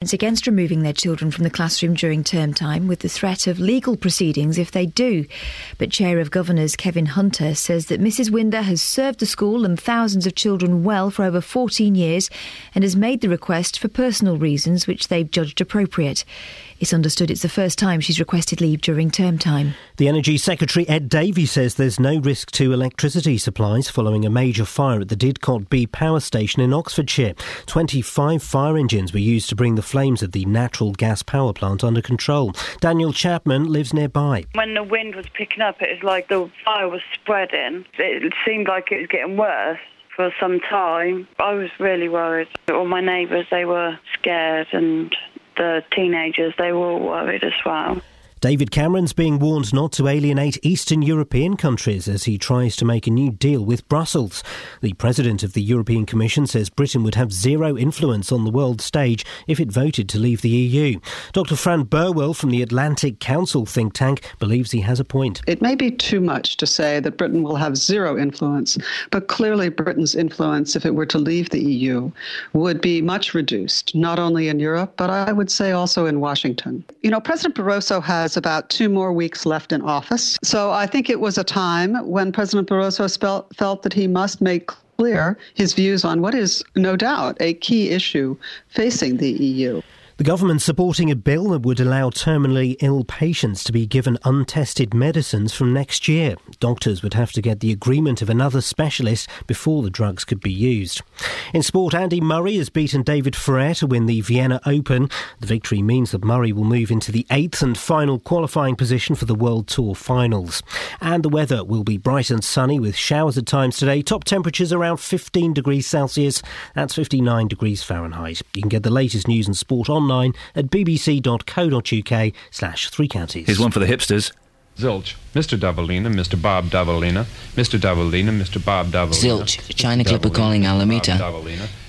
against removing their children from the classroom during term time with the threat of legal proceedings if they do. But Chair of Governors Kevin Hunter says that Mrs. Winder has served the school and thousands of children well for over 14 years and has made the request for personal reasons which they've judged appropriate. It's understood it's the first time she's requested leave during term time. The Energy Secretary Ed Davey says there's no risk to electricity supplies following a major fire at the Didcot B power station in Oxfordshire. 25 fire engines were used to bring the flames of the natural gas power plant under control. Daniel Chapman lives nearby. When the wind was picking up, it was like the fire was spreading. It seemed like it was getting worse for some time. I was really worried. All my neighbours, they were scared and the teenagers, they were worried as well. David Cameron's being warned not to alienate Eastern European countries as he tries to make a new deal with Brussels. The president of the European Commission says Britain would have zero influence on the world stage if it voted to leave the EU. Dr. Fran Burwell from the Atlantic Council think tank believes he has a point. It may be too much to say that Britain will have zero influence, but clearly Britain's influence, if it were to leave the EU, would be much reduced, not only in Europe, but I would say also in Washington. You know, President Barroso has has about two more weeks left in office. So I think it was a time when President Barroso felt that he must make clear his views on what is no doubt a key issue facing the EU. The government supporting a bill that would allow terminally ill patients to be given untested medicines from next year. Doctors would have to get the agreement of another specialist before the drugs could be used. In sport, Andy Murray has beaten David Ferrer to win the Vienna Open. The victory means that Murray will move into the eighth and final qualifying position for the World Tour finals. And the weather will be bright and sunny with showers at times today. Top temperatures around 15 degrees Celsius. That's 59 degrees Fahrenheit. You can get the latest news and sport on online at bbc.co.uk slash three counties. Here's one for the hipsters. Zilch, Mr. Davalina, Mr. Bob Davalina, Mr. Davalina, Mr. Bob Davalina. Zilch, China Clipper calling Alameda.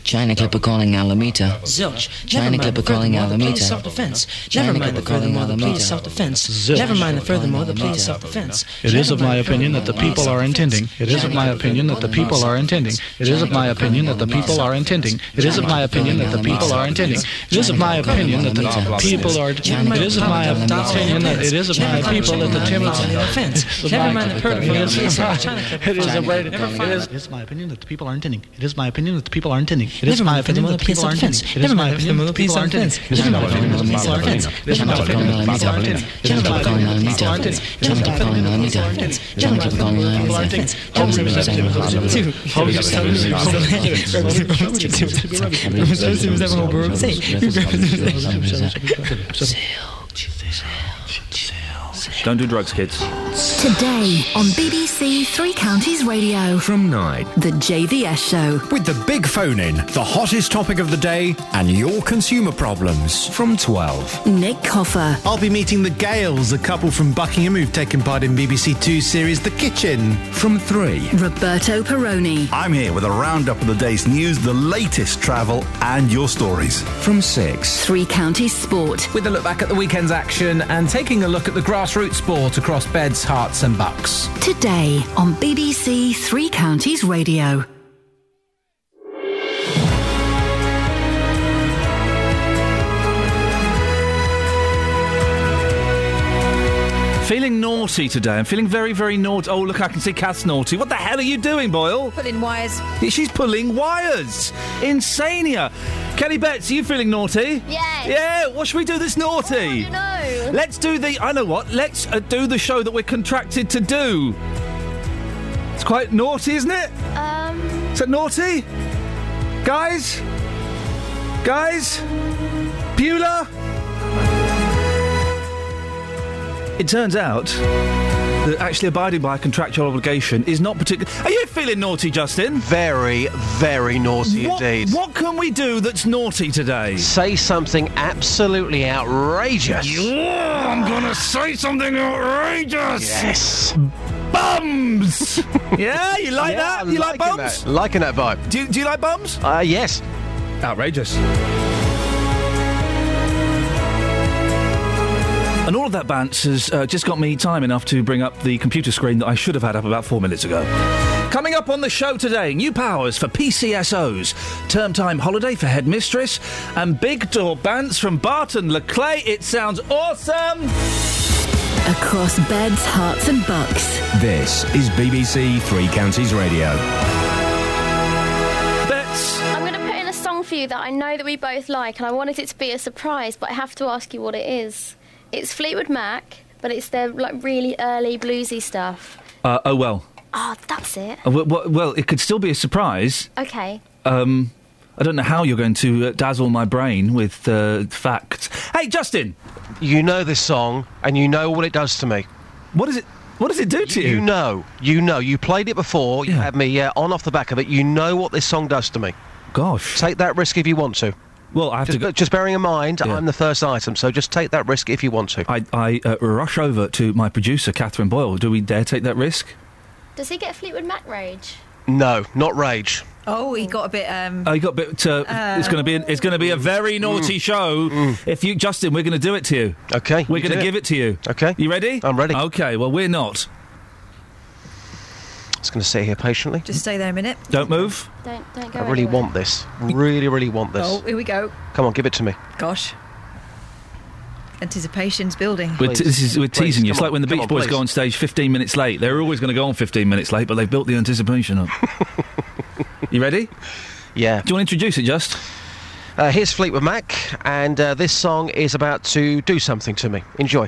China Clipper calling Alameda. Zilch. China Clipper calling Alameda. Self-defense. Never mind the furthermore the plea self-defense. Never mind the furthermore the plea self-defense. It is of my opinion that the people are intending. It is of my opinion that the people are intending. It is of my opinion that the people are intending. It is of my opinion that the people are intending. It is of my opinion that the people are. It is of my opinion that it is of my people that the Tim. Never mind the furthermore the plea It is a way. It is my opinion that the people are intending. It is my opinion that the people are intending. It is my opinion that people aren't in. It is my opinion that people aren't. It is my opinion that people aren't in. It is my opinion that people aren't. It is my opinion that people aren't. It is my opinion that people aren't. It is my opinion that people aren't in. Home representative of two. Home representative of Don't do drugs, kids. Today on BBC Three Counties Radio. From 9. The JVS Show. With the big phone in, the hottest topic of the day, and your consumer problems. From 12. Nick Coffer. I'll be meeting the Gales, a couple from Buckingham who've taken part in BBC Two series The Kitchen. From 3. Roberto Perrone. I'm here with a roundup of the day's news, the latest travel, and your stories. From 6. Three Counties Sport. With a look back at the weekend's action and taking a look at the grassroots sport across beds, hearts, and bucks. Today on BBC Three Counties Radio. Feeling naughty today. I'm feeling very, very naughty. Oh, look, I can see Kath's naughty. What the hell are you doing, Boyle? Pulling wires. She's pulling wires. Insania. Kelly Betts, are you feeling naughty? Yes. Yeah. What should we do this naughty? Oh, I know. Let's do the. I know what. Let's uh, do the show that we're contracted to do. It's quite naughty, isn't it? Um. Is that naughty? Guys? Guys? Beulah? It turns out that actually abiding by a contractual obligation is not particularly. Are you feeling naughty, Justin? Very, very naughty what, indeed. What can we do that's naughty today? Say something absolutely outrageous. Yeah, I'm gonna say something outrageous. Yes. Bums. yeah, you like Yeah, that? You like bums? that. Liking that vibe. Do you, do you like bums? Uh, yes. Outrageous. And all of that bants has uh, just got me time enough to bring up the computer screen that I should have had up about four minutes ago. Coming up on the show today, new powers for PCSOs, term time holiday for headmistress, and big door bands from Barton-le-Clay. It sounds awesome! Across beds, hearts, and bucks. This is BBC Three Counties Radio. Bets. I'm going to put in a song for you that I know that we both like, and I wanted it to be a surprise, but I have to ask you what it is. It's Fleetwood Mac, but it's their like really early bluesy stuff. Uh, oh well. Oh, that's it. Uh, w- w- well, it could still be a surprise. Okay. Um, I don't know how you're going to uh, dazzle my brain with uh, facts. Hey, Justin. You know this song, and you know what it does to me. What does it? What does it do to you? You know, you know. You played it before. You had me uh, on off the back of it. You know what this song does to me. Gosh. Take that risk if you want to. Well, I have just, to go. Just bearing in mind, I'm the first item, so just take that risk if you want to. I, I uh, rush over to my producer, Catherine Boyle. Do we dare take that risk? Does he get Fleetwood Mac rage? No, not rage. Oh, he got a bit. Um, Oh, you got a bit. Uh, it's going to be. It's going to be a very naughty show. If you, Justin, we're going to do it to you. Okay. We're going to do it. give it to you. Okay. You ready? I'm ready. Okay. Well, we're not. Just going to sit here patiently. just stay there a minute. Don't move. Don't don't go. I really anywhere. want this. Really, really want this. Oh, here we go. Come on, give it to me. Gosh. Anticipation's building. We're, t- this is, we're Please, teasing you. come It's like when the come Beach on, Boys please. go on stage 15 minutes late. They're always going to go on 15 minutes late, but they've built the anticipation up. you ready? Yeah. Do you want to introduce it, just? Uh, here's Fleetwood Mac, and uh, this song is about to do something to me. Enjoy.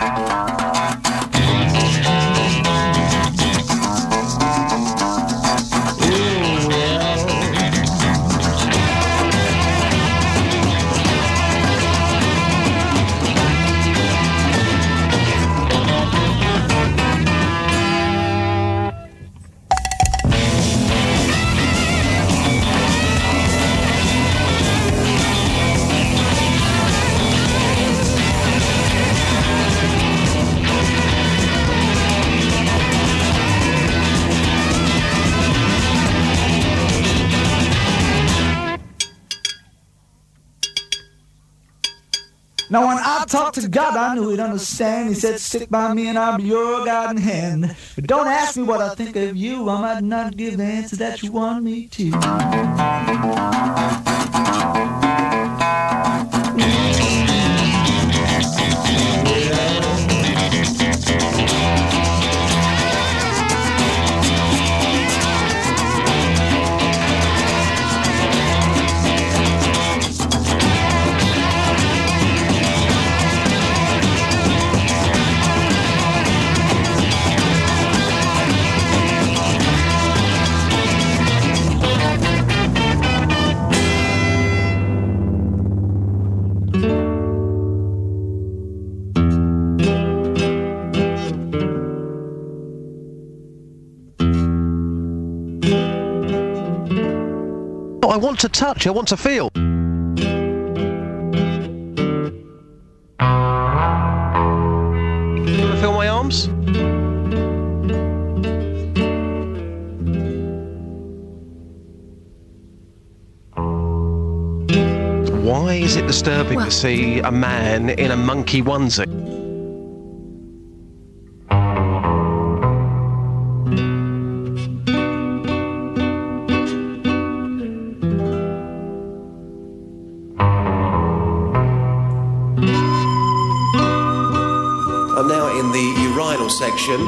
Now when I talk to God, I knew he'd understand. He said, stick by me and I'll be your guiding hand. But don't ask me what I think of you. I might not give the answer that you want me to. I want to touch. I want to feel. You want to feel my arms? Why is it disturbing to see a man in a monkey onesie? Section.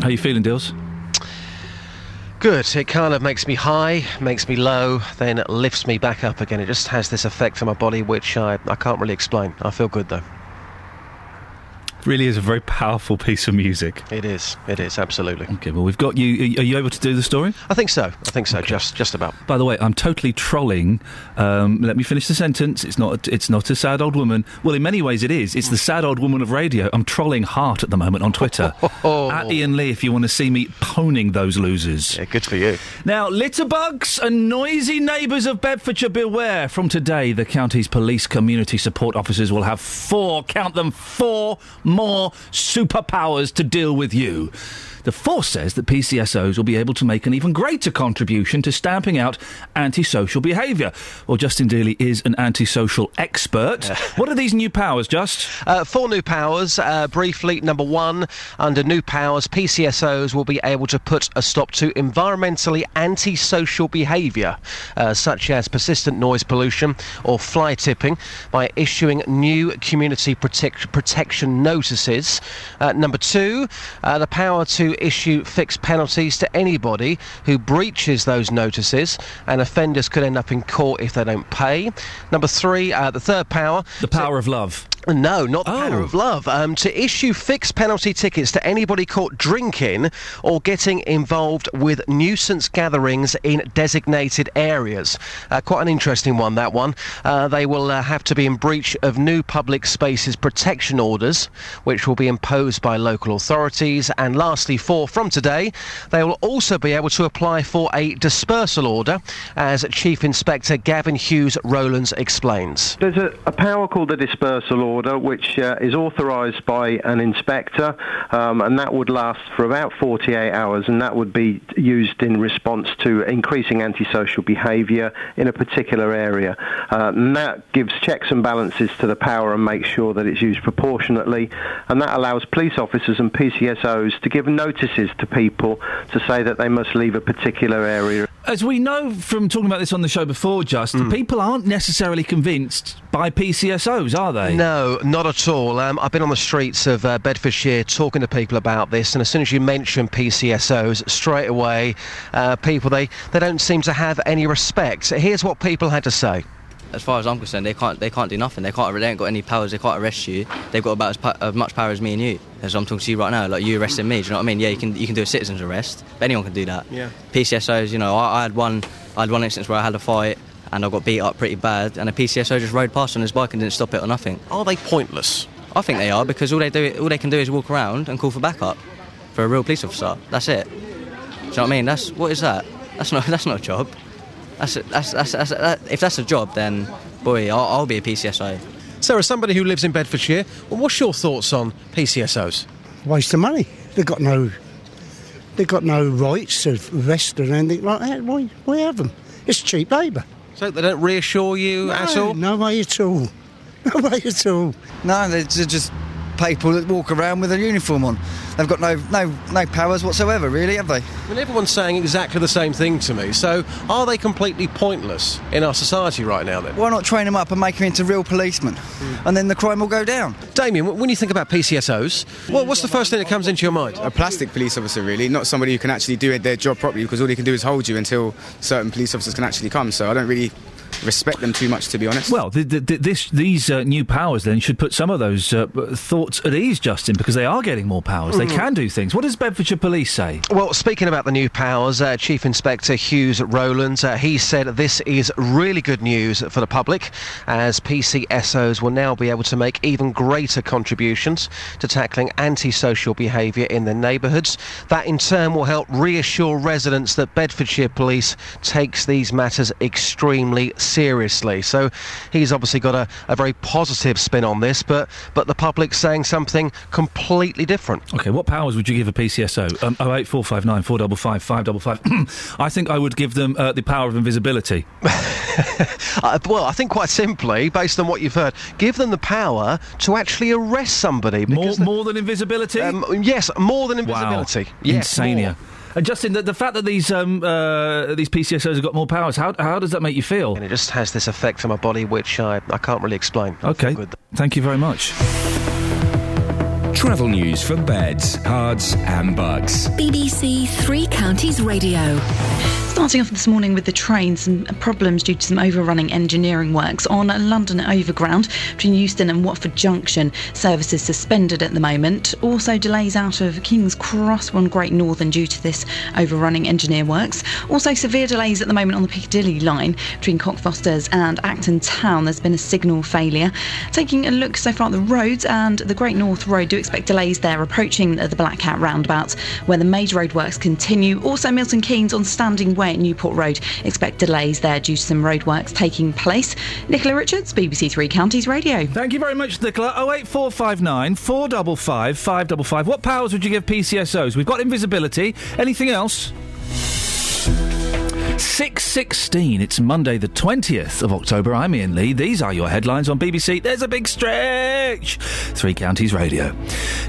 How you feeling, Dills? Good. It kind of makes me high, makes me low, then it lifts me back up again. It just has this effect on my body which I, I can't really explain. I feel good though. Really is a very powerful piece of music. It is. It is absolutely. Okay, well we've got you. Are you able to do the story? I think so. I think so. Just just about. By the way, I'm totally trolling. Um, let me finish the sentence. It's not. It's not a sad old woman. Well, in many ways, it is. It's the sad old woman of radio. I'm trolling hard at the moment on Twitter. At Iain Lee, if you want to see me poning those losers. Yeah, good for you. Now, litterbugs and noisy neighbours of Bedfordshire beware. From today, the county's police community support officers will have four, count them, four more superpowers to deal with you. The force says that PCSOs will be able to make an even greater contribution to stamping out antisocial behaviour. Well, Justin Dealey is an antisocial expert. what are these new powers, Just? Uh, four new powers. Uh, briefly, number one, under new powers, PCSOs will be able to put a stop to environmentally antisocial behaviour, uh, such as persistent noise pollution or fly tipping, by issuing new community protect- protection notices. Uh, number two, uh, the power to issue fixed penalties to anybody who breaches those notices, and offenders could end up in court if they don't pay. Number three, uh, the third power. The power of love. No, not the power of love. Um, to issue fixed penalty tickets to anybody caught drinking or getting involved with nuisance gatherings in designated areas. Uh, quite an interesting one, that one. Uh, they will uh, have to be in breach of new public spaces protection orders, which will be imposed by local authorities. And lastly, four, from today, they will also be able to apply for a dispersal order, as Chief Inspector Gavin Hughes Rowlands explains. There's a, a power called the dispersal order, which uh, is authorised by an inspector, um, and that would last for about 48 hours, and that would be used in response to increasing antisocial behaviour in a particular area. Uh, and that gives checks and balances to the power and makes sure that it's used proportionately, and that allows police officers and PCSOs to give notices to people to say that they must leave a particular area. As we know from talking about this on the show before, just people aren't necessarily convinced by PCSOs, are they? No, not at all. Um, I've been on the streets of uh, Bedfordshire talking to people about this, and as soon as you mention PCSOs, straight away, uh, people they, they don't seem to have any respect. Here's what people had to say. As far as I'm concerned, they can't they can't do nothing. They can't they ain't got any powers. They can't arrest you. They've got about as, as much power as me and you. As I'm talking to you right now, like you arresting me. Do you know what I mean? Yeah, you can you can do a citizen's arrest. But anyone can do that. Yeah. PCSOs, you know, I, I had one I had one instance where I had a fight and I got beat up pretty bad, and a PCSO just rode past on his bike and didn't stop it or nothing. Are they pointless? I think they are because all they do all they can do is walk around and call for backup for a real police officer. That's it. Do you know what I mean? That's what is that? That's not that's not a job. That's, a, that's, that's, that's that, if that's a job, then boy, I'll, I'll be a PCSO. Sarah, somebody who lives in Bedfordshire, well, what's your thoughts on PCSOs? Waste of money. They've got no, they've got no rights to arrest or anything like that. Why, why have them? It's cheap labour. So they don't reassure you at all? No way at all. No way at all. No, they're just people that walk around with a uniform on. They've got no no no powers whatsoever, really, have they? I mean, everyone's saying exactly the same thing to me. So, are they completely pointless in our society right now? Then, Why not train them up and make them into real policemen, hmm. and then the crime will go down? Damien, when you think about PCSOs, what, what's the first thing that comes into your mind? A plastic police officer, really, not somebody who can actually do their job properly, because all he can do is hold you until certain police officers can actually come. So I don't really respect them too much, to be honest. Well, th th th this, these uh, new powers then should put some of those uh, thoughts at ease, Justin, because they are getting more powers. They Mhm. can do things. What does Bedfordshire Police say? Well, speaking about the new powers, uh, Chief Inspector Hughes Rowlands, uh, he said this is really good news for the public, as PCSOs will now be able to make even greater contributions to tackling antisocial behaviour in their neighbourhoods. That in turn will help reassure residents that Bedfordshire Police takes these matters extremely seriously. So he's obviously got a, a very positive spin on this, but, but the public's saying something completely different. Okay, what powers would you give a PCSO? Um, 08459 455 555. I think I would give them uh, the power of invisibility. Uh, well, I think quite simply, based on what you've heard, give them the power to actually arrest somebody. More, more than invisibility? Um, yes, more than invisibility. Wow. Yes, Insania. more. And Justin, the, the fact that these um, uh, these PCSOs have got more powers, how, how does that make you feel? And it just has this effect on my body which I, I can't really explain. I Okay, good. thank you very much. Travel news for beds, cards, and bugs. BBC Three Counties Radio. Starting off this morning with the trains and problems due to some overrunning engineering works on London Overground between Euston and Watford Junction. Services suspended at the moment. Also delays out of King's Cross on Great Northern due to this overrunning engineer works. Also severe delays at the moment on the Piccadilly line between Cockfosters and Acton Town. There's been a signal failure. Taking a look so far at the roads and the Great North Road, do expect delays there approaching uh, the Black Cat roundabout where the major roadworks continue. Also Milton Keynes on Standing Way at Newport Road. Expect delays there due to some roadworks taking place. Nicola Richards, BBC Three Counties Radio. Thank you very much, Nicola. 08459 455 555. What powers would you give PCSOs? We've got invisibility. Anything else? 6.16. It's Monday the 20th of October. I'm Iain Lee. These are your headlines on BBC. There's a big stretch. Three Counties Radio.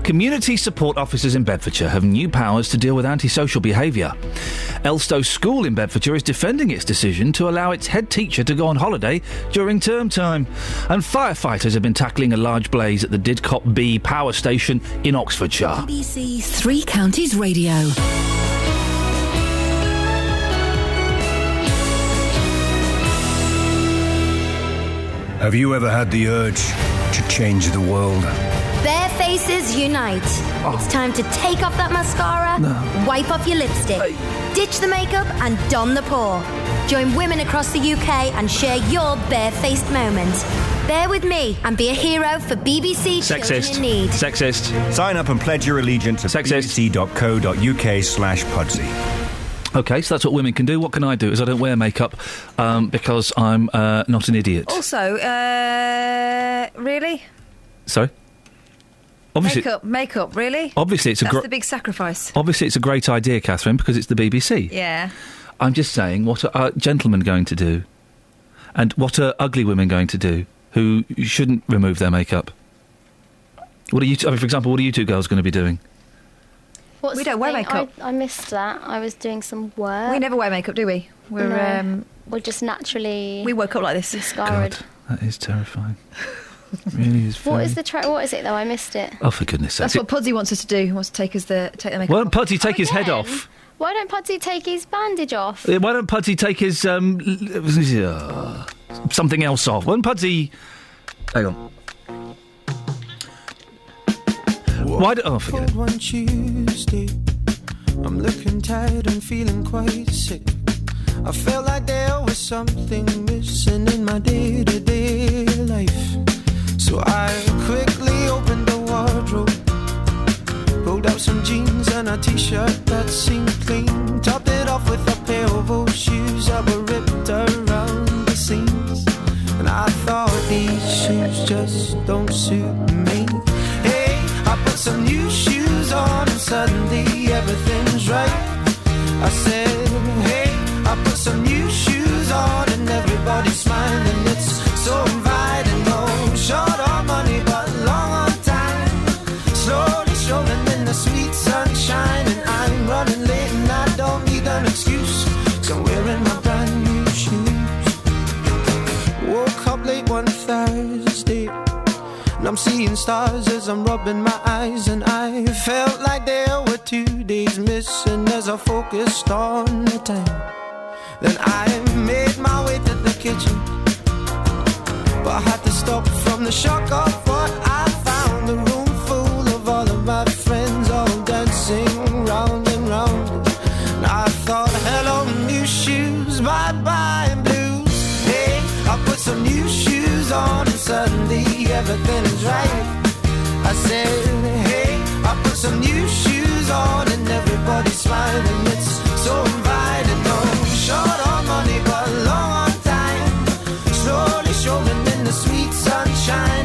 Community support officers in Bedfordshire have new powers to deal with antisocial behaviour. Elstow School in Bedfordshire is defending its decision to allow its head teacher to go on holiday during term time. And firefighters have been tackling a large blaze at the Didcot B power station in Oxfordshire. BBC Three Counties Radio. Have you ever had the urge to change the world? Bare Faces Unite. Oh. It's time to take off that mascara, wipe off your lipstick, ditch the makeup, and don the paw. Join women across the UK and share your barefaced moment. Bear with me and be a hero for BBC Children Sexist. in Need. Sexist. Sign up and pledge your allegiance at bbc.co.uk slash pudsey. Okay, so that's what women can do. What can I do? Is I don't wear makeup um, because I'm uh, not an idiot. Also, uh, really? Sorry. Obviously, makeup, makeup, really? Obviously, it's a That's gro- the big sacrifice. obviously it's a great idea, Catherine, because it's the BBC. Yeah. I'm just saying, what are gentlemen going to do, and what are ugly women going to do who shouldn't remove their makeup? What are you? T- I mean, for example, what are you two girls going to be doing? What's We don't wear thing? makeup. I, I missed that. I was doing some work. We never wear makeup, do we? We're No. um, We're just naturally. we woke up like this. Mascaraed. That is terrifying. really is. What very- the tra- What is it though? I missed it. Oh, for goodness' sake! That's what Pudsey wants us to do. He wants to take us the take the makeup. Why don't off. Pudsey take his head off? Why don't Pudsey take his bandage off? Why don't Pudsey take his um, something else off? Why don't Pudsey? Hang on. Why do, oh, forget it. one Tuesday. I'm looking tired and feeling quite sick. I felt like there was something missing in my day to day life. So I quickly opened the wardrobe, pulled out some jeans and a t shirt that seemed clean, topped it off with a pair of old shoes that were ripped around the seams. And I thought these shoes just don't suit me. I put some new shoes on and suddenly everything's right. I said, hey, I put some new shoes on and everybody's smiling. It's I'm seeing stars as I'm rubbing my eyes, and I felt like there were two days missing as I focused on the time. Then I made my way to the kitchen, but I had to stop from the shock of what I suddenly everything is right. I said, hey, I put some new shoes on, and everybody's smiling. It's so inviting. No short on money, but long on time. Slowly strolling in the sweet sunshine,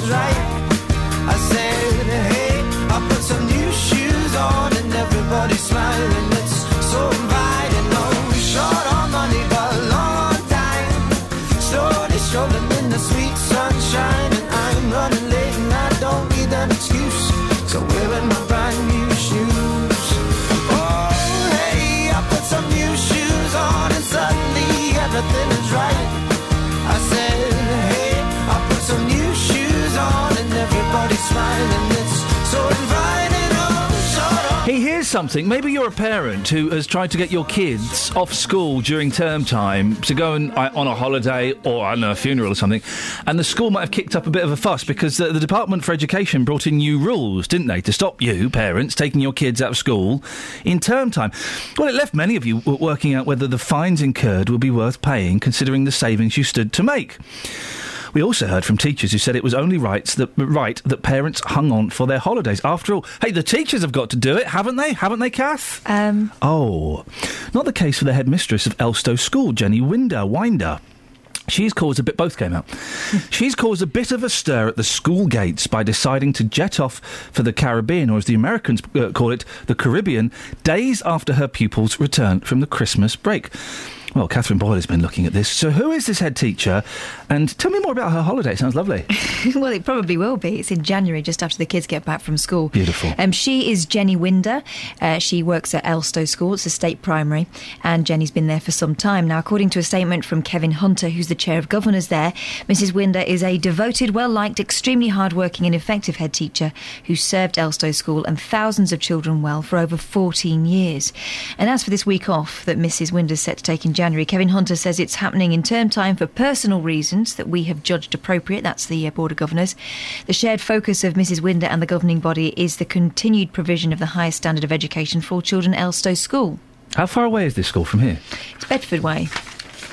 everybody's smiling. Something. Maybe you're a parent who has tried to get your kids off school during term time to go and, uh, on a holiday or I don't know, a funeral or something, and the school might have kicked up a bit of a fuss because the, the Department for Education brought in new rules, didn't they, to stop you, parents, taking your kids out of school in term time. Well, it left many of you working out whether the fines incurred would be worth paying, considering the savings you stood to make. We also heard from teachers who said it was only right that, right that parents hung on for their holidays. After all, hey, the teachers have got to do it, haven't they? Haven't they, Kath? Um, Oh, not the case for the headmistress of Elstow School, Jenny Winder. Winder. She's caused a bit. Both came out. She's caused a bit of a stir at the school gates by deciding to jet off for the Caribbean, or as the Americans uh, call it, the Caribbean, days after her pupils returned from the Christmas break. Well, Catherine Boyle has been looking at this. So, who is this head teacher? And tell me more about her holiday. It sounds lovely. well, it probably will be. It's in January, just after the kids get back from school. Beautiful. Um, she is Jenny Winder. Uh, she works at Elstow School. It's a state primary, and Jenny's been there for some time now. According to a statement from Kevin Hunter, who's the chair of governors there, Mrs. Winder is a devoted, well-liked, extremely hard-working, and effective head teacher who served Elstow School and thousands of children well for over 14 years. And as for this week off that Mrs. Winder's set to take in January, Kevin Hunter says it's happening in term time for personal reasons that we have judged appropriate. That's the uh, Board of Governors. The shared focus of Mrs. Winder and the governing body is the continued provision of the highest standard of education for children at Elstow School. How far away is this school from here? It's Bedford Way,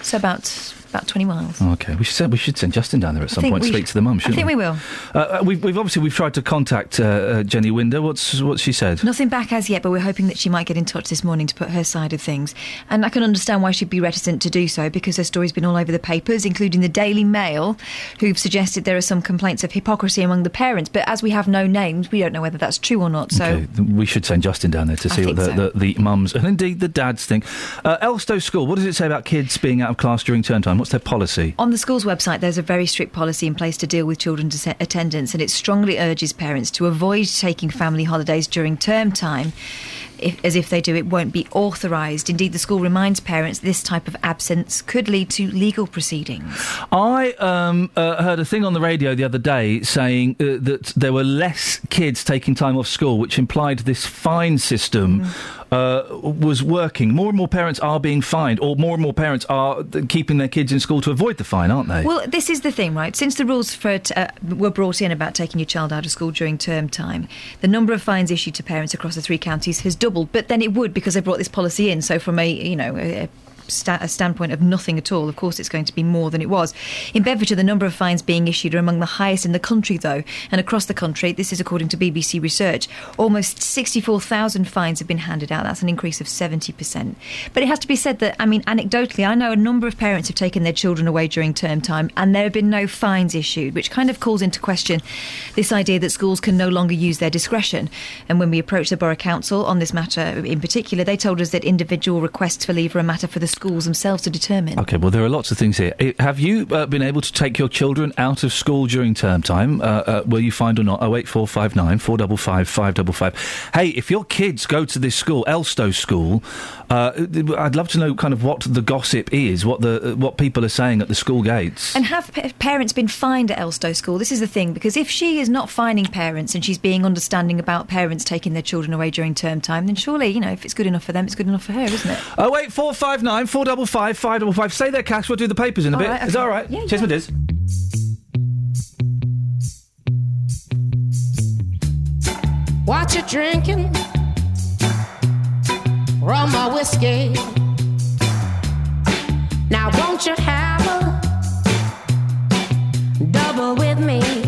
so about about 20 miles. Okay, we should send, we should send Justin down there at some point. Speak sh- to the mum, I think we? we will. Uh, uh, we've, we've obviously we've tried to contact uh, uh, Jenny Winder. What's what she said? Nothing back as yet, but we're hoping that she might get in touch this morning to put her side of things. And I can understand why she'd be reticent to do so because her story's been all over the papers, including the Daily Mail, who've suggested there are some complaints of hypocrisy among the parents. But as we have no names, we don't know whether that's true or not. So Okay, we should send Justin down there to see what the, so. the, the mums and indeed the dads think. Uh, Elstow School, what does it say about kids being out of class during term time? What's their policy? On the school's website, there's a very strict policy in place to deal with children's att- attendance, and it strongly urges parents to avoid taking family holidays during term time. If, as if they do, it won't be authorised. Indeed, the school reminds parents this type of absence could lead to legal proceedings. I um, uh, heard a thing on the radio the other day saying uh, that there were less kids taking time off school, which implied this fine system uh, was working. More and more parents are being fined, or more and more parents are keeping their kids in school to avoid the fine, aren't they? Well, this is the thing, right? Since the rules for it, uh, were brought in about taking your child out of school during term time, the number of fines issued to parents across the three counties has doubled. But then it would because they brought this policy in. So from a you know. A a standpoint of nothing at all. Of course, it's going to be more than it was. In Bedfordshire, the number of fines being issued are among the highest in the country, though. And across the country, this is according to BBC research, almost 64,000 fines have been handed out. That's an increase of 70%. But it has to be said that, I mean, anecdotally, I know a number of parents have taken their children away during term time and there have been no fines issued, which kind of calls into question this idea that schools can no longer use their discretion. And when we approached the Borough Council on this matter in particular, they told us that individual requests for leave are a matter for the schools themselves to determine. Okay, well, there are lots of things here. Have you uh, been able to take your children out of school during term time? Uh, uh, were you fined or not? 08459 455 555. Hey, if your kids go to this school, Elstow School, uh, I'd love to know kind of what the gossip is, what the uh, what people are saying at the school gates. And have pa- parents been fined at Elstow School? This is the thing, because if she is not fining parents and she's being understanding about parents taking their children away during term time, then surely, you know, if it's good enough for them, it's good enough for her, isn't it? Oh wait, four five nine four double five five double five. Stay there, Cash. We'll do the papers in a All bit. right, Is that okay. all right? Yeah, Cheers, yeah. my dears. What you drinking? Rum or whiskey? Now won't you have a double with me?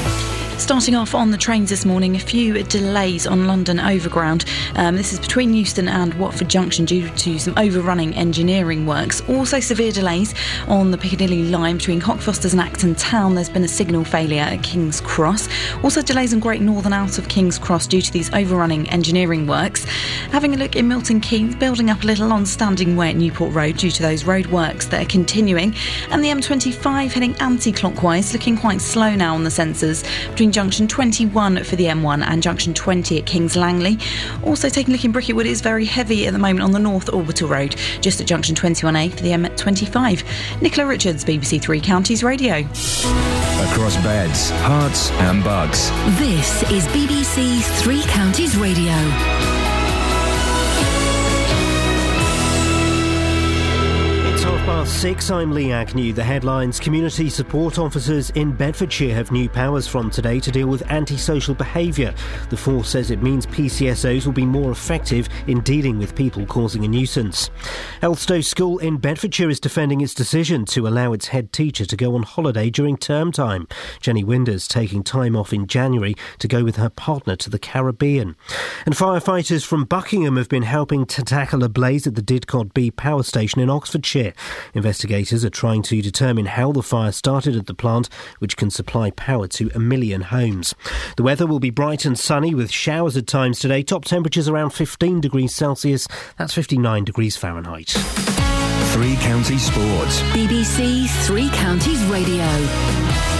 Starting off on the trains this morning, a few delays on London Overground. Um, this is between Euston and Watford Junction due to some overrunning engineering works. Also, severe delays on the Piccadilly line between Cockfosters and Acton Town. There's been a signal failure at King's Cross. Also, delays on Great Northern out of King's Cross due to these overrunning engineering works. Having a look in Milton Keynes, building up a little on Standing Way at Newport Road due to those road works that are continuing. And the M25 heading anti clockwise, looking quite slow now on the sensors between junction 21 for the M1 and junction 20 at Kings Langley. Also taking a look in Bricket Wood, it is very heavy at the moment on the North Orbital Road, just at junction 21A for the M25. Nicola Richards, BBC Three Counties Radio. Across beds, hearts, and bugs. This is BBC Three Counties Radio. Six. I'm Lee Agnew. The headlines Community support officers in Bedfordshire have new powers from today to deal with antisocial behaviour. The force says it means PCSOs will be more effective in dealing with people causing a nuisance. Elstow School in Bedfordshire is defending its decision to allow its head teacher to go on holiday during term time. Jenny Winders taking time off in January to go with her partner to the Caribbean. And firefighters from Buckingham have been helping to tackle a blaze at the Didcot B power station in Oxfordshire. Investigators are trying to determine how the fire started at the plant, which can supply power to a million homes. The weather will be bright and sunny with showers at times today. Top temperatures around 15 degrees Celsius. That's 59 degrees Fahrenheit. Three Counties Sports. BBC Three Counties Radio.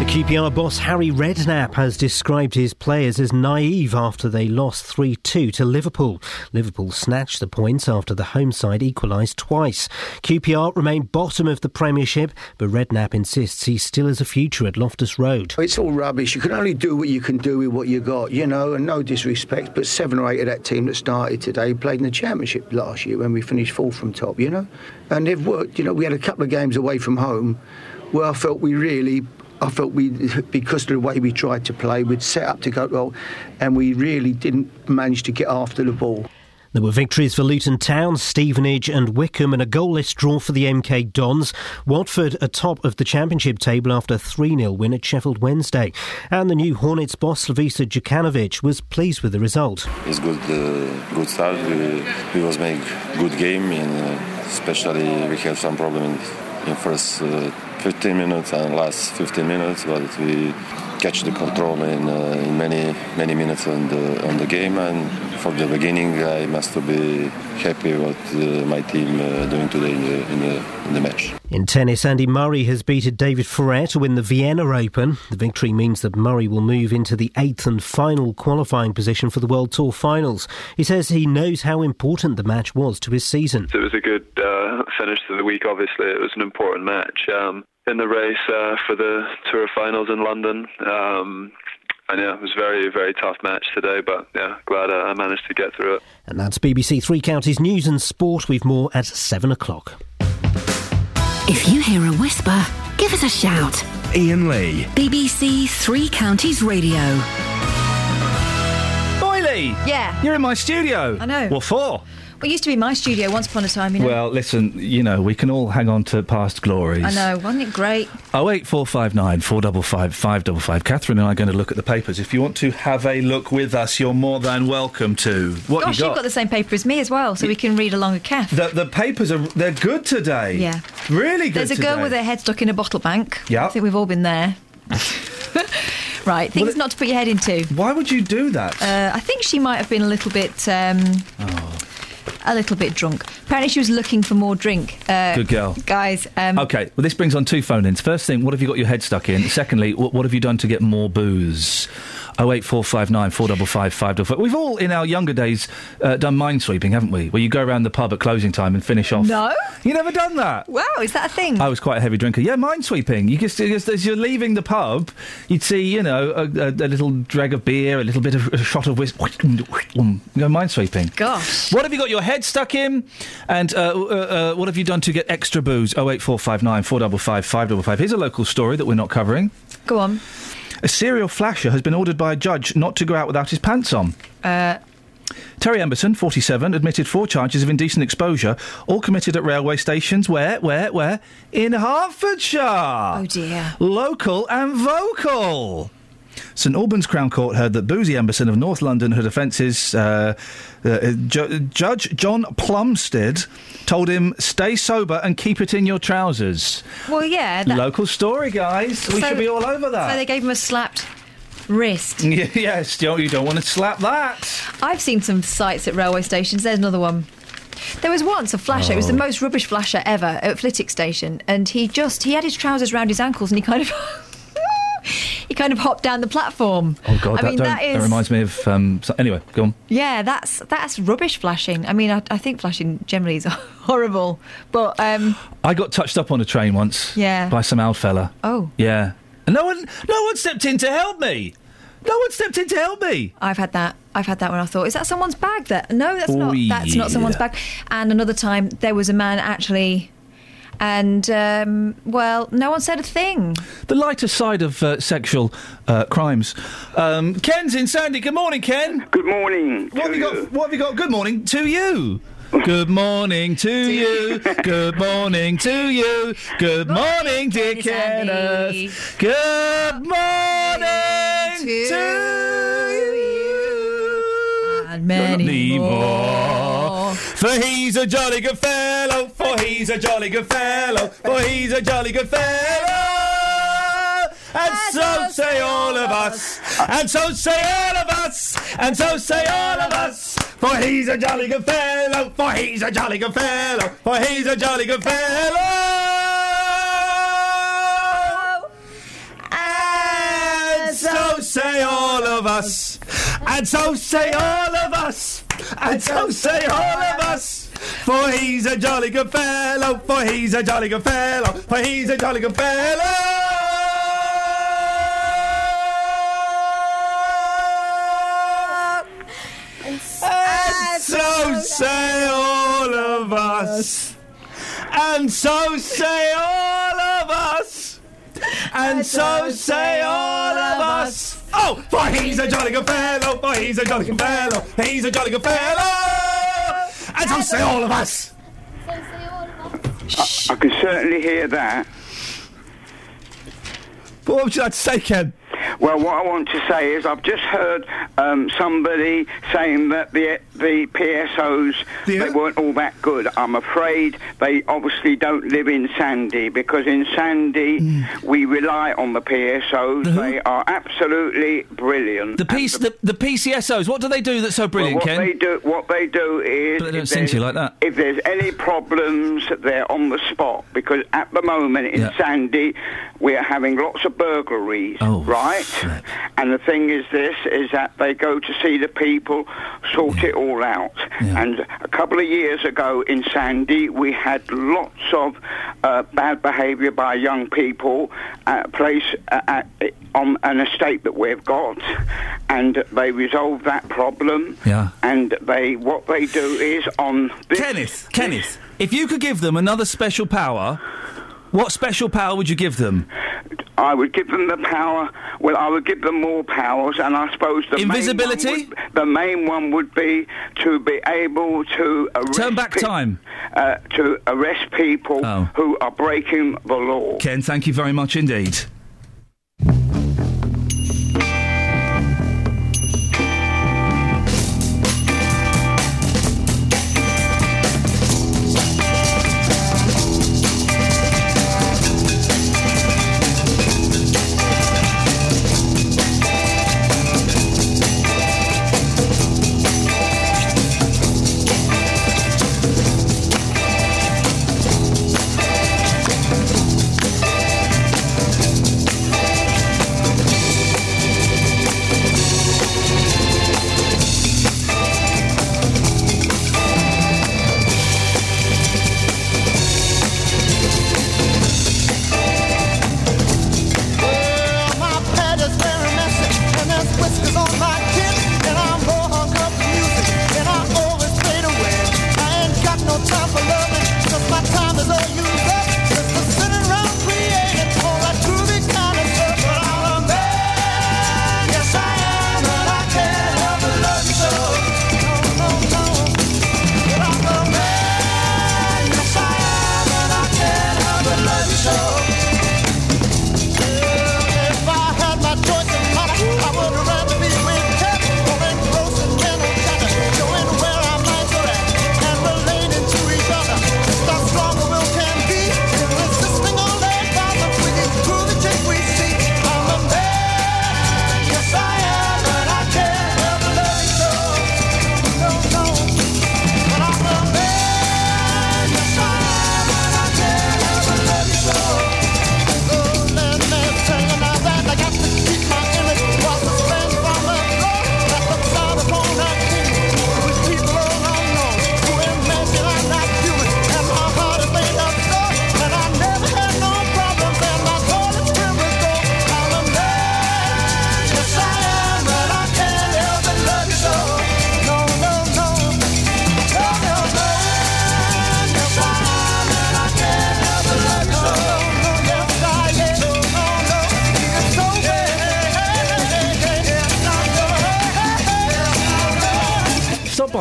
The QPR boss Harry Redknapp has described his players as naive after they lost 3 2 to Liverpool. Liverpool snatched the points after the home side equalised twice. QPR remain bottom of the Premiership, but Redknapp insists he still has a future at Loftus Road. It's all rubbish. You can only do what you can do with what you got, you know, and no disrespect, but seven or eight of that team that started today played in the Championship last year when we finished fourth from top, you know? And they've worked, you know, we had a couple of games away from home where I felt we really I felt we, because of the way we tried to play, we'd set up to go well, and we really didn't manage to get after the ball. There were victories for Luton Town, Stevenage, and Wycombe, and a goalless draw for the MK Dons. Watford atop of the Championship table after a 3 0 win at Sheffield Wednesday. And the new Hornets boss, Slavisa Jokanovic, was pleased with the result. It's good, uh, good start. We, we was make good game, and uh, especially we had some problem in, in first. Uh, 15 minutes and last 15 minutes, but we catch the control in, uh, in many many minutes on the on the game. And from the beginning, I must be happy what uh, my team uh, doing today in the, in the in the match. In tennis, Andy Murray has beaten David Ferrer to win the Vienna Open. The victory means that Murray will move into the eighth and final qualifying position for the World Tour Finals. He says he knows how important the match was to his season. It was a good uh, finish to the week. Obviously, it was an important match. Um, in the race uh, for the Tour Finals in London. Um, and yeah, it was a very, very tough match today, but yeah, glad uh, I managed to get through it. And that's BBC Three Counties News and Sport. We've more at seven o'clock. If you hear a whisper, give us a shout. Iain Lee. BBC Three Counties Radio. Boy, Lee! Yeah. You're in my studio. I know. What for? Well, it used to be my studio once upon a time, you know. Well, listen, you know, we can all hang on to past glories. I know, wasn't it great? Oh eight four five nine four double five five double five. Catherine and I are going to look at the papers. If you want to have a look with us, you're more than welcome to. What Gosh, you have got the same paper as me as well, so we can read along a Kath. The, the papers are they're good today. Yeah. Really good. Today. There's a girl with her head stuck in a bottle bank. Yeah. I think we've all been there. right, things not to put your head into. Why would you do that? Uh, I think she might have been a little bit. Um, Oh. A little bit drunk. Apparently, she was looking for more drink. Uh, Good girl. guys. Um, Okay, well, this brings on two phone ins. First thing, what have you got your head stuck in? Secondly, what, what have you done to get more booze? 08459 455 555. We've all, in our younger days, uh, done minesweeping, haven't we? Where you go around the pub at closing time and finish off. No. You never done that? Wow, is that a thing? I was quite a heavy drinker. Yeah, minesweeping. You just, just as you're leaving the pub, you'd see, you know, a, a, a little drag of beer, a little bit of a shot of whiskey. Go minesweeping. Gosh. What have you got your head stuck in? And uh, uh, uh, what have you done to get extra booze? 08459 455 555. Here's a local story that we're not covering. Go on. A serial flasher has been ordered by a judge not to go out without his pants on. Uh, Terry Emberson, 47, admitted four charges of indecent exposure, all committed at railway stations. Where, where, where? In Hertfordshire. Oh, dear. Local and vocal. St Albans Crown Court heard that Boozy Emberson of North London had offences. Uh, uh, Ju- Judge John Plumstead told him, stay sober and keep it in your trousers. Well, yeah. That, Local story, guys. We So- should be all over that. So they gave him a slapped wrist. yes, you don't, you don't want to slap that. I've seen some sights at railway stations. There's another one. There was once a flasher. It was the Oh. most rubbish flasher ever at Flitwick Station, and he just he had his trousers round his ankles, and he kind of he kind of hopped down the platform. Oh God, I that, mean that is reminds me of. Um, so, anyway, go on. yeah, that's that's rubbish flashing. I mean, I, I think flashing generally is horrible, but um, I got touched up on a train once. Yeah. By some old fella. oh, Yeah. And no one, no one stepped in to help me. No one stepped in to help me. I've had that. I've had that when I thought, is that someone's bag? That No, that's not. That's not someone's bag. And another time, there was a man actually, and um, well, no one said a thing. The lighter side of uh, sexual uh, crimes. Um, Ken's in Sandy. Good morning, Ken. Good morning. What have you got? What have you got? Good morning to you. Good morning to you. Good morning to you. Good morning, dear Kenneth. Good morning to you. And many more. For he's a jolly good fellow. He's a jolly good fellow. For he's a jolly good fellow. And so say all of us. And so say all of us. And so say all of us. For he's a jolly good fellow. For he's a jolly good fellow. For he's a jolly good fellow. And so say all of us. And so say all of us. And so say all of us. For he's a jolly good fellow. For he's a jolly good fellow. For he's a jolly good fellow. And so say all of us. And so say all of us. And so say all of us. Oh, for he's a jolly good fellow. For he's a jolly good fellow. He's a jolly good fellow. And so say all of us. I can certainly hear that. What would you like to say, Ken? Well, what I want to say is I've just heard um, somebody saying that the the PSOs they weren't all that good. I'm afraid they obviously don't live in Sandy because in Sandy Hmm. we rely on the PSOs. They are absolutely brilliant. The, PC, the, the PCSOs, what do they do that's so brilliant, well, what Ken? they do, what they do is, But they don't if sing to you like that. If there's any problems, they're on the spot because at the moment in Yeah. Sandy, we're having lots of burglaries, Oh, right? And the thing is, this is that they go to see the people, sort it all out. And a couple of years ago in Sandy, we had lots of uh, bad behaviour by young people at a place uh, at, on an estate that we've got, and they resolved that problem. Yeah. And they what they do is on this, Kenneth, Kenneth, if you could give them another special power, what special power would you give them? I would give them the power. Well, I would give them more powers, and I suppose the Invisibility? Main would, the main one would be to be able to arrest Turn back pe- time. Uh, to arrest people Oh. who are breaking the law. Ken, thank you very much indeed.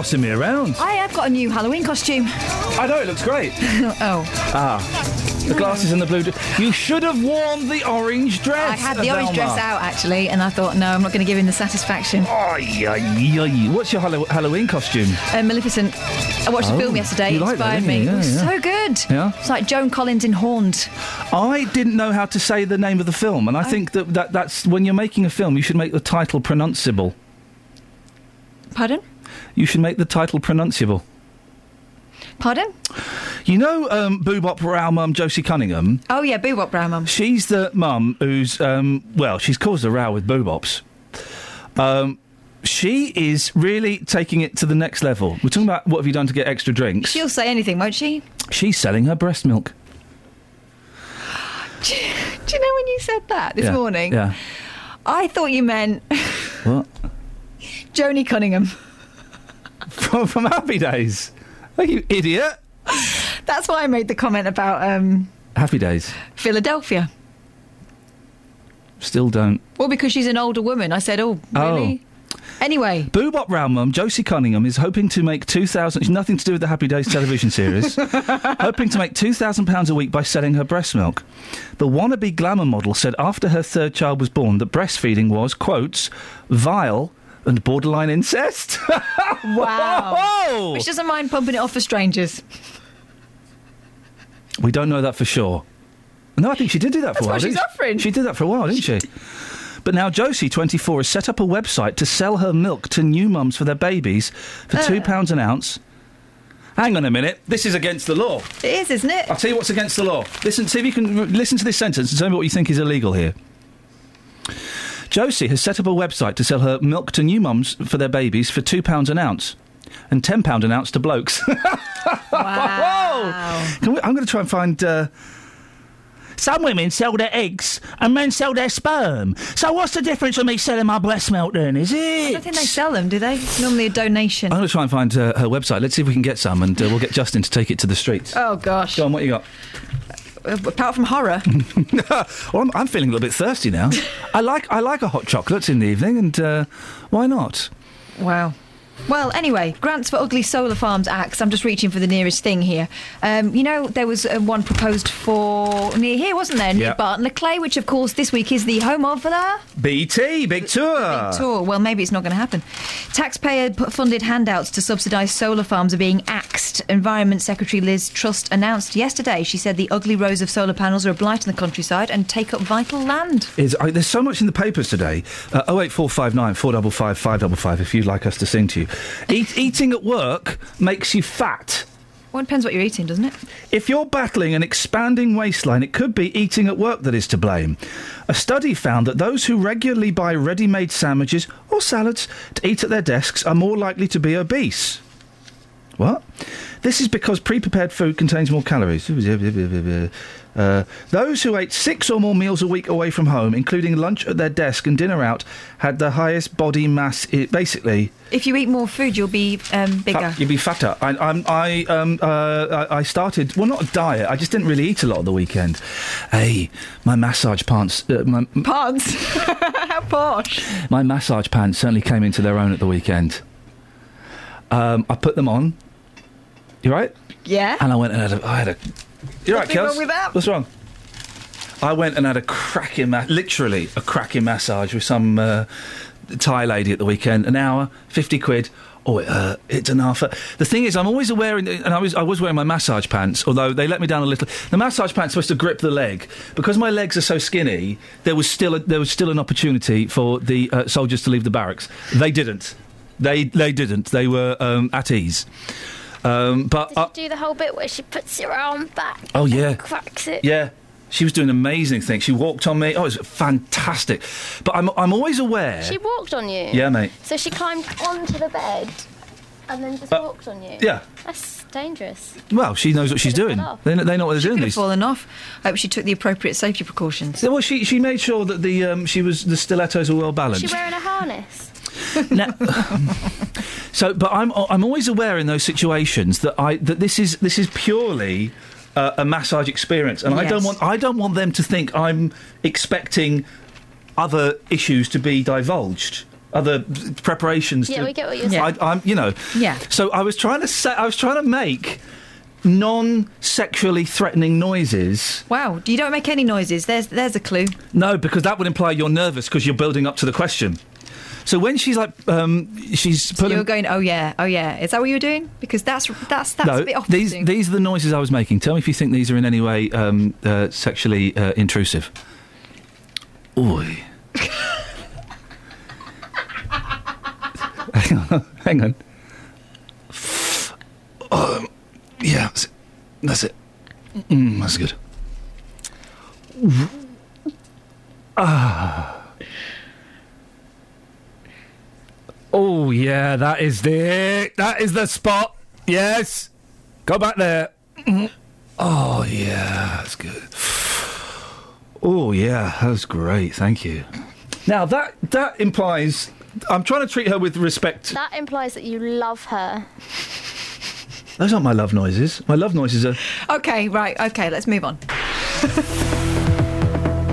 Bossing me around. I have got a new Halloween costume. I know, it looks great. oh. Ah. The glasses and the blue. Dress. You should have worn the orange dress. I had the orange dress out actually, and I thought, no, I'm not going to give him the satisfaction. Ay, ay, ay. What's your Hallow- Halloween costume? Uh, Maleficent. I watched Oh, the film yesterday. you It like that, inspired didn't me. you? it was Yeah, yeah. so good. Yeah. It's like Joan Collins in Horned. I didn't know how to say the name of the film, and I Oh. think that, that that's when you're making a film, you should make the title pronounceable. Pardon? You should make the title pronounceable. Pardon? You know, um, Boobop Row mum Josie Cunningham. Oh yeah, Boobop Brown Mum. She's the mum who's um, well, she's caused a row with Boobops. Um, she is really taking it to the next level. We're talking about what have you done to get extra drinks. She'll say anything, won't she? She's selling her breast milk. Do you know when you said that this Yeah, morning? Yeah. I thought you meant What? Joanie Cunningham. From, from Happy Days. Oh, you idiot. That's why I made the comment about um, Happy Days. Philadelphia. Still don't. Well, because she's an older woman. I said, oh, really? Anyway, Boobop Round Mum, Josie Cunningham, is hoping to make 2,000. It's nothing to do with the Happy Days television series. hoping to make £2,000 a week by selling her breast milk. The wannabe glamour model said after her third child was born that breastfeeding was, quotes, vile and borderline incest. wow. Which doesn't mind pumping it off for strangers. we don't know that for sure. No, I think she did do that for That's a while. she's offering. She did that for a while, didn't she? But now Josie, 24, has set up a website to sell her milk to new mums for their babies for Uh. £2 an ounce. Hang on a minute. This is against the law. It is, isn't it? I'll tell you what's against the law. Listen, see if you can listen to this sentence and tell me what you think is illegal here. Josie has set up a website to sell her milk to new mums for their babies for £2 an ounce. And £10 an ounce to blokes. Wow. Can we, I'm going to try and find. Uh, some women sell their eggs and men sell their sperm. So what's the difference with me selling my breast milk then, is I it? don't think they sell them, do they? It's normally a donation. I'm going to try and find uh, her website. Let's see if we can get some and uh, we'll get Justin to take it to the streets. Oh, gosh. Go on, what you got? Apart from horror. well, I'm, I'm feeling a little bit thirsty now. I like I like a hot chocolate in the evening, and uh, why not? Wow. Well, anyway, grants for ugly solar farms acts. I'm just reaching for the nearest thing here. Um, you know, there was uh, one proposed for near here, wasn't there? Near Yeah. Barton-le-Clay, which of course this week is the home of the BT, big tour. Big tour. Well, maybe it's not going to happen. Taxpayer-funded handouts to subsidise solar farms are being axed. Environment Secretary Liz Truss announced yesterday. She said the ugly rows of solar panels are a blight on the countryside and take up vital land. Is I, there's so much in the papers today. Uh, 08459 455 555 if you'd like us to sing to you. Eat, eating at work makes you fat. Well, it depends what you're eating, doesn't it? If you're battling an expanding waistline, it could be eating at work that is to blame. A study found that those who regularly buy ready made sandwiches or salads to eat at their desks are more likely to be obese. What? This is because pre prepared food contains more calories. Uh, those who ate six or more meals a week away from home, including lunch at their desk and dinner out, had the highest body mass. I- basically, If you eat more food, you'll be um, bigger. Fat- you'd be fatter. I, I'm, I, um, uh, I I started, well, not a diet. I just didn't really eat a lot on the weekend. Hey, my massage pants, uh, my, Pants. How posh. my massage pants certainly came into their own at the weekend. Um, I put them on. You right? Yeah. And I went and had a, I had a. You right, Nothing wrong with that. What's wrong? I went and had a cracking, ma- literally a cracking massage with some uh, Thai lady at the weekend. An hour, fifty quid. Oh, it hurt. It's an half. The thing is, I'm always aware, and I was I was wearing my massage pants, although they let me down a little. The massage pants supposed to grip the leg because my legs are so skinny. There was still a, there was still an opportunity for the uh, soldiers to leave the barracks. They didn't. They they didn't. They were um, at ease. Um, but uh, Do the whole bit where she puts her arm back. Oh, yeah. cracks it. Yeah. She was doing amazing things. She walked on me. Oh, it was fantastic. But I'm, I'm always aware. She walked on you. Yeah, mate. So she climbed onto the bed and then just Uh, walked on you. yeah. That's dangerous. Well, she knows what she's doing. They, kn- they know what they're doing. Could have These. fallen off. I hope she took the appropriate safety precautions. Yeah, well, she she made sure that the um, she was the stilettos were well Is balanced. she wearing a harness? Now- so, but I'm I'm always aware in those situations that I that this is this is purely uh, a massage experience, and I don't want I don't want them to think I'm expecting other issues to be divulged. other preparations. Yeah, to, we get what you're saying. I, I'm, you know. Yeah. So I was trying to say, I was trying to make non-sexually threatening noises. Wow, you don't make any noises. There's there's a clue. No, because that would imply you're nervous because you're building up to the question. So when she's like, um, she's So you're going, oh yeah, oh yeah. Is that what you're doing? Because that's that's that's no, a bit off. these these are the noises I was making. Tell me if you think these are in any way um, uh, sexually uh, intrusive. Oi. hang on, hang on. Um, yeah, that's it. That's, it. Mm, that's good. Ah. Oh yeah, that is the that is the spot. Yes, go back there. Mhm. Oh yeah, that's good. Oh yeah, that was great. Thank you. Now that that implies I'm trying to treat her with respect. That implies that you love her. Those aren't my love noises. My love noises are. Okay, right. Okay, let's move on.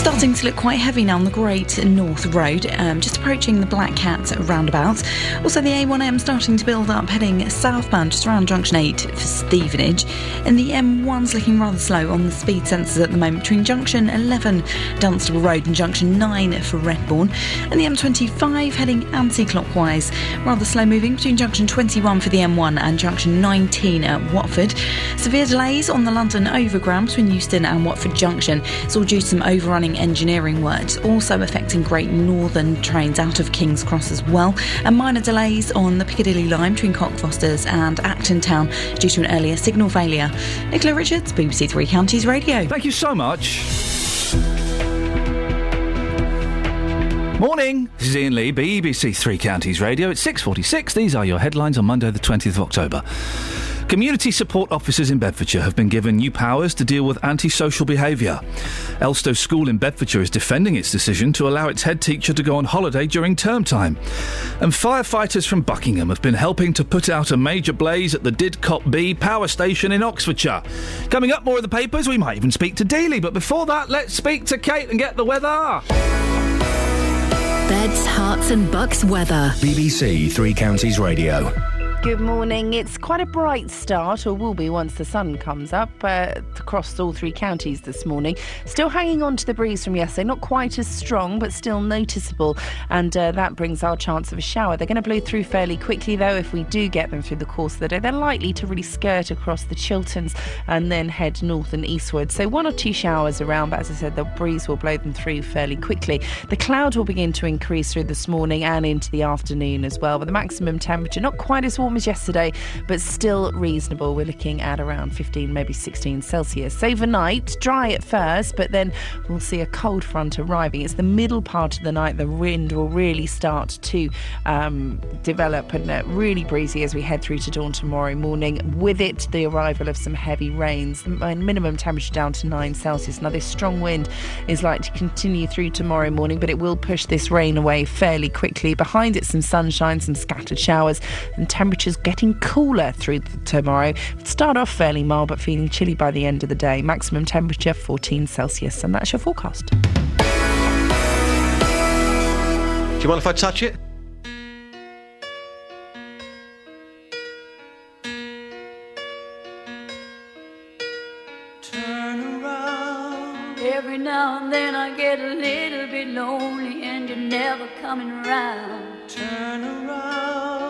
Starting to look quite heavy now on the Great North Road, um, just approaching the Black Cat roundabout. Also, the A1M starting to build up, heading southbound just around junction 8 for Stevenage. And the M1's looking rather slow on the speed sensors at the moment between junction 11 Dunstable Road and junction 9 for Redbourn. And the M25 heading anti clockwise, rather slow moving between junction 21 for the M1 and junction 19 at Watford. Severe delays on the London Overground between Euston and Watford Junction. It's all due to some overrunning engineering works, also affecting Great Northern trains out of King's Cross as well. And minor delays on the Piccadilly line between Cockfosters and Acton Town due to an earlier signal failure. Nicola Richards, BBC Three Counties Radio. Thank you so much. Morning. This is Iain Lee, BBC Three Counties Radio. It's 6:46. These are your headlines on Monday, the 20th of October. Community support officers in Bedfordshire have been given new powers to deal with antisocial behaviour. Elstow School in Bedfordshire is defending its decision to allow its head teacher to go on holiday during term time. And firefighters from Buckingham have been helping to put out a major blaze at the Didcot B power station in Oxfordshire. Coming up, more of the papers. We might even speak to Dealey, but before that, let's speak to Kate and get the weather. Beds, Herts, and bucks weather. BBC Three Counties Radio. Good morning. It's quite a bright start, or will be once the sun comes up, uh, across all three counties this morning. Still hanging on to the breeze from yesterday, not quite as strong, but still noticeable, and uh, that brings our chance of a shower. They're going to blow through fairly quickly, though. If we do get them through the course of the day, they're likely to really skirt across the Chilterns and then head north and eastward. So one or two showers around, but as I said, the breeze will blow them through fairly quickly. The cloud will begin to increase through this morning and into the afternoon as well, but the maximum temperature not quite as warm as yesterday, but still reasonable. We're looking at around 15, maybe 16 Celsius. Overnight, dry at first, but then we'll see a cold front arriving. It's the middle part of the night the wind will really start to um, develop and uh, really breezy as we head through to dawn tomorrow morning. With it, the arrival of some heavy rains. The minimum temperature down to 9 Celsius. Now, this strong wind is likely to continue through tomorrow morning, but it will push this rain away fairly quickly. Behind it, some sunshine, some scattered showers, and temperatures getting cooler through tomorrow. Start off fairly mild, but feeling chilly by the end of the day. Maximum temperature 14 Celsius, and that's your forecast. Do you mind if I touch it? Every now and then I get a little bit lonely and you're never coming around. Turn around.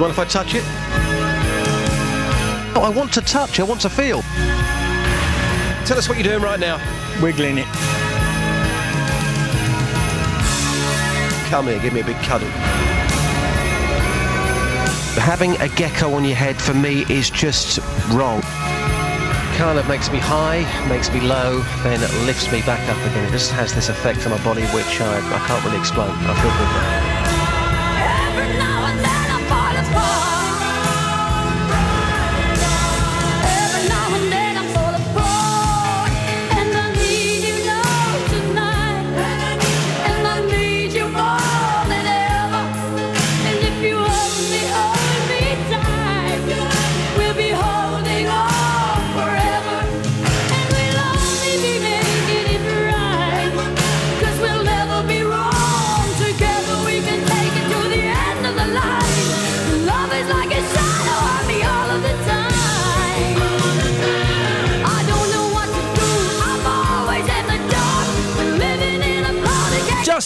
You mind if I touch it? Oh, I want to touch. I want to feel. Tell us what you're doing right now. Wiggling it. Come here, give me a big cuddle. Having a gecko on your head for me is just wrong. Kind of makes me high, makes me low, then lifts me back up again. It just has this effect on my body which I, I can't really explain. I feel good now.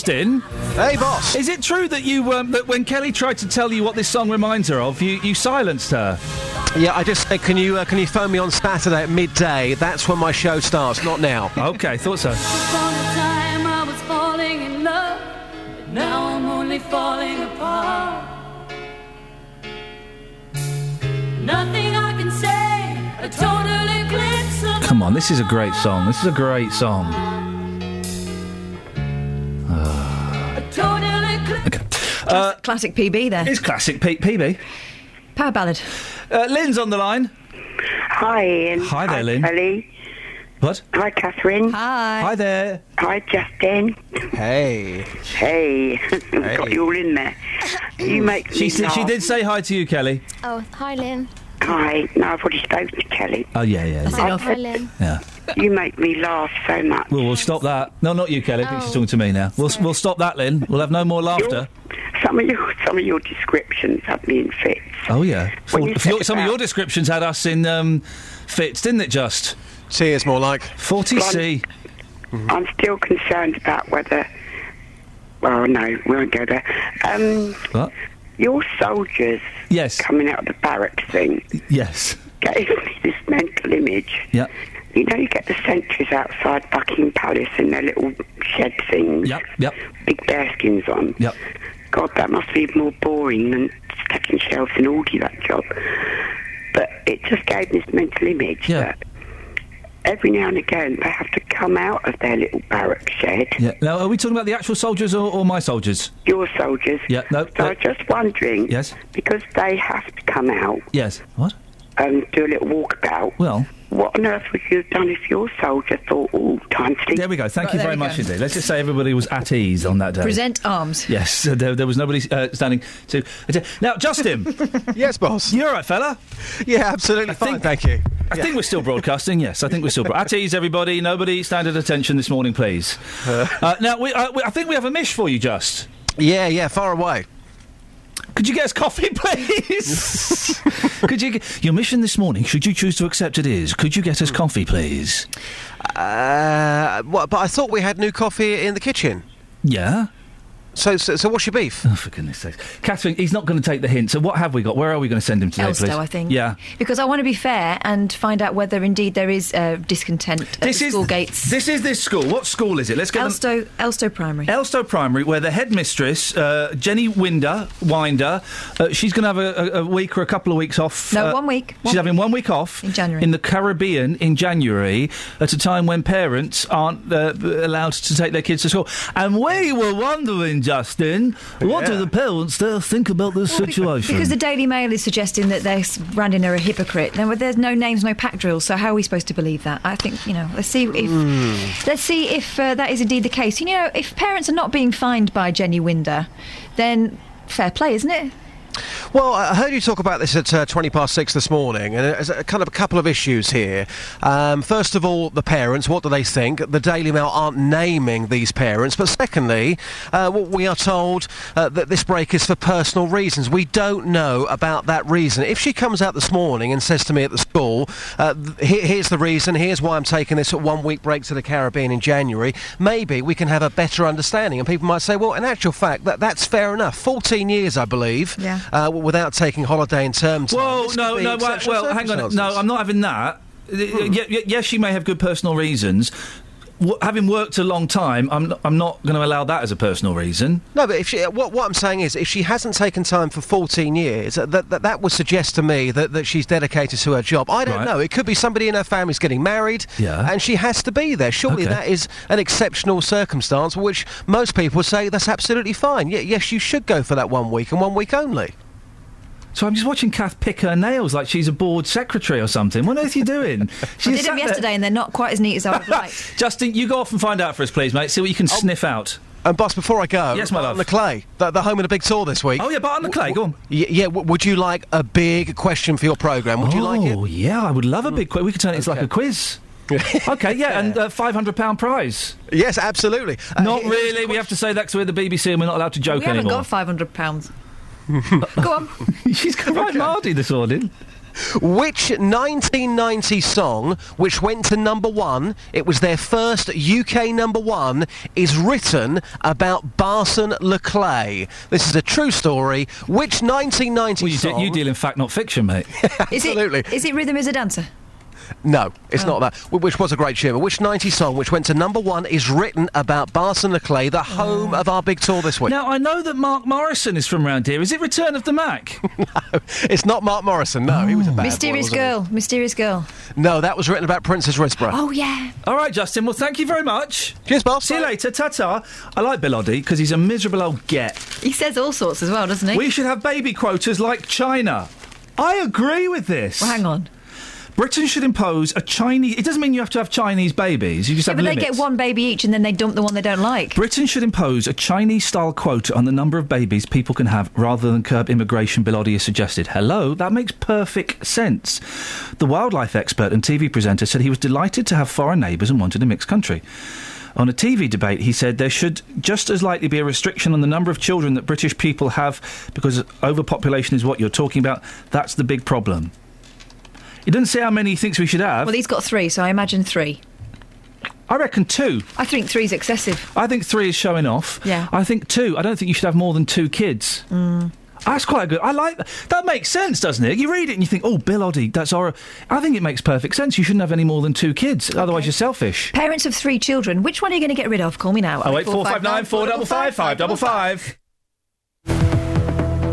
Justin. Hey, boss. Is it true that you um, that when Kelly tried to tell you what this song reminds her of, you, you silenced her? Yeah, I just said, can you uh, can you phone me on Saturday at midday? That's when my show starts, not now. okay, thought so. Upon a time I was falling in love, but now I'm only falling apart. Nothing I can say, a total eclipse of Come on, this is a great song. This is a great song. Eclipse. Uh, Classic PB there. It's classic Pete PB. Power ballad. Uh, Lynn's on the line. Hi, Iain. Hi there, Lynn. Kelly. What? Hi, Catherine. Hi. Hi there. Hi, Justin. Hey. Hey. Got you all in there. You make me She, s- laugh. she did say hi to you, Kelly. Oh, hi, Lynn. Hi. No, I've already spoken to Kelly. Oh, yeah, yeah. That's yeah. enough. Hi, Lynn. Yeah. You make me laugh so much. Well, we'll stop that. No, not you, Kelly. I think she's Oh. talking to me now. We'll, we'll stop that, Lynn. We'll have no more laughter. Some of your some of your descriptions have me in fits. Oh, yeah. When For- you for said your- some of about- your descriptions had us in um, fits, didn't it, just? Tears more like. 40C. I'm still concerned about whether. Well, no, we won't go there. Um, What? Your soldiers Yes. coming out of the barracks thing Yes. gave me this mental image. Yeah. You know, you get the sentries outside Buckingham Palace in their little shed things. Yep, yep. Big bearskins on. Yep. God, that must be more boring than stacking shelves in Aldi, that job. But it just gave me this mental image Yeah. that every now and again they have to come out of their little barrack shed. Yeah. Now, are we talking about the actual soldiers or, or my soldiers? Your soldiers. Yeah. No. So I was just wondering, yes. because they have to come out Yes. What? and do a little walkabout. Well. What on earth would you have done if your soldier thought, oh, time to leave? There we go. Thank Right, you very much go. indeed. Let's just say everybody was at ease on that day. Present arms. Yes, uh, there, there was nobody uh, standing to. Now, Justin. yes, boss. You all right, fella? Yeah, absolutely fine. Thank you. I think we're still broadcasting. Yes, I think we're still. Bro- at ease, everybody. Nobody stand at attention this morning, please. Uh, now, we, uh, we, I think we have a mish for you, just. Yeah, yeah, far away. Could you get us coffee, please? could you? Get, your mission this morning, should you choose to accept it, is could you get us coffee, please? Uh, what, but I thought we had new coffee in the kitchen. Yeah. So, so, so what's your beef? Oh, for goodness sake, Catherine, he's not going to take the hint. So, what have we got? Where are we going to send him today, Elstow, please? I think. Yeah. Because I want to be fair and find out whether indeed there is uh, discontent at This the is school gates. This is this school. What school is it? Let's get them- Elstow, Elstow Primary. Elstow Primary, where the headmistress, uh, Jenny Winder, Winder, uh, she's going to have a, a, a week or a couple of weeks off. No, uh, one week. She's One having one week off In January. in the Caribbean in January at a time when parents aren't uh, allowed to take their kids to school. And we were wondering, Justin. What do the parents there think about this situation? Because the Daily Mail is suggesting that they're s- branding her a hypocrite. Now, there's no names, no pack drills. So how are we supposed to believe that? I think you know. Let's see if Hmm. let's see if uh, that is indeed the case. You know, if parents are not being fined by Jenny Winder, then fair play, isn't it? Well, I heard you talk about this at uh, 20 past six this morning, and there's a kind of a couple of issues here. Um, first of all, the parents, what do they think? The Daily Mail aren't naming these parents, but secondly, uh, we are told uh, that this break is for personal reasons. We don't know about that reason. If she comes out this morning and says to me at the school, uh, here's the reason, here's why I'm taking this one week break to the Caribbean in January, maybe we can have a better understanding. And people might say, well, in actual fact, that, that's fair enough. 14 years, I believe, Yeah. Uh, without taking holiday in terms. Well, no, no, well, well hang on. No, I'm not having that. Hmm. Yes, she may have good personal reasons. W- having worked a long time, I'm not, I'm not going to allow that as a personal reason. No, but if she, what, what I'm saying is, if she hasn't taken time for 14 years, uh, that, that, that would suggest to me that, that she's dedicated to her job. I don't Right. know. It could be somebody in her family's getting married, Yeah. and she has to be there. Surely Okay. that is an exceptional circumstance, which most people would say that's absolutely fine. Ye- yes, you should go for that one week and one week only. So I'm just watching Kath pick her nails like she's a board secretary or something. What on earth are you doing? I did them sat there- yesterday, and they're not quite as neat as I would like. Justin, you go off and find out for us, please, mate. See what you can sniff out. And boss, before I go, Yes, my on love. the clay, the, the home of the big tour this week. Oh yeah, but on the clay, go on. Y- yeah, w- would you like a big question for your programme? Would you like it? Oh yeah, I would love a big quiz. We could turn it into like a quiz. okay, yeah, and uh, five hundred pound prize. Yes, absolutely. Uh, not really. We have to say that 'cause we're the BBC and we're not allowed to joke we haven't anymore. got five hundred pounds. Go on. She's got right Mardy this morning. Which 1990 song, which went to number one, it was their first UK number one, is written about Barton-le-Clay? This is a true story. Which 1990 Well, you, song? de- you deal in fact, not fiction, mate. Is Absolutely. it, is it Rhythm is a Dancer? No, it's Oh. not that. Which was a great tune. Which 90 song, which went to number one, is written about Barton-le-Clay, the home oh. of our big tour this week? now I know that Mark Morrison is from round here. Is it Return of the Mack? No, it's not Mark Morrison. No, he was a bad Mysterious wasn't he? Girl. Mysterious Girl. No, that was written about Princes Risborough. Oh yeah. All right, Justin. Well, thank you very much. Cheers, boss. See you later. Ta ta. I like Bill Oddie because he's a miserable old get. He says all sorts as well, doesn't he? We should have baby quotas like China. I agree with this. Well, hang on. Britain should impose a Chinese. It doesn't mean you have to have Chinese babies. You just Yeah, have but limits. they get one baby each, and then they dump the one they don't like. Britain should impose a Chinese style quota on the number of babies people can have rather than curb immigration, has suggested. Hello, that makes perfect sense. The wildlife expert and TV presenter said he was delighted to have foreign neighbours and wanted a mixed country. On a TV debate, he said there should just as likely be a restriction on the number of children that British people have because overpopulation is what you're talking about. That's the big problem. He doesn't say how many he thinks we should have. Well, he's got three, so I imagine three. I reckon two. I think three is excessive. I think three is showing off. Yeah. I think two. I don't think you should have more than two kids. Mm. That's quite good. I like that. That makes sense, doesn't it? You read it and you think, oh, Bill Oddie, that's our. I think it makes perfect sense. You shouldn't have any more than two kids, okay. otherwise you're selfish. Parents of three children, which one are you going to get rid of? Call me now. Oh, 08459 455 555.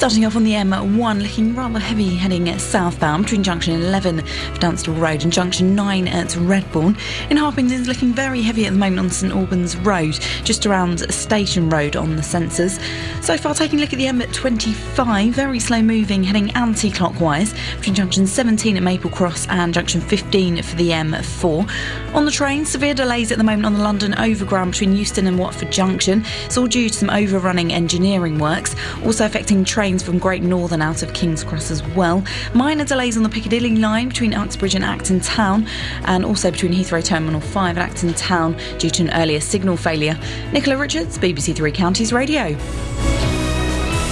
Starting off on the M1, looking rather heavy heading southbound between junction 11 for Dunstable Road and junction 9 at Redbourn. In Harpenden's looking very heavy at the moment on St Albans Road, just around Station Road on the sensors. So far, taking a look at the M25, very slow moving, heading anti clockwise between junction 17 at Maple Cross and junction 15 for the M4. On the train, severe delays at the moment on the London Overground between Euston and Watford Junction. It's all due to some overrunning engineering works, also affecting trains from Great Northern out of King's Cross as well. Minor delays on the Piccadilly line between Uxbridge and Acton Town, and also between Heathrow Terminal 5 and Acton Town due to an earlier signal failure. Nicola Richards, BBC Three Counties Radio.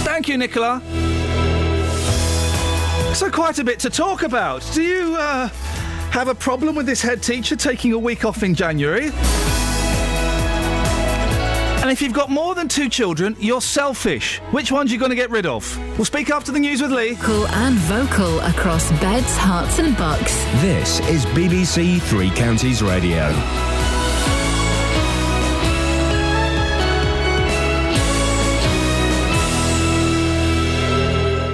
Thank you, Nicola. So, quite a bit to talk about. Do you uh, have a problem with this head teacher taking a week off in January? And if you've got more than two children, you're selfish. Which ones are you going to get rid of? We'll speak after the news with Lee. Cool and vocal across beds, Herts, and bucks. This is BBC Three Counties Radio.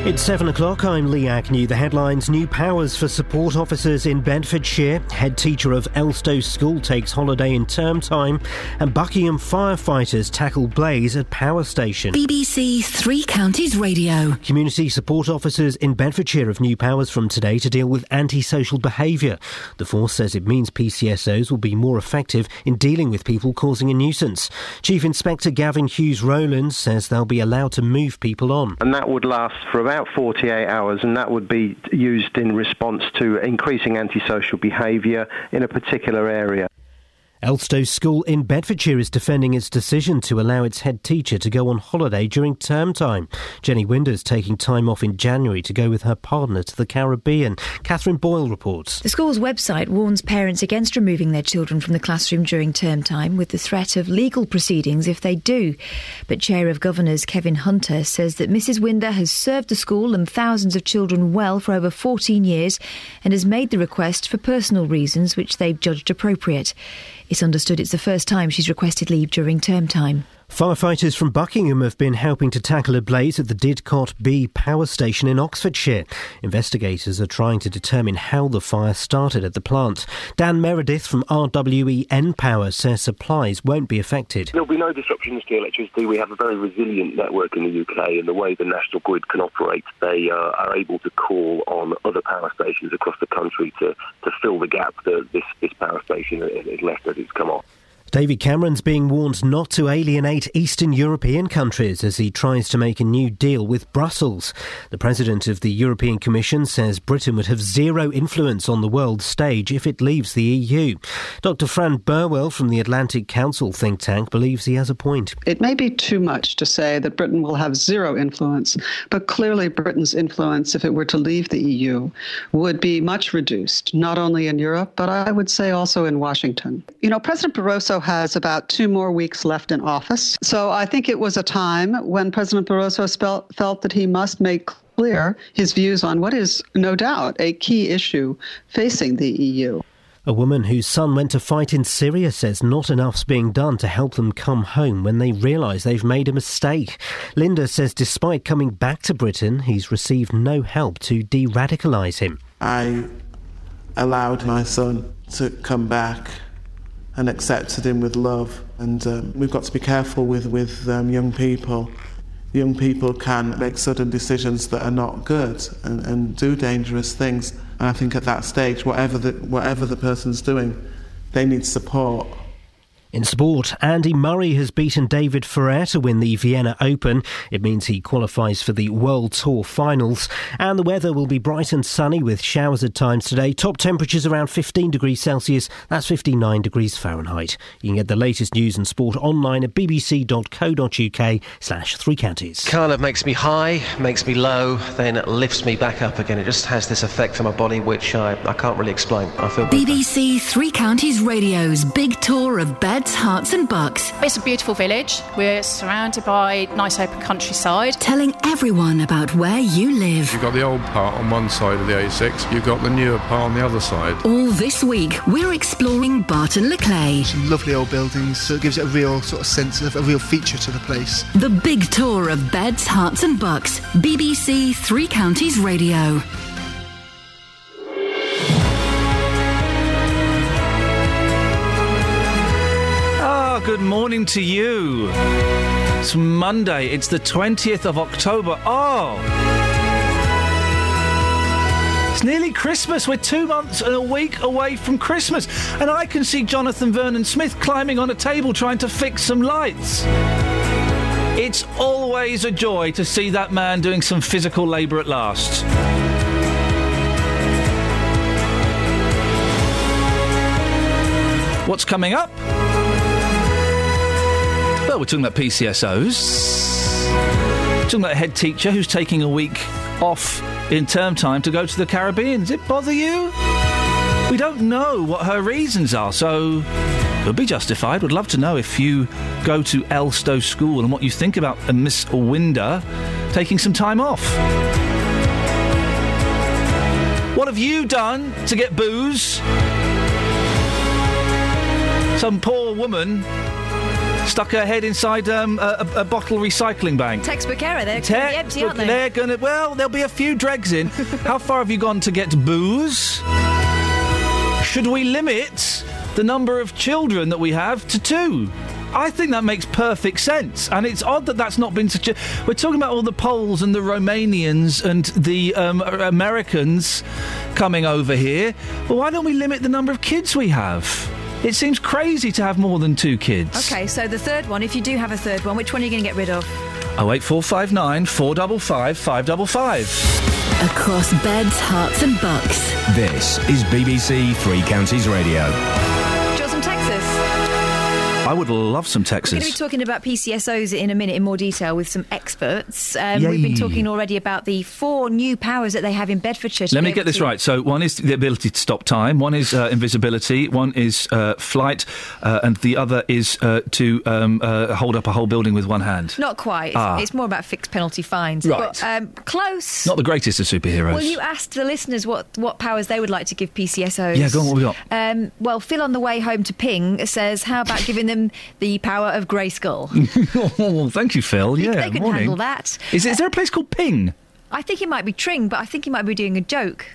It's seven o'clock. I'm Lee Agnew. The headlines New powers for support officers in Bedfordshire. Head teacher of Elstow School takes holiday in term time. And Buckingham firefighters tackle blaze at power station. BBC Three Counties Radio. Community support officers in Bedfordshire have new powers from today to deal with antisocial behaviour. The force says it means PCSOs will be more effective in dealing with people causing a nuisance. Chief Inspector Gavin Hughes Rowland says they'll be allowed to move people on. And that would last for about 48 hours, and that would be used in response to increasing antisocial behaviour in a particular area. Elstow School in Bedfordshire is defending its decision to allow its head teacher to go on holiday during term time. Jenny Winder's taking time off in January to go with her partner to the Caribbean. Catherine Boyle reports. The school's website warns parents against removing their children from the classroom during term time with the threat of legal proceedings if they do. But Chair of Governors Kevin Hunter says that Mrs. Winder has served the school and thousands of children well for over 14 years and has made the request for personal reasons which they've judged appropriate. It's understood it's the first time she's requested leave during term time. Firefighters from Buckingham have been helping to tackle a blaze at the Didcot B power station in Oxfordshire. Investigators are trying to determine how the fire started at the plant. Dan Meredith from RWE nPower says supplies won't be affected. There'll be no disruptions to electricity. We have a very resilient network in the UK, and the way the national grid can operate, they uh, are able to call on other power stations across the country to, to fill the gap that this, this power station has left as it's come off. David Cameron's being warned not to alienate Eastern European countries as he tries to make a new deal with Brussels. The president of the European Commission says Britain would have zero influence on the world stage if it leaves the EU. Dr. Fran Burwell from the Atlantic Council think tank believes he has a point. It may be too much to say that Britain will have zero influence, but clearly Britain's influence, if it were to leave the EU, would be much reduced, not only in Europe, but I would say also in Washington. You know, President Barroso has about two more weeks left in office. So I think it was a time when President Barroso felt, felt that he must make clear his views on what is no doubt a key issue facing the EU. A woman whose son went to fight in Syria says not enough's being done to help them come home when they realise they've made a mistake. Linda says despite coming back to Britain, he's received no help to de radicalise him. I allowed my son to come back and accepted him with love. And um, we've got to be careful with, with um, young people. Young people can make sudden decisions that are not good and, and do dangerous things. And I think at that stage, whatever the, whatever the person's doing, they need support. In sport, Andy Murray has beaten David Ferrer to win the Vienna Open. It means he qualifies for the World Tour finals. And the weather will be bright and sunny with showers at times today. Top temperatures around 15 degrees Celsius. That's 59 degrees Fahrenheit. You can get the latest news and sport online at bbc.co.uk slash three counties. Kind of makes me high, makes me low, then lifts me back up again. It just has this effect on my body which I, I can't really explain. I feel BBC Three Counties Radio's big tour of beds, Herts, and bucks. It's a beautiful village. We're surrounded by nice open countryside. Telling everyone about where you live. You've got the old part on one side of the A6, you've got the newer part on the other side. All this week, we're exploring Barton Le Clay. Some lovely old buildings, so it gives it a real sort of sense of a real feature to the place. The big tour of beds, Herts, and bucks. BBC Three Counties Radio. Good morning to you. It's Monday. It's the 20th of October. Oh! It's nearly Christmas. We're two months and a week away from Christmas. And I can see Jonathan Vernon Smith climbing on a table trying to fix some lights. It's always a joy to see that man doing some physical labour at last. What's coming up? Well, we're talking about PCSOs. Talking about a head teacher who's taking a week off in term time to go to the Caribbean. Does it bother you? We don't know what her reasons are, so could be justified. We'd love to know if you go to Elstow School and what you think about a Miss Winder taking some time off. What have you done to get booze? Some poor woman stuck her head inside um, a, a, bottle recycling bank. Textbook error. They're gonna be empty, aren't they? They're gonna. Well, there'll be a few dregs in. How far have you gone to get booze? Should we limit the number of children that we have to two? I think that makes perfect sense, and it's odd that that's not been such a. We're talking about all the Poles and the Romanians and the um, Americans coming over here, but why don't we limit the number of kids we have? It seems crazy to have more than two kids. Okay, so the third one, if you do have a third one, which one are you going to get rid of? Oh eight four five nine four double five five double five. Across beds, Herts, and bucks. This is BBC Three Counties Radio. I would love some Texas. We're going to be talking about PCSOs in a minute in more detail with some experts. Um, we've been talking already about the four new powers that they have in Bedfordshire. Let me get this to- right. So one is the ability to stop time, one is uh, invisibility, one is uh, flight, uh, and the other is uh, to um, uh, hold up a whole building with one hand. Not quite. It's, Ah. it's more about fixed penalty fines. Right. But um, close. Not the greatest of superheroes. Well, you asked the listeners what, what powers they would like to give PCSOs. Yeah, go on, what we got? Um, well, Phil on the way home to Ping says, how about giving them the power of Grayskull? oh, thank you, Phil. Yeah, they can morning. handle that. Is, is there a place called Ping? I think he might be Tring, but I think he might be doing a joke.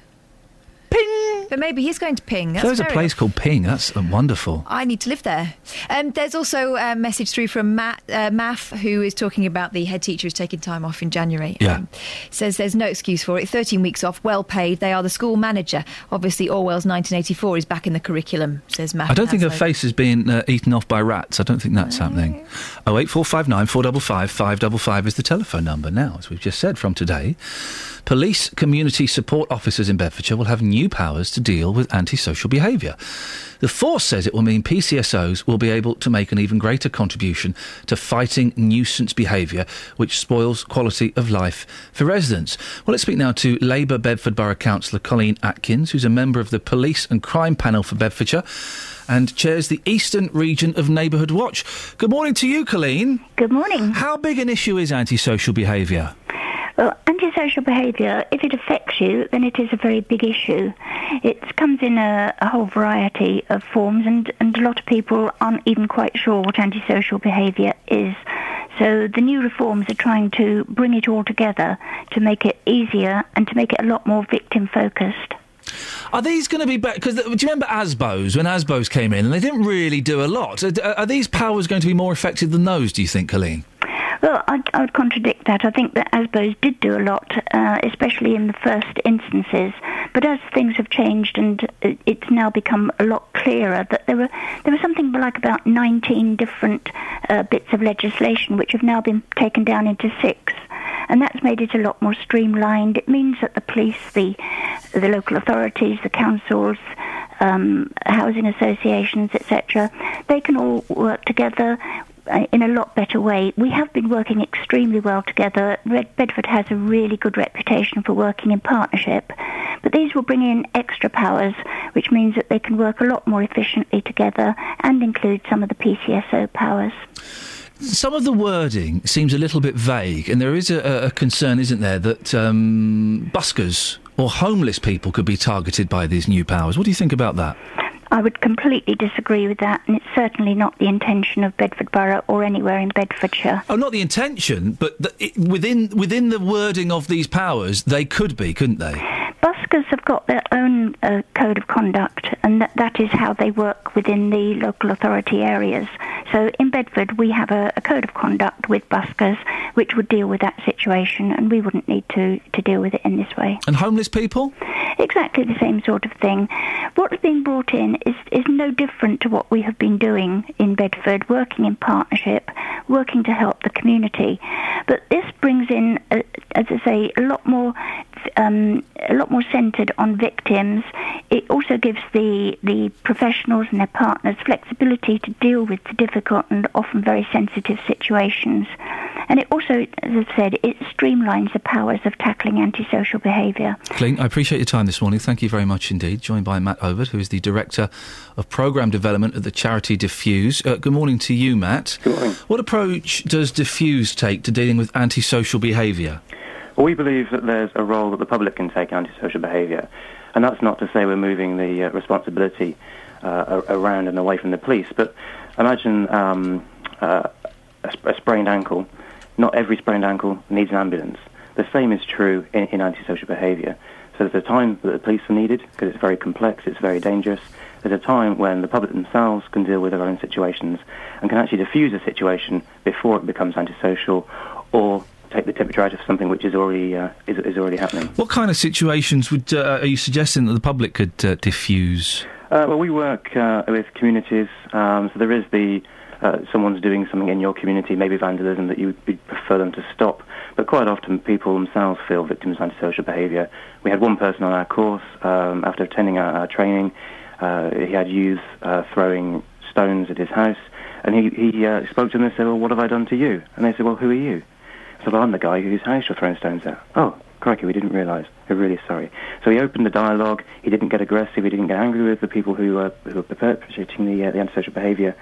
Ping! But maybe he's going to Ping. That's There's a place enough. called Ping. That's wonderful. I need to live there. Um, there's also a message through from Matt, uh, Math, who is talking about the head teacher who's taking time off in January. Yeah. Um, says there's no excuse for it. 13 weeks off, well paid. They are the school manager. Obviously, Orwell's 1984 is back in the curriculum, says Matt. I don't think her face is being uh, eaten off by rats. I don't think that's happening. Oh eight four five nine four double five five double five is the telephone number now, as we've just said from today. Police community support officers in Bedfordshire will have new powers to deal with antisocial behaviour. The force says it will mean PCSOs will be able to make an even greater contribution to fighting nuisance behaviour, which spoils quality of life for residents. Well, let's speak now to Labour Bedford Borough Councillor Colleen Atkins, who's a member of the Police and Crime Panel for Bedfordshire and chairs the Eastern Region of Neighbourhood Watch. Good morning to you, Colleen. Good morning. How big an issue is antisocial behaviour? Well, antisocial behaviour, if it affects you, then it is a very big issue. It comes in a, a whole variety of forms, and, and a lot of people aren't even quite sure what antisocial behaviour is. So the new reforms are trying to bring it all together to make it easier and to make it a lot more victim focused. Are these going to be better? Because do you remember ASBOs when ASBOs came in and they didn't really do a lot? Are, are these powers going to be more effective than those? Do you think, Colleen? Well, I, I would contradict that. I think that ASBOs did do a lot, uh, especially in the first instances. But as things have changed and it's now become a lot clearer that there were there were something like about 19 different uh, bits of legislation which have now been taken down into six. And that's made it a lot more streamlined. It means that the police, the the local authorities, the councils, um, housing associations, etc., they can all work together in a lot better way. We have been working extremely well together. Red Bedford has a really good reputation for working in partnership, but these will bring in extra powers, which means that they can work a lot more efficiently together and include some of the PCSO powers. Some of the wording seems a little bit vague, and there is a, a concern, isn't there, that um, buskers or homeless people could be targeted by these new powers. What do you think about that? I would completely disagree with that, and it's certainly not the intention of Bedford Borough or anywhere in Bedfordshire. Oh, not the intention, but the, it, within within the wording of these powers, they could be, couldn't they? Buskers have got their own uh, code of conduct, and that, that is how they work within the local authority areas. So in Bedford, we have a, a code of conduct with buskers which would deal with that situation, and we wouldn't need to, to deal with it in this way. And homeless people? Exactly the same sort of thing. What's being brought in is, is no different to what we have been doing in Bedford, working in partnership, working to help the community. But this brings in, uh, as I say, a lot more, um, a lot more centred on victims. It also gives the the professionals and their partners flexibility to deal with the difficult and often very sensitive situations. And it also, as I've said, it streamlines the powers of tackling antisocial behaviour. Colleen, I appreciate your time this morning. Thank you very much indeed. Joined by Matt Overt, who is the Director of Programme Development at the charity Diffuse. Uh, good morning to you, Matt. Good morning. What approach does Diffuse take to dealing with antisocial behaviour? We believe that there's a role that the public can take in antisocial behaviour, and that's not to say we're moving the uh, responsibility uh, around and away from the police. But imagine um, uh, a, sp- a sprained ankle, not every sprained ankle needs an ambulance. The same is true in, in antisocial behaviour. So there's a time that the police are needed because it's very complex, it's very dangerous. There's a time when the public themselves can deal with their own situations and can actually diffuse a situation before it becomes antisocial or take the temperature out of something which is already uh, is, is already happening. What kind of situations would uh, are you suggesting that the public could uh, diffuse? Uh, well, we work uh, with communities, um, so there is the uh, someone's doing something in your community, maybe vandalism, that you would prefer them to stop. But quite often, people themselves feel victims of antisocial behaviour. We had one person on our course um, after attending our, our training. Uh, he had youth uh, throwing stones at his house, and he he uh, spoke to them and said, "Well, what have I done to you?" And they said, "Well, who are you?" Well, I'm the guy whose house you're throwing stones at. Oh, crikey, we didn't realise. We're really sorry. So he opened the dialogue. He didn't get aggressive. He didn't get angry with the people who were, who were perpetrating the, uh, the antisocial behaviour.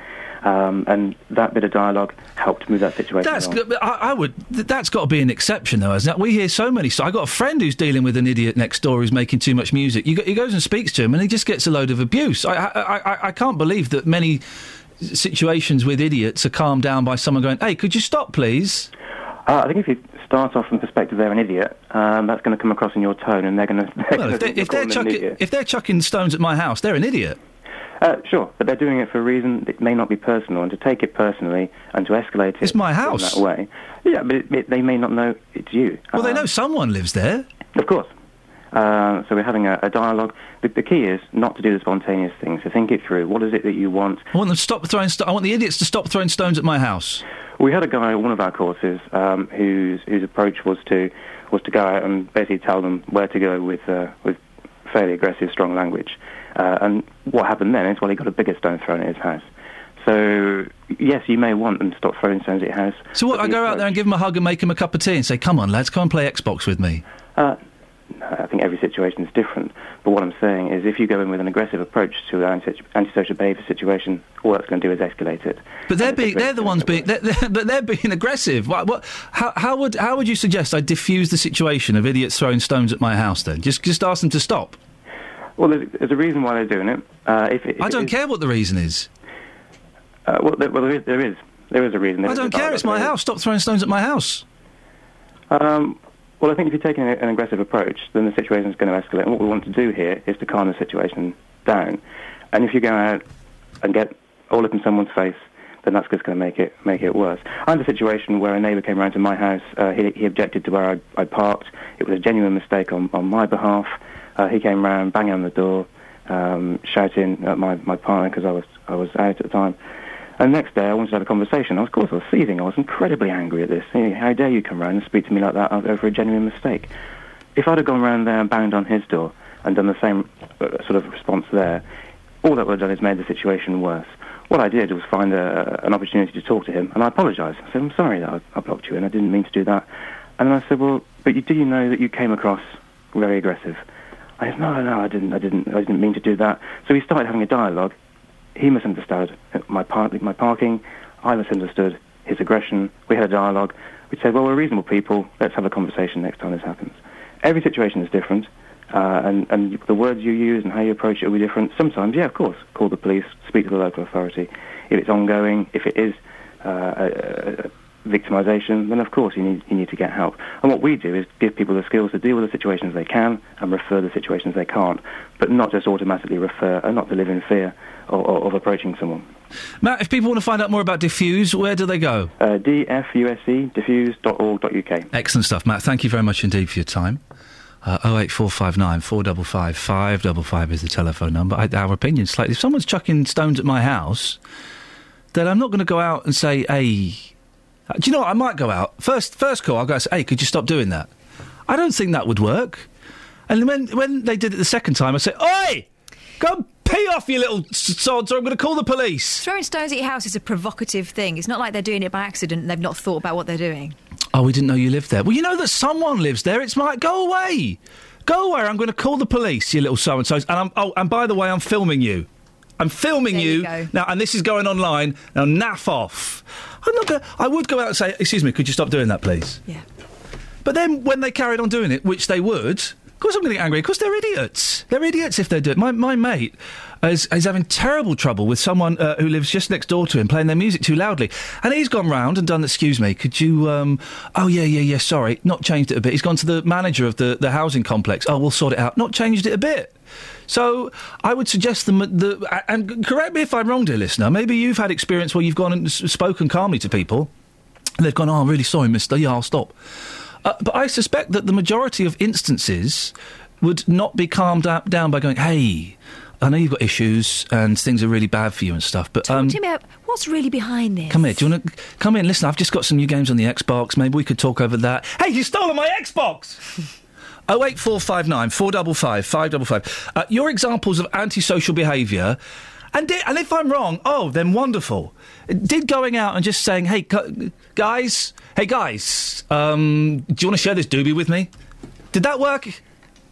Um, and that bit of dialogue helped move that situation That's on. good. I, I would. th- That's got to be an exception, though, hasn't it? We hear so many. So I got a friend who's dealing with an idiot next door who's making too much music. You go, he goes and speaks to him, and he just gets a load of abuse. I, I, I can't believe that many situations with idiots are calmed down by someone going, "Hey, could you stop, please?" Uh, I think if you start off from the perspective they're an idiot, um, that's going to come across in your tone, and they're going to. Well, if, they, if they're chucking if they're chucking stones at my house, they're an idiot. Uh, sure, but they're doing it for a reason It may not be personal, and to take it personally and to escalate it It's my in house. that way. Yeah, but it, it, they may not know it's you. Well, they Um, know someone lives there. Of course. Uh, so we're having a, a dialogue. The, the key is not to do the spontaneous things. To think it through. What is it that you want? I want them to stop throwing. St- I want the idiots to stop throwing stones at my house. We had a guy at one of our courses um, whose whose approach was to was to go out and basically tell them where to go with uh, with fairly aggressive, strong language. Uh, and what happened then is, well, he got a bigger stone thrown at his house. So yes, you may want them to stop throwing stones at your house. So what? I go out there and give them a hug and make them a cup of tea and say, "Come on, lads, come and play Xbox with me." Uh, I think every situation is different. But what I'm saying is, if you go in with an aggressive approach to an anti- antisocial behaviour situation, all that's going to do is escalate it. But they're being, they're the ones being, they're, they're, but they're being aggressive. What, what, how, how would, how would you suggest I diffuse the situation of idiots throwing stones at my house? Then just, just ask them to stop. Well, there's, there's a reason why they're doing it. Uh, if it if I don't care what the reason is. Uh, well, there, well, there is, there is, there is a reason. There I don't care. It's my house. Stop throwing stones at my house. Um, well, I think if you're taking an aggressive approach, then the situation is going to escalate. And what we want to do here is to calm the situation down. And if you go out and get all up in someone's face, then that's just going to make it make it worse. I had a situation where a neighbour came round to my house. Uh, he, he objected to where I, I parked. It was a genuine mistake on, on my behalf. Uh, he came round, banging on the door, um, shouting at my, my partner because I was I was out at the time. And the next day, I wanted to have a conversation. Of course, I was seething. I was incredibly angry at this. How dare you come round and speak to me like that I was over a genuine mistake? If I'd have gone round there and banged on his door and done the same uh, sort of response there, all that would have done is made the situation worse. What I did was find a, an opportunity to talk to him, and I apologised. I said, I'm sorry that I, I blocked you, and I didn't mean to do that. And then I said, well, but you, do you know that you came across very aggressive? I said, no, no, I didn't, I didn't, I didn't mean to do that. So we started having a dialogue. He misunderstood my, par- my parking. I misunderstood his aggression. We had a dialogue. We said, well, we're reasonable people. Let's have a conversation next time this happens. Every situation is different, uh, and, and the words you use and how you approach it will be different. Sometimes, yeah, of course, call the police, speak to the local authority. If it's ongoing, if it is uh, a, a victimisation, then of course you need, you need to get help. And what we do is give people the skills to deal with the situations they can and refer the situations they can't, but not just automatically refer and not to live in fear of, of, of approaching someone. Matt, if people want to find out more about Diffuse, where do they go? Uh, DFUSC, diffuse.org.uk. Excellent stuff, Matt. Thank you very much indeed for your time. Uh, 08459 455 555 is the telephone number. I, our opinion slightly. If someone's chucking stones at my house, then I'm not going to go out and say, hey. Uh, Do you know what? I might go out. First, first call, I'll go and say, hey, could you stop doing that? I don't think that would work. And when, when they did it the second time, I say, oi! Go and pee off, you little sods, or I'm going to call the police. Throwing stones at your house is a provocative thing. It's not like they're doing it by accident and they've not thought about what they're doing. Oh, we didn't know you lived there. Well, you know that someone lives there. It's like, go away. Go away. I'm going to call the police, you little so and so's. And I'm, oh, and by the way, I'm filming you. I'm filming There you you, go. now, and this is going online. Now, naff off. I'm not gonna, I would go out and say, "Excuse me, could you stop doing that, please?" Yeah. But then, when they carried on doing it, which they would, Of course I'm going to get angry. Of course they're idiots. They're idiots if they do it. My, my mate is, is having terrible trouble with someone uh, who lives just next door to him playing their music too loudly. And he's gone round and done, excuse me, could you, um, oh yeah, yeah, yeah, sorry, not changed it a bit. He's gone to the manager of the, the housing complex. Oh, we'll sort it out. Not changed it a bit. So I would suggest the, the and correct me if I'm wrong, dear listener. Maybe you've had experience where you've gone and spoken calmly to people, and they've gone, "Oh, I'm really sorry, Mister. Yeah, I'll stop." Uh, but I suspect that the majority of instances would not be calmed da- down by going, "Hey, I know you've got issues and things are really bad for you and stuff." But um, Talk to me about what's really behind this. come here. Do you want to come in? Listen, I've just got some new games on the Xbox. Maybe we could talk over that. Hey, you stole my Xbox. Oh eight four five nine four double five five double five. Uh, your examples of antisocial behaviour, and di- and if I'm wrong, oh then wonderful. Did going out and just saying, hey gu- guys, hey guys, um, do you want to share this doobie with me? Did that work?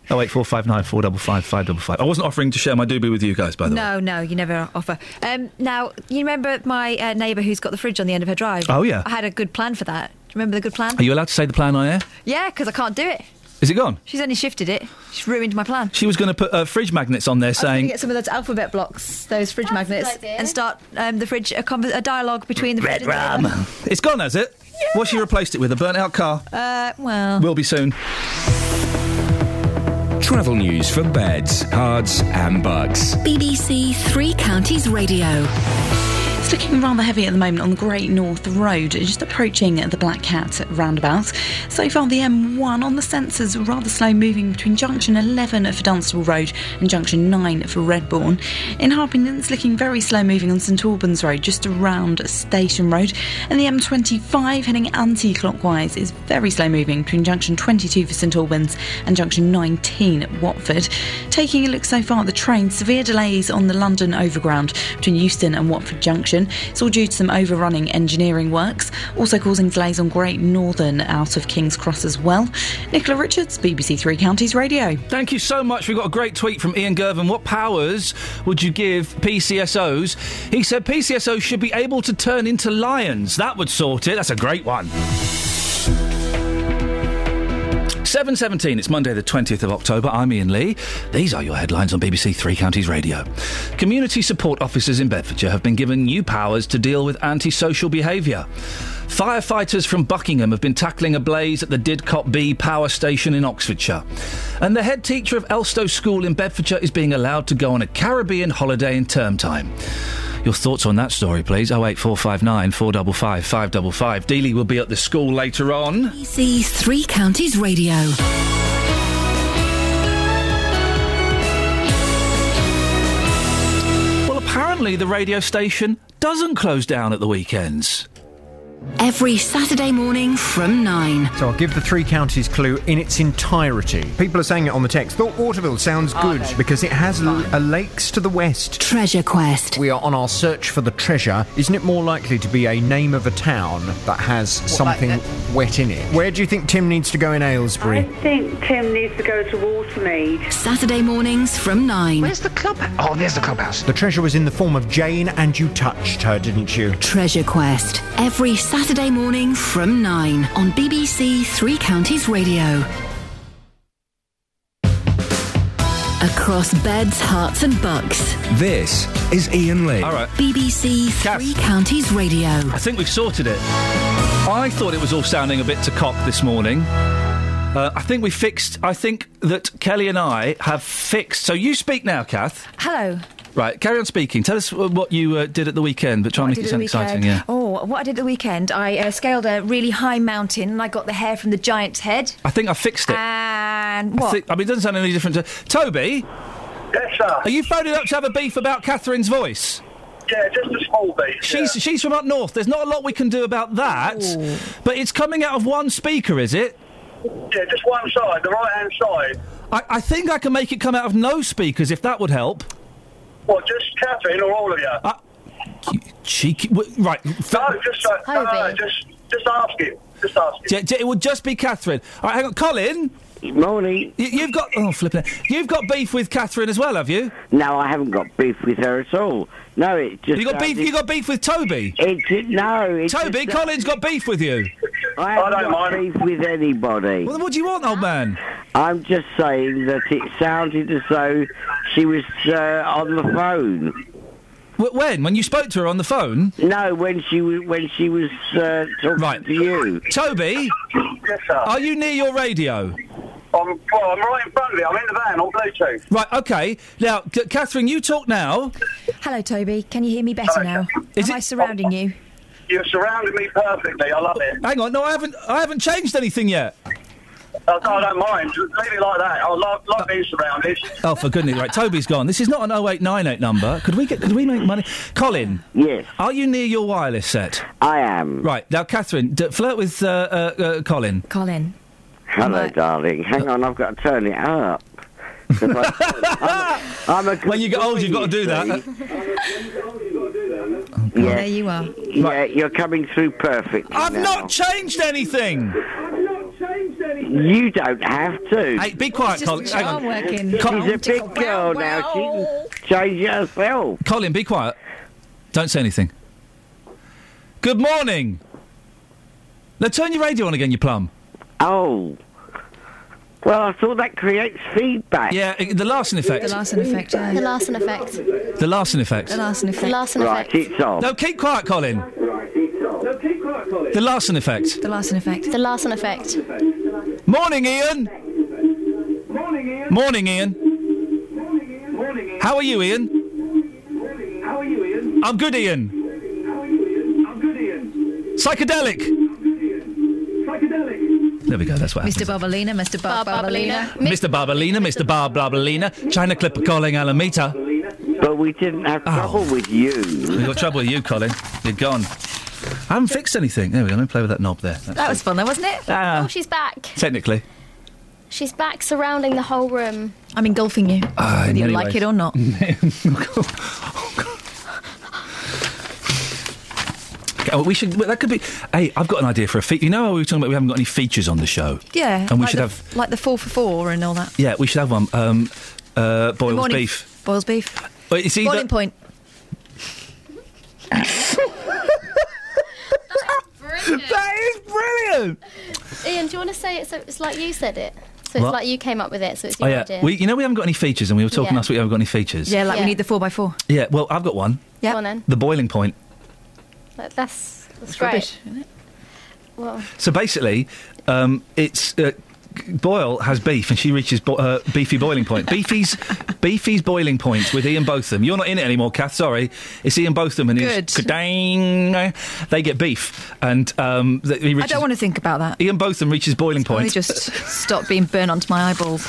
Oh wait, eight four five nine four double five five double five. I wasn't offering to share my doobie with you guys, by the way. No, no, you never offer. Um, now, you remember my uh, neighbour who's got the fridge on the end of her drive? Oh, yeah. I had a good plan for that. Do you remember the good plan? Are you allowed to say the plan on air? Yeah, because I can't do it. Is it gone? She's only shifted it. She's ruined my plan. She was going to put uh, fridge magnets on there I was going saying. get some of those alphabet blocks, those fridge magnets, and start um, the fridge a, conver- a dialogue between the Red fridge and the. It's gone, has it? What's she replaced it with? A burnt out car? Uh, well, Will be soon. Travel news for beds, cards, and bugs. BBC Three Counties Radio. It's looking rather heavy at the moment on the Great North Road, just approaching the Black Cat roundabout. So far, the M1 on the sensors rather slow moving between junction 11 for Dunstable Road and junction 9 for Redbourn. In Harpenden, it's looking very slow moving on St Albans Road, just around Station Road. And the M25 heading anti clockwise is very slow moving between junction 22 for St Albans and junction 19 at Watford. Taking a look so far at the train, severe delays on the London Overground between Euston and Watford Junction. It's all due to some overrunning engineering works, also causing delays on Great Northern out of King's Cross as well. Nicola Richards, BBC Three Counties Radio. Thank you so much. We've got a great tweet from Ian Gervin. What powers would you give PCSOs? He said PCSOs should be able to turn into lions. That would sort it. That's a great one. 7.17, it's Monday the 20th of October. I'm Iain Lee. These are your headlines on BBC Three Counties Radio. Community support officers in Bedfordshire have been given new powers to deal with antisocial behaviour. Firefighters from Buckingham have been tackling a blaze at the Didcot B power station in Oxfordshire. And the head teacher of Elstow School in Bedfordshire is being allowed to go on a Caribbean holiday in term time. Your thoughts on that story, please? 08459 455 555. Dealey will be at the school later on. BBC Three Counties Radio. Well, apparently the radio station doesn't close down at the weekends. Every Saturday morning from 9. So I'll give the three counties clue in its entirety. People are saying it on the text. Thought Waterville sounds oh, good because it has l- a lakes to the west. Treasure Quest. We are on our search for the treasure. Isn't it more likely to be a name of a town that has something wet in it? Where do you think Tim needs to go in Aylesbury? I think Tim needs to go to Watermead. Saturday mornings from 9. Where's the club? Oh, there's the clubhouse. The treasure was in the form of Jane, and you touched her, didn't you? Treasure Quest. Every Saturday morning from 9 on BBC Three Counties Radio. Across beds, Herts, and bucks. This is Iain Lee. All right. BBC Three Counties Radio. I think we've sorted it. I thought it was all sounding a bit to cock this morning. Uh, I think we fixed. I think that Kelly and I have fixed. So you speak now, Kath. Hello. Right, carry on speaking. Tell us what you uh, did at the weekend, but try and make it sound exciting. Yeah. Oh, what I did at the weekend, I uh, scaled a really high mountain and I got the hair from the giant's head. I think I fixed it. And I, what? think, I mean, it doesn't sound any different. To... Toby, Yes, sir. are you phoning up to have a beef about Catherine's voice? Yeah, just a small beef. She's she's from up north. There's not a lot we can do about that. But it's coming out of one speaker, is it? Yeah, just one side, the right hand side. I, I think I can make it come out of no speakers if that would help. What, just Catherine or all of you? Uh, Cheeky. w- Right. no, just, uh, no, no, no, just, just ask him. Just ask him. J- j- it would just be Catherine. All right, hang on. Colin? Morning. Y- you've got. Oh, flipping it. You've got beef with Catherine as well, have you? No, I haven't got beef with her at all. No, it just. You got beef. You got beef with Toby. It's no. It's Toby, just, Colin's got beef with you. I haven't got beef with anybody. Well, then what do you want, old man? I'm just saying that it sounded as though she was uh, on the phone. Wh- when? When you spoke to her on the phone? No, when she was when she was uh, talking Right. to you. Toby, Yes, sir. are you near your radio? I'm, well, I'm right in front of it. I'm in the van on Bluetooth. Right, okay. Now, C- Catherine, you talk now. Hello, Toby. Can you hear me better now? Is Am it- I surrounding you? You've surrounded me perfectly. I love it. Hang on, no, I haven't. I haven't changed anything yet. I, I don't mind. Just leave it like that. I love, like being surrounded. Oh, for goodness! Right, Toby's gone. This is not an 0898 number. Could we get? Could we make money? Colin. Yes. Are you near your wireless set? I am. Right now, Catherine, d- flirt with uh, uh, uh, Colin. Colin. Hello, darling. Hang on, I've got to turn it up. 'Cause I, I'm, I'm a When you get old, you've got to do that. Yeah, There you are. yeah, you're coming through perfect. I've now. not changed anything. You don't have to. Hey, be quiet, It's Colin. the Hang on. working. She's a big girl now. She can change it herself. Colin, be quiet. Don't say anything. Good morning. Now turn your radio on again, you plum. Oh. Well, I thought that creates feedback. Yeah, i- the Larsen effect. The Larsen effect. The Yeah. Larsen effect. The Larsen effect. The Larsen effect. The effect. Larsen Right, effect. it's on. No, keep quiet, Colin. The Larsen effect. The Larsen effect. The Larsen effect. Morning, Iain. Morning, Iain. Morning, Iain. How are you, Iain? How are you, Iain? I'm good, Iain. I'm good, Iain. Psychedelic. Psychedelic. There we go. That's what Mr. happened. Barbalina, Mr. Bar- Barbalina. Barbalina. Mr. Barbalina, Mr. Bar Barbalina, China Clipper calling Alameda. But we didn't have trouble with you. We got trouble with you, Colin. You're gone. I haven't fixed anything. There we go. Let me play with that knob there. That's That was fun, though, wasn't it? Ah, Oh, she's back. technically. She's back surrounding the whole room. I'm engulfing you, in whether you many like ways. it or not. Oh, we should. well, That could be. Hey, I've got an idea for a feature. You know, how we were talking about we haven't got any features on the show. Yeah. And we like should the, have. like the four for four and all that. Yeah, we should have one. Um, uh, Boyle's Morning. beef. Boils beef. But it's either. Boiling point. That's brilliant. That is brilliant. Iain, do you want to say it so it's like you said it? So it's What? like you came up with it, so it's Oh your yeah, idea. we, you know we haven't got any features, and we were talking Yeah. last week. We haven't got any features. Yeah, like Yeah. we need the four by four. Yeah. Well, I've got one. Yeah. Go on then. The boiling point. That- That's, that's It's great. rubbish, isn't it? Well, So basically, um, it's uh, Boyle has beef, and she reaches bo- uh, beefy boiling point. Beefy's Beefy's boiling point with Ian Botham. You're not in it anymore, Kath. Sorry, it's Ian Botham and Good. his Kadang. They get beef, and um, th- he I don't want to think about that. Ian Botham reaches boiling Let point. just stop being burnt onto my eyeballs.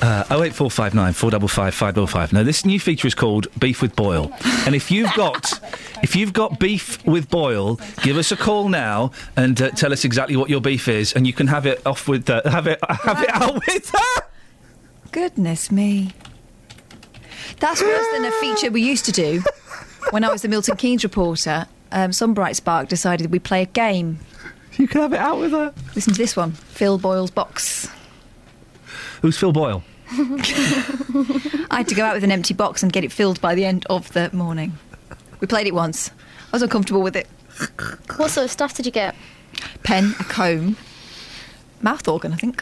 Uh, 08459 455 555. Now, this new feature is called Beef with Boyle. And if you've got if you've got beef with Boyle, give us a call now and uh, tell us exactly what your beef is, and you can have it off with uh, have it have it out with her. Goodness me. That's worse than a feature we used to do when I was the Milton Keynes reporter. Um, some bright spark decided we'd play a game. You can have it out with her. Listen to this one Phil Boyle's box. Who's Phil Boyle? I had to go out with an empty box and get it filled by the end of the morning. We played it once. I was uncomfortable with it. what sort of stuff did you get? Pen, a comb, mouth organ, I think.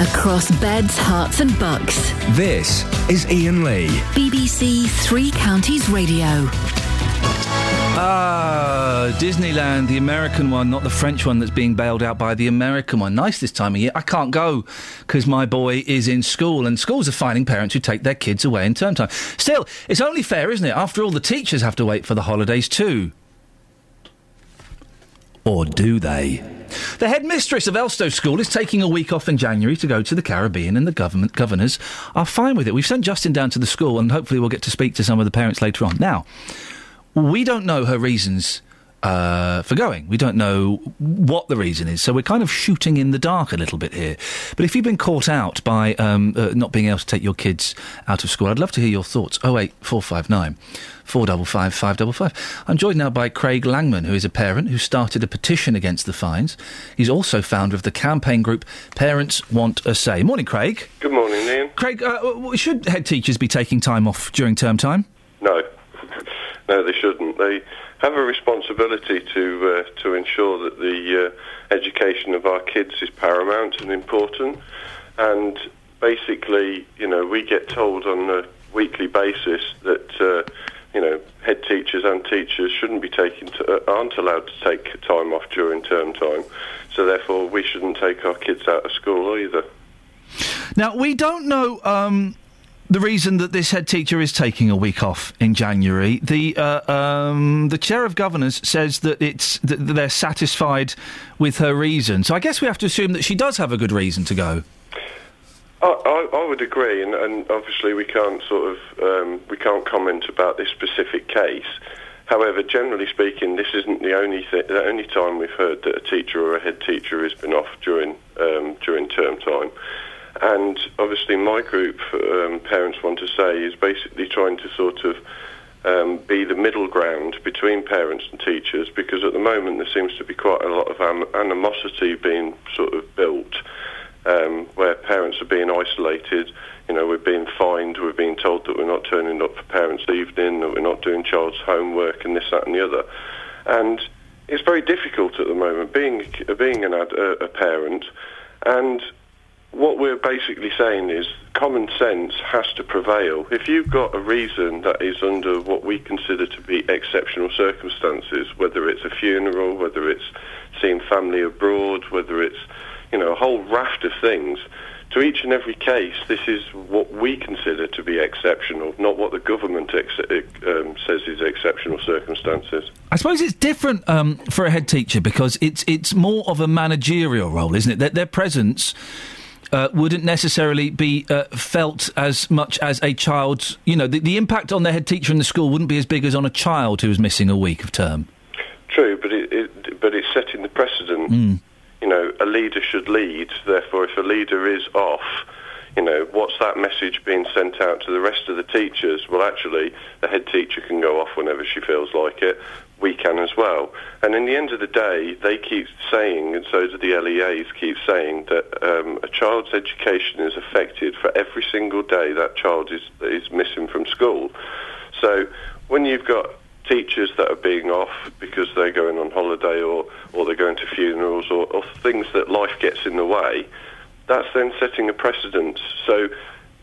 Across beds, Herts, and bucks. This is Iain Lee. BBC Three Counties Radio. Ah, Disneyland, the American one, not the French one that's being bailed out by the American one. Nice this time of year. I can't go because my boy is in school, and schools are finding parents who take their kids away in term time. Still, it's only fair, isn't it? After all, the teachers have to wait for the holidays too. Or do they? The headmistress of Elstow School is taking a week off in January to go to the Caribbean, and the government governors are fine with it. We've sent Justin down to the school, and hopefully we'll get to speak to some of the parents later on. Now, we don't know her reasons uh, for going. We don't know what the reason is, so we're kind of shooting in the dark a little bit here. But if you've been caught out by um, uh, not being able to take your kids out of school, I'd love to hear your thoughts. Oh eight four five nine. 455 555. I'm joined now by Craig Langman, who is a parent who started a petition against the fines. He's also founder of the campaign group Parents Want a Say. Morning, Craig. Good morning, Iain. Craig, uh, should head teachers be taking time off during term time? No. No, they shouldn't. They have a responsibility to uh, to ensure that the uh, education of our kids is paramount and important. And basically, you know, we get told on a weekly basis that uh, you know head teachers and teachers shouldn't be taking to, uh, aren't allowed to take time off during term time. So therefore, we shouldn't take our kids out of school either. Now we don't know um, the reason that this head teacher is taking a week off in January. The uh, um, the chair of governors says that it's that they're satisfied with her reason. So I guess we have to assume that she does have a good reason to go. I, I, I would agree, and, and obviously we can't sort of um, we can't comment about this specific case. However, generally speaking, this isn't the only th- the only time we've heard that a teacher or a head teacher has been off during um, during term time. And obviously, my group, um, Parents Want to Say, is basically trying to sort of um, be the middle ground between parents and teachers because at the moment there seems to be quite a lot of animosity being sort of built um, where parents are being isolated. You know, we're being fined, we're being told that we're not turning up for parents' evening, that we're not doing child's homework, and this, that, and the other. And it's very difficult at the moment being being an ad, a, a parent, and what we're basically saying is common sense has to prevail. If you've got a reason that is under what we consider to be exceptional circumstances, whether it's a funeral, whether it's seeing family abroad, whether it's you know a whole raft of things. To each and every case, this is what we consider to be exceptional, not what the government ex- um, says is exceptional circumstances. I suppose it's different um, for a head teacher because it's it's more of a managerial role, isn't it? Their, their presence uh, wouldn't necessarily be uh, felt as much as a child's, You know, the, the impact on the head teacher in the school wouldn't be as big as on a child who is missing a week of term. True, but it, it but it's setting the precedent. Mm. You know, a leader should lead. Therefore, if a leader is off, you know, what's that message being sent out to the rest of the teachers? Well, actually, the head teacher can go off whenever she feels like it. We can as well. And in the end of the day, they keep saying, and so do the LEAs keep saying, that um, a child's education is affected for every single day that child is is missing from school. So when you've got teachers that are being off because they're going on holiday or, or they're going to funerals or, or things that life gets in the way, that's then setting a precedent. So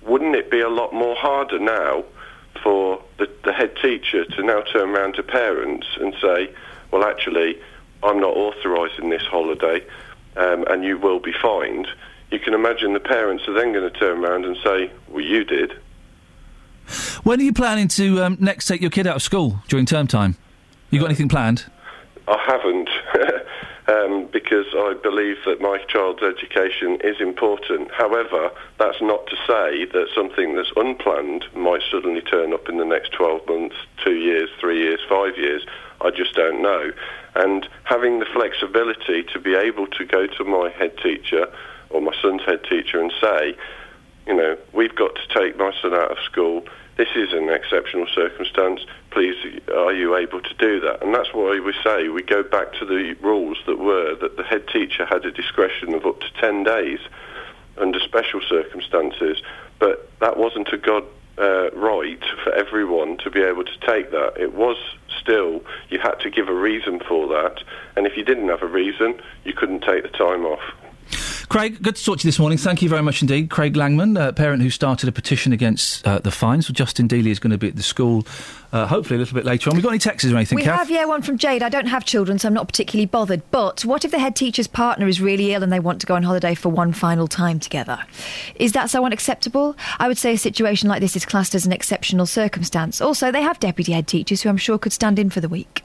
wouldn't it be a lot more harder now for the, the head teacher to now turn around to parents and say, well, actually, I'm not authorising this holiday um, and you will be fined? You can imagine the parents are then going to turn around and say, well, you did. When are you planning to um, next take your kid out of school during term time? You got anything planned? I haven't, um, because I believe that my child's education is important. However, that's not to say that something that's unplanned might suddenly turn up in the next 12 months, two years, three years, five years. I just don't know. And having the flexibility to be able to go to my head teacher or my son's head teacher and say, you know, we've got to take my son out of school. This is an exceptional circumstance. Please, are you able to do that? And that's why we say we go back to the rules that were that the head teacher had a discretion of up to 10 days under special circumstances, but that wasn't a God uh, right for everyone to be able to take that. It was still, you had to give a reason for that, and if you didn't have a reason, you couldn't take the time off. Craig, good to talk to you this morning. Thank you very much indeed. Craig Langman, a parent who started a petition against uh, the fines. Well, Justin Dealey is going to be at the school, uh, hopefully a little bit later on. We've got any texts or anything, we Kath? have, yeah, one from Jade. I don't have children, so I'm not particularly bothered. But what if the head teacher's partner is really ill and they want to go on holiday for one final time together? Is that so unacceptable? I would say a situation like this is classed as an exceptional circumstance. Also, they have deputy head teachers who I'm sure could stand in for the week.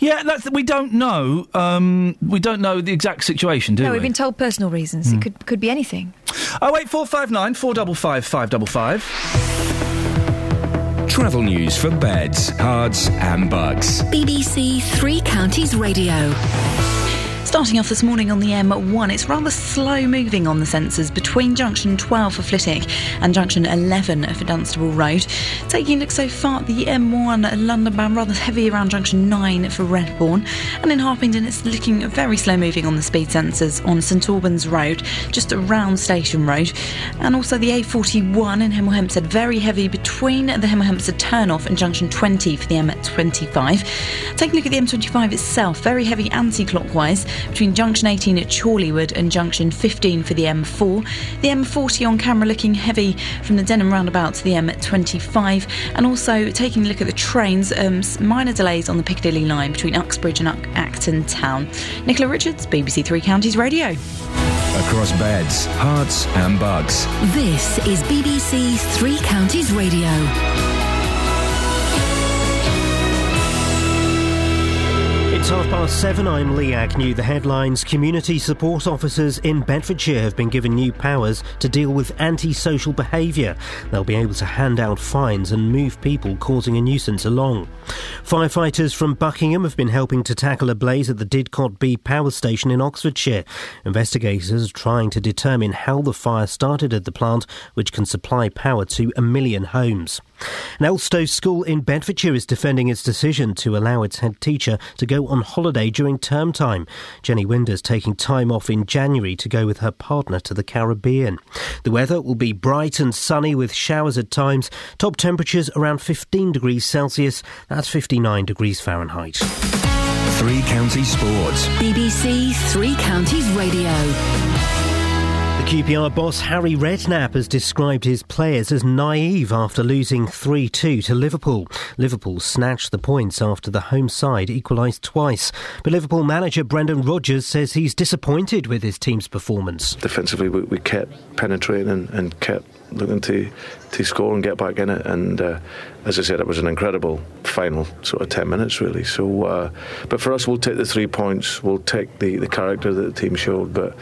Yeah, that's, we don't know. Um, we don't know the exact situation, do no, we? we've been told personal reasons. Hmm. It could could be anything. Oh wait, four five nine four double five five double five. Travel news for beds, cards, and bugs. BBC Three Counties Radio. Starting off this morning on the M1, it's rather slow moving on the sensors between junction 12 for Flitwick and junction 11 for Dunstable Road. Taking a look so far the M1 London bound, rather heavy around junction 9 for Redbourn. And in Harpenden, it's looking very slow moving on the speed sensors on St Albans Road, just around Station Road. And also the A41 in Hemel Hempstead, very heavy between the Hemel Hempstead turnoff and junction 20 for the M25. Taking a look at the M25 itself, very heavy anti clockwise between junction 18 at Chorleywood and junction 15 for the M4. The M40 on camera looking heavy from the Denham roundabout to the M25. And also taking a look at the trains, um, minor delays on the Piccadilly line between Uxbridge and Acton Town. Nicola Richards, BBC Three Counties Radio. Across beds, Herts, and bugs. This is BBC Three Counties Radio. Half past seven. I'm Lee Agnew. The headlines Community support officers in Bedfordshire have been given new powers to deal with antisocial behaviour. They'll be able to hand out fines and move people causing a nuisance along. Firefighters from Buckingham have been helping to tackle a blaze at the Didcot B power station in Oxfordshire. Investigators are trying to determine how the fire started at the plant, which can supply power to a million homes. An Elstow school in Bedfordshire is defending its decision to allow its head teacher to go on holiday during term time. Jenny Winder's is taking time off in January to go with her partner to the Caribbean. The weather will be bright and sunny with showers at times. Top temperatures around 15 degrees Celsius. That's 59 degrees Fahrenheit. Three Counties Sports. BBC Three Counties Radio. QPR boss Harry Redknapp has described his players as naive after losing 3 2 to Liverpool. Liverpool snatched the points after the home side equalised twice. But Liverpool manager Brendan Rodgers says he's disappointed with his team's performance. Defensively, we, we kept penetrating and, kept looking to to score and get back in it. And uh, as I said, it was an incredible final sort of ten minutes, really. So, uh, but for us, we'll take the three points. We'll take the the character that the team showed, but.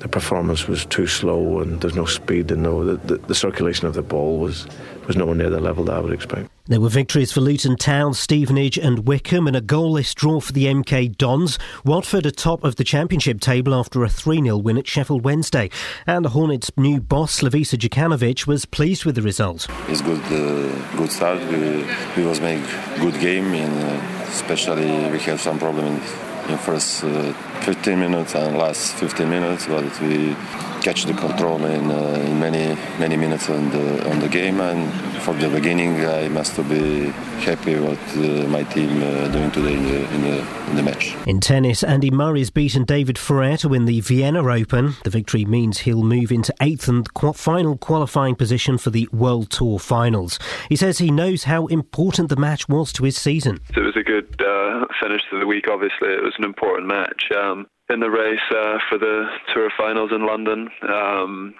The performance was too slow, and there's no speed, and no the, the, the circulation of the ball was was nowhere near the level that I would expect. There were victories for Luton Town, Stevenage, and Wycombe, and a goalless draw for the MK Dons. Watford atop of the Championship table after a 3 0 win at Sheffield Wednesday. And the Hornets' new boss, Slavisa Jokanovic, was pleased with the result. It's good, uh, good start. We, we was make good game, and uh, especially we have some problem in, in first uh, 15 minutes and last 15 minutes, but we catch the control in, uh, in many many minutes on the on the game. And for the beginning, I must be happy what uh, my team uh, doing today in the, in the in the match. In tennis, Andy Murray's beaten David Ferrer to win the Vienna Open. The victory means he'll move into eighth and qu- final qualifying position for the World Tour Finals. He says he knows how important the match was to his season. It was a good uh, finish to the week. Obviously, it was an important match. Um, in the race uh, for the Tour Finals in London. Um,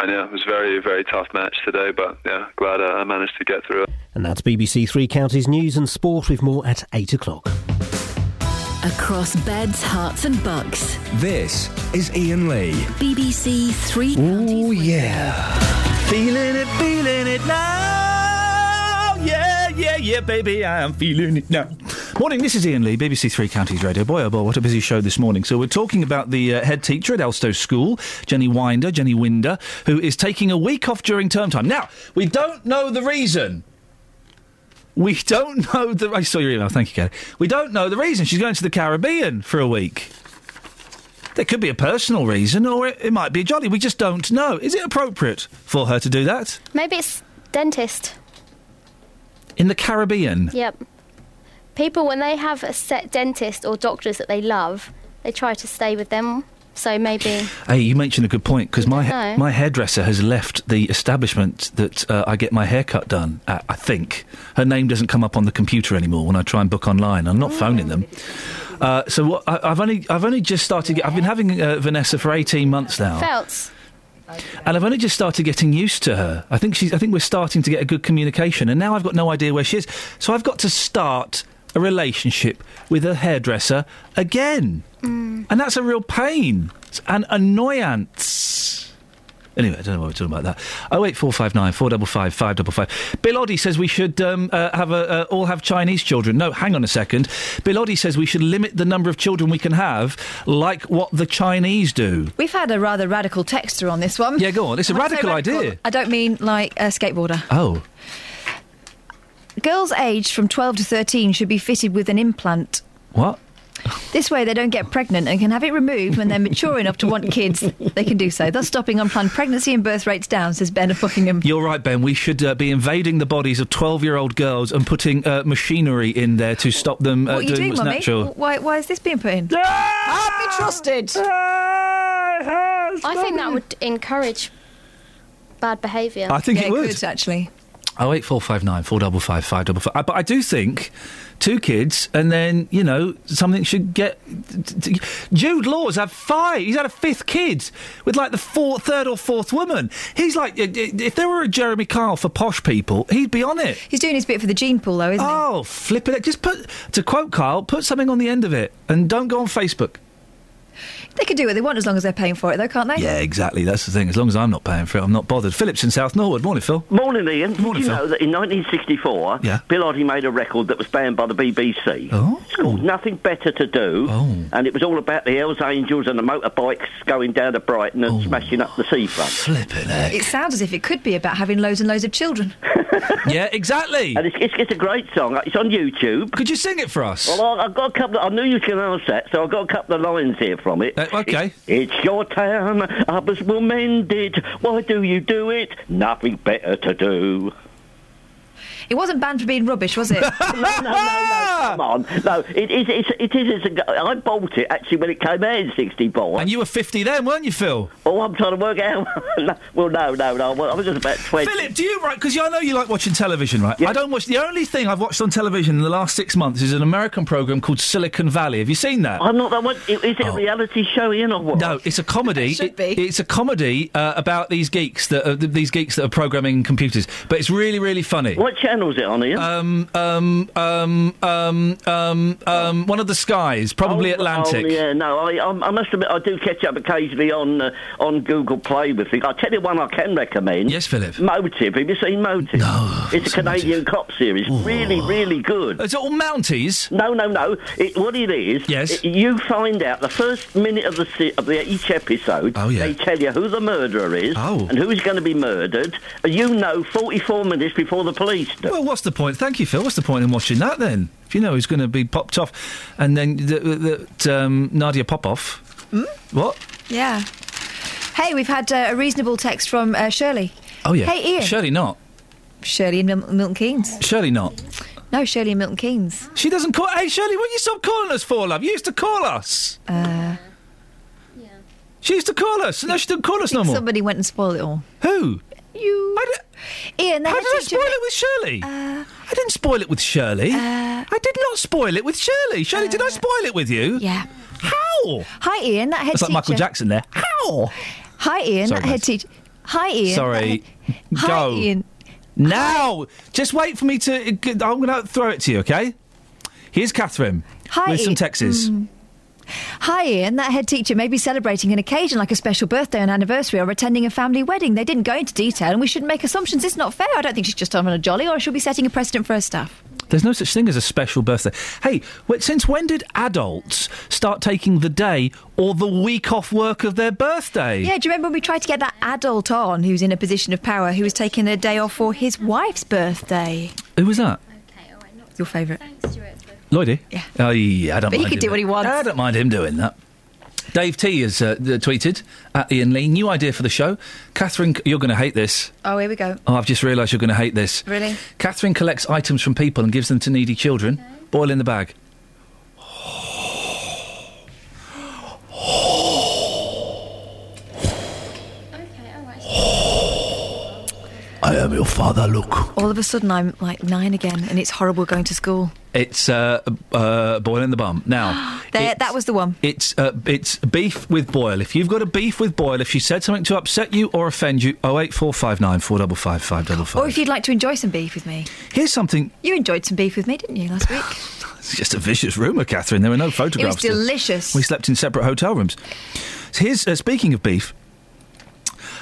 and yeah, it was a very, very tough match today, but yeah, glad uh, I managed to get through it. And that's BBC Three Counties News and Sport with more at 8 o'clock. Across beds, Herts, and bucks. This is Iain Lee. BBC Three Counties. Oh, yeah. Feeling it, feeling it now. Yeah, yeah, yeah, baby, I am feeling it now. Morning, this is Iain Lee, BBC Three Counties Radio. Boy, oh boy, what a busy show this morning. So we're talking about the uh, head teacher at Elstow School, Jenny Winder, Jenny Winder, who is taking a week off during term time. Now, we don't know the reason. We don't know the... I saw your email, thank you, Kelly. We don't know the reason. She's going to the Caribbean for a week. There could be a personal reason, or it, it might be a jolly. We just don't know. Is it appropriate for her to do that? Maybe it's dentist. In the Caribbean? Yep. People, when they have a set dentist or doctors that they love, they try to stay with them. So maybe. Hey, you mentioned a good point because my know. my hairdresser has left the establishment that uh, I get my haircut done. At, I think her name doesn't come up on the computer anymore when I try and book online. I'm not phoning them. Uh, so what, I, I've only I've only just started. I've been having uh, Vanessa for 18 months now. Felts. And I've only just started getting used to her. I think she's. I think we're starting to get a good communication, and now I've got no idea where she is. So I've got to start a relationship with a hairdresser again, mm. and that's a real pain. It's an annoyance. Anyway, I don't know why we're talking about that. Oh eight four five nine four double five five double five. Bill Oddie says we should um, uh, have a, uh, all have Chinese children. No, hang on a second. Bill Oddie says we should limit the number of children we can have, like what the Chinese do. We've had a rather radical texter on this one. Yeah, go on. It's a say radical idea. I don't mean like a skateboarder. Oh, Girls aged from 12 to 13 should be fitted with an implant. what? This way, they don't get pregnant and can have it removed when they're mature enough to want kids. They can do so, thus stopping unplanned pregnancy and birth rates down, says Ben of Buckingham. You're right, Ben. We should uh, be invading the bodies of 12 year old girls and putting uh, machinery in there to stop them uh, what are you doing doing, what's Mummy? natural. Why, why is this being put in? Can't be trusted. I think that would encourage bad behaviour. I think yeah, it would. could, actually. Oh eight four five nine four double five five double five. Uh, But I do think two kids, and then you know something should get. Jude Law's had five. He's had a fifth kid with like the fourth, third or fourth woman. He's like, if there were a Jeremy Kyle for posh people, he'd be on it. He's doing his bit for the gene pool, though, isn't he? Oh, flip it! Just put to quote Kyle, put something on the end of it, and don't go on Facebook. He? They can do what they want as long as they're paying for it, though, can't they? Yeah, exactly. That's the thing. As long as I'm not paying for it, I'm not bothered. Phillips in South Norwood. Morning, Phil. Morning, Iain. Did Morning, you Phil. know that in 1964, Yeah. Bill Oddie made a record that was banned by the BBC? Oh. It's called Nothing Better to Do, Oh. and it was all about the Hells Angels and the motorbikes going down to Brighton and smashing up the seafront. Flipping heck. It sounds as if it could be about having loads and loads of children. yeah, exactly. And it's, it's, it's a great song. It's on YouTube. Could you sing it for us? Well, I, I've got a couple. Of, I knew you was going to ask that, so I've got a couple of lines here from it. Uh, okay. It's your town, others will mend it. Why do you do it? Nothing better to do. It wasn't banned for being rubbish, was it? no, no, no, no, come on. No, it is, it's, it is, it's a, go- I bought it actually when it came out in 64. And you were 50 then, weren't you, Phil? Oh, I'm trying to work out. No, well, no, no, no, I was just about 20. Philip, do you right? Because I know you like watching television, right? I don't watch. The only thing I've watched on television in the last six months is an American program called Silicon Valley. Have you seen that? I'm not that one. Is it a reality show, Iain, or what? No, it's a comedy. Should It- it's a comedy uh, about these geeks that are, these geeks that are programming computers. But it's really, really funny. What channel is it on, Iain? Um, um, um, um, um, um, one of the skies, probably Oh, Atlantic. Oh, yeah, no, I, I, I must admit, I do catch up occasionally on uh, on Google Play with things. I'll tell you one I can recommend. Yes, Philip. Motive. Have you seen Motive? No. It's a Canadian cop series. Really, really good. Is it all Mounties? No, no, no. It, what it is, Yes. i- you find out the first minute of the se- of the, each episode. Oh, yeah. They tell you who the murderer is Oh. and who's going to be murdered. You know 44 minutes before the police do. Well, what's the point? Thank you, Phil. What's the point in watching that then? If you know who's going to be popped off, and then the, the, the, um, Nadia Popoff. What? yeah. Hey, we've had uh, a reasonable text from uh, Shirley. Oh yeah. Hey, Iain. Surely not. Shirley in Mil- Milton Keynes. Shirley not. No, Shirley in Milton Keynes. She doesn't call. Hey, Shirley, what you stop calling us for, love? You used to call us. Uh, She used to call us. No, she didn't call us no more. somebody went and spoiled it all. Who? You. Iain, the How head did I teacher- spoil it with Shirley? Uh, I didn't spoil it with Shirley. Uh, I did not spoil it with Shirley. Shirley, did I uh, spoil it with you? Yeah. How? Hi, Iain. That head That's like teacher. Michael Jackson there. How? Hi, Iain. Sorry, that head guys. teacher. Hi, Iain. Sorry. head- Hi, Go. Iain. Now, just wait for me to. I'm going to throw it to you, okay? Here's Catherine Hi, with some Iain. Texas. Mm. Hi, Iain. That head teacher may be celebrating an occasion like a special birthday or anniversary or attending a family wedding. They didn't go into detail, and we shouldn't make assumptions. It's not fair. I don't think she's just having a jolly, or she'll be setting a precedent for her staff. There's no such thing as a special birthday. Hey, wait, since when did adults start taking the day or the week off work of their birthday? Yeah, do you remember when we tried to get that adult on who's in a position of power who was taking a day off for his wife's birthday? Who was that? okay Your favourite? Lloydie? Yeah. Oh, yeah, I don't But he mind can him do what he doing- wants. I don't mind him doing that. Dave T has uh, tweeted at Iain Lee, new idea for the show. Catherine, you're going to hate this. Oh, here we go. Oh, I've just realised you're going to hate this. Really? Catherine collects items from people and gives them to needy children. Boil in the bag. I am your father, look. All of a sudden, I'm like nine again, and it's horrible going to school. It's uh, uh, boil in the bum. Now, There, that was the one. It's uh, it's beef with Boyle. If you've got a beef with Boyle, if she said something to upset you or offend you, oh eight four five nine four double five five double Or if you'd like to enjoy some beef with me. Here's something. You enjoyed some beef with me, didn't you, last week? It's just a vicious rumour, Catherine. There were no photographs. It's delicious. We slept in separate hotel rooms. So here's uh, speaking of beef.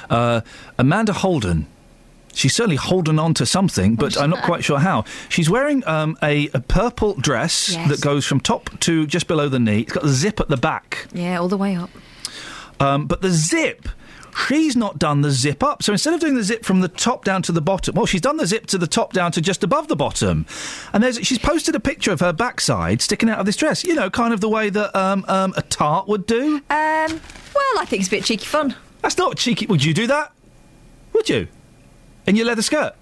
Uh, Amanda Holden. She's certainly holding on to something, but I'm not quite sure how. She's wearing um, a, a purple dress Yes. that goes from top to just below the knee. It's got a zip at the back. Yeah, all the way up. Um, but the zip, she's not done the zip up. So instead of doing the zip from the top down to the bottom, well, she's done the zip to the top down to just above the bottom. And there's, she's posted a picture of her backside sticking out of this dress. You know, kind of the way that um, um, a tart would do. Um, well, I think it's a bit cheeky fun. That's not cheeky. Would you do that? Would you? In your leather skirt?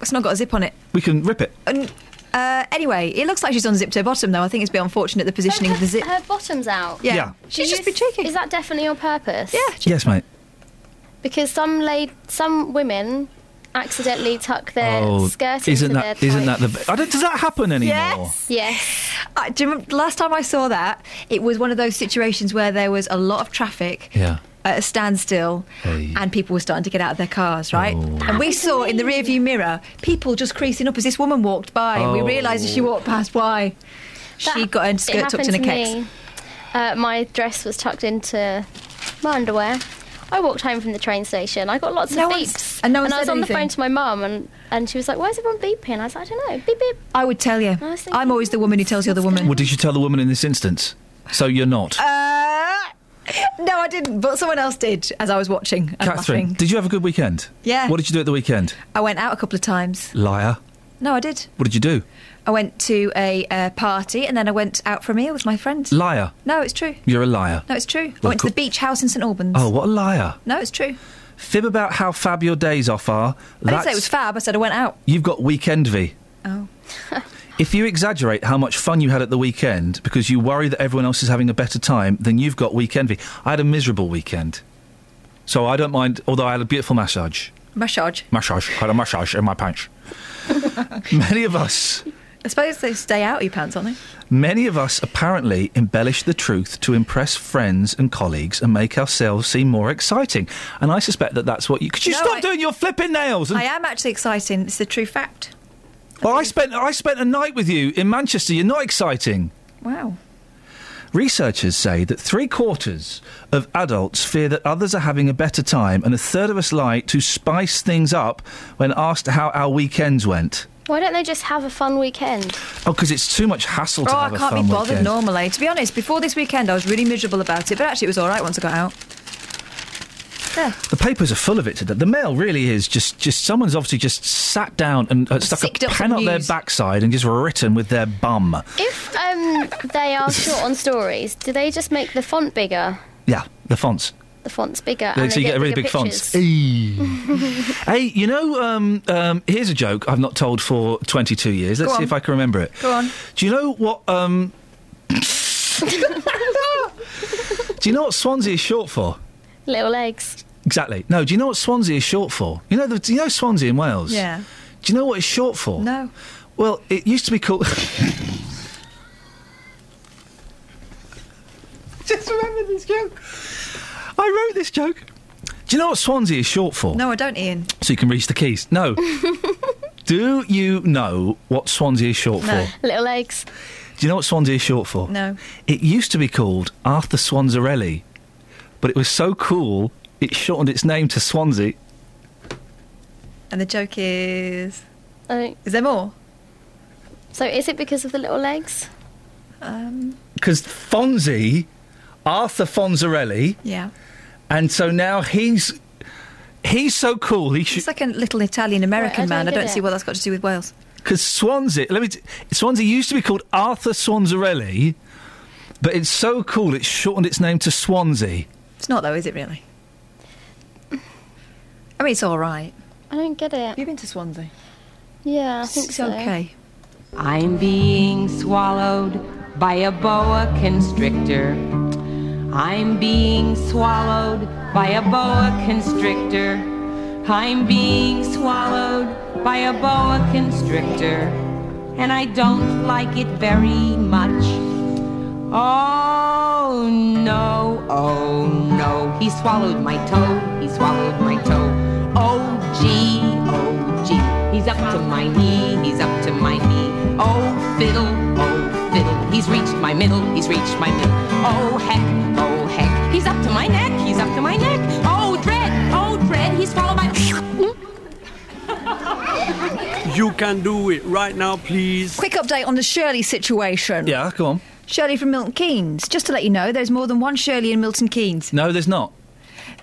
It's not got a zip on it. We can rip it. And, uh, anyway, it looks like she's unzipped her bottom, though. I think it's a bit unfortunate the positioning of the zip. Her bottom's out. Yeah. Yeah. She's just be cheeky. Is that definitely on purpose? Yeah. Yes, mate. Because some laid, some women accidentally tuck their oh, skirt isn't into that their isn't tight- that the? I don't, does that happen anymore? Yes. Yes. Uh, do you remember, last time I saw that, it was one of those situations where there was a lot of traffic. Yeah. At a standstill, and people were starting to get out of their cars, right? Oh. And we saw in the rearview mirror people just creasing up as this woman walked by, and we Oh. realised as she walked past why she got her skirt tucked in a to kex. me. Uh, my dress was tucked into my underwear. I walked home from the train station. I got lots No of beeps. and no one I was on anything? the phone to my mum, and, and she was like, Why is everyone beeping? I was like, I don't know. Beep, beep. I would tell you. I thinking, I'm always the woman who tells the other woman. What did you tell the woman in this instance? So you're not. Uh, no, I didn't, but someone else did as I was watching and Catherine, laughing. did you have a good weekend? Yeah. What did you do at the weekend? I went out a couple of times. Liar. No, I did. What did you do? I went to a uh, party and then I went out for a meal with my friends. Liar. No, it's true. You're a liar. No, it's true. I Well, went to the beach house in St Albans. Oh, what a liar. No, it's true. Fib about how fab your days off are. I didn't say it was fab. I said I went out. You've got weekend V. Oh. If you exaggerate how much fun you had at the weekend because you worry that everyone else is having a better time, then you've got weekend V. I had a miserable weekend. So I don't mind, although I had a beautiful massage. Massage. Massage. I had a massage in my pants. Many of us I suppose they stay out of your pants, aren't they? Many of us apparently embellish the truth to impress friends and colleagues and make ourselves seem more exciting. And I suspect that that's what you. Could you No, stop I- doing your flipping nails? And, I am actually exciting. It's the true fact. Well, I spent I spent a night with you in Manchester. You're not exciting. Wow. Researchers say that three quarters of adults fear that others are having a better time, and a third of us lie to spice things up when asked how our weekends went. Why don't they just have a fun weekend? Oh, because it's too much hassle to Oh, I have a can't fun be bothered weekend. normally. To be honest, before this weekend, I was really miserable about it, but actually, it was all right once I got out. Yeah. The papers are full of it today. The mail really is just, just someone's obviously just sat down and uh, stuck a Sicked up pen up their backside and just written with their bum. If um, they are short on stories, do they just make the font bigger? Yeah, the fonts. The font's bigger, Yeah, so they you get a really big fonts. hey, you know, um, um, here's a joke I've not told for 22 years. Let's see if I can remember it. Go on. Do you know what? Um, do you know what Swansea is short for? Little legs. Exactly. No. Do you know what Swansea is short for? You know, the, do you know Swansea in Wales? Yeah. Do you know what it's short for? No. Well, it used to be called. Just remember this joke. I wrote this joke. Do you know what Swansea is short for? No, I don't, Iain. So you can reach the keys. No. Do you know what Swansea is short No. for? Little legs. Do you know what Swansea is short for? No. It used to be called Arthur Swanzarelli, but it was so cool it shortened its name to Swansea. And the joke is. Oh. Is there more? So is it because of the little legs? Um, Because Fonzie, Arthur Fonzarelli, yeah. and so now he's he's so cool. He should It's like a little Italian American Right, I don't man. I don't see it. what that's got to do with Wales. because Swansea. Let me. T- Swansea used to be called Arthur Swanzarelli, but it's so cool it's shortened its name to Swansea. It's not, though, is it really? I mean, it's all right. I don't get it. You've been to Swansea? Yeah, I think It's so. okay. I'm being swallowed by a boa constrictor. I'm being swallowed by a boa constrictor. I'm being swallowed by a boa constrictor. And I don't like it very much. Oh no, oh no. He swallowed my toe, he swallowed my toe. Oh gee, oh gee, he's up to my knee, he's up to my knee. Oh fiddle, oh fiddle, he's reached my middle, he's reached my middle. Oh heck, oh heck, he's up to my neck, he's up to my neck. Oh dread, oh dread, He swallowed my. you can do it right now, please. Quick update on the Shirley situation. Yeah, come on. Shirley from Milton Keynes. Just to let you know, there's more than one Shirley in Milton Keynes. No, there's not.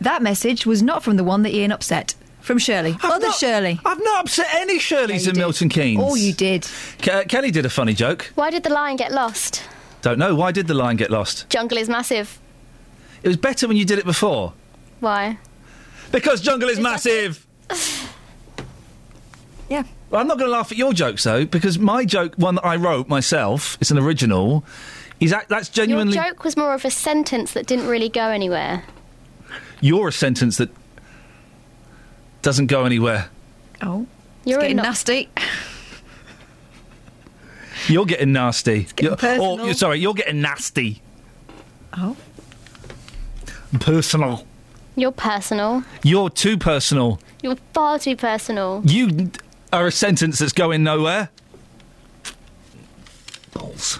That message was not from the one that Iain upset. From Shirley. Other Shirley. I've not upset any Shirleys Yeah, in did. Milton Keynes. Oh, you did. Ke- uh, Kelly did a funny joke. Why did the lion get lost? Don't know. Why did the lion get lost? Jungle is massive. It was better when you did it before. Why? Because jungle is massive. yeah. Well, I'm not going to laugh at your jokes though, because my joke, one that I wrote myself, it's an original. Is that that's genuinely Your joke was more of a sentence that didn't really go anywhere. you're a sentence that doesn't go anywhere. Oh. You're getting not- nasty. You're getting nasty. getting You're- personal. Or, sorry, you're getting nasty. Oh. Personal. You're personal. You're too personal. You're far too personal. You are a sentence that's going nowhere. Balls.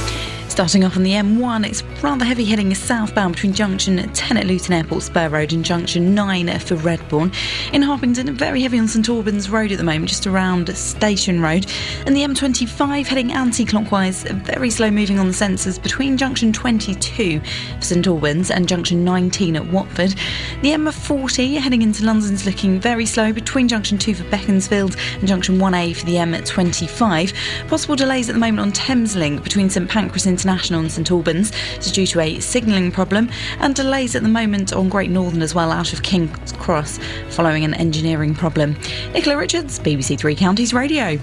Starting off on the M1, it's rather heavy heading southbound between junction 10 at Luton Airport Spur Road and junction 9 for Redbourn. In Harpenden, very heavy on St Albans Road at the moment, just around Station Road. And the M25 heading anti clockwise, very slow moving on the sensors between junction 22 for St Albans and junction 19 at Watford. The M40 heading into London's looking very slow between junction 2 for Beaconsfield and junction 1A for the M25. Possible delays at the moment on Thameslink between St Pancras International and St Albans. Due to a signalling problem and delays at the moment on Great Northern as well out of King's Cross following an engineering problem. Nicola Richards, BBC Three Counties Radio.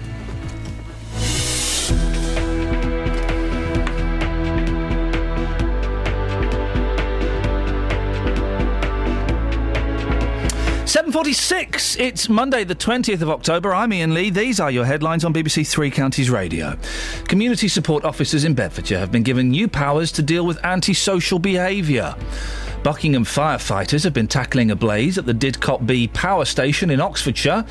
Seven forty-six. It's Monday, the twentieth of October. I'm Iain Lee. These are your headlines on BBC Three Counties Radio. Community support officers in Bedfordshire have been given new powers to deal with antisocial behaviour. Buckingham firefighters have been tackling a blaze at the Didcot B power station in Oxfordshire,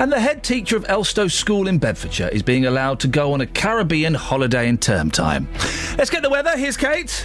and the head teacher of Elstow School in Bedfordshire is being allowed to go on a Caribbean holiday in term time. Let's get the weather. Here's Kate.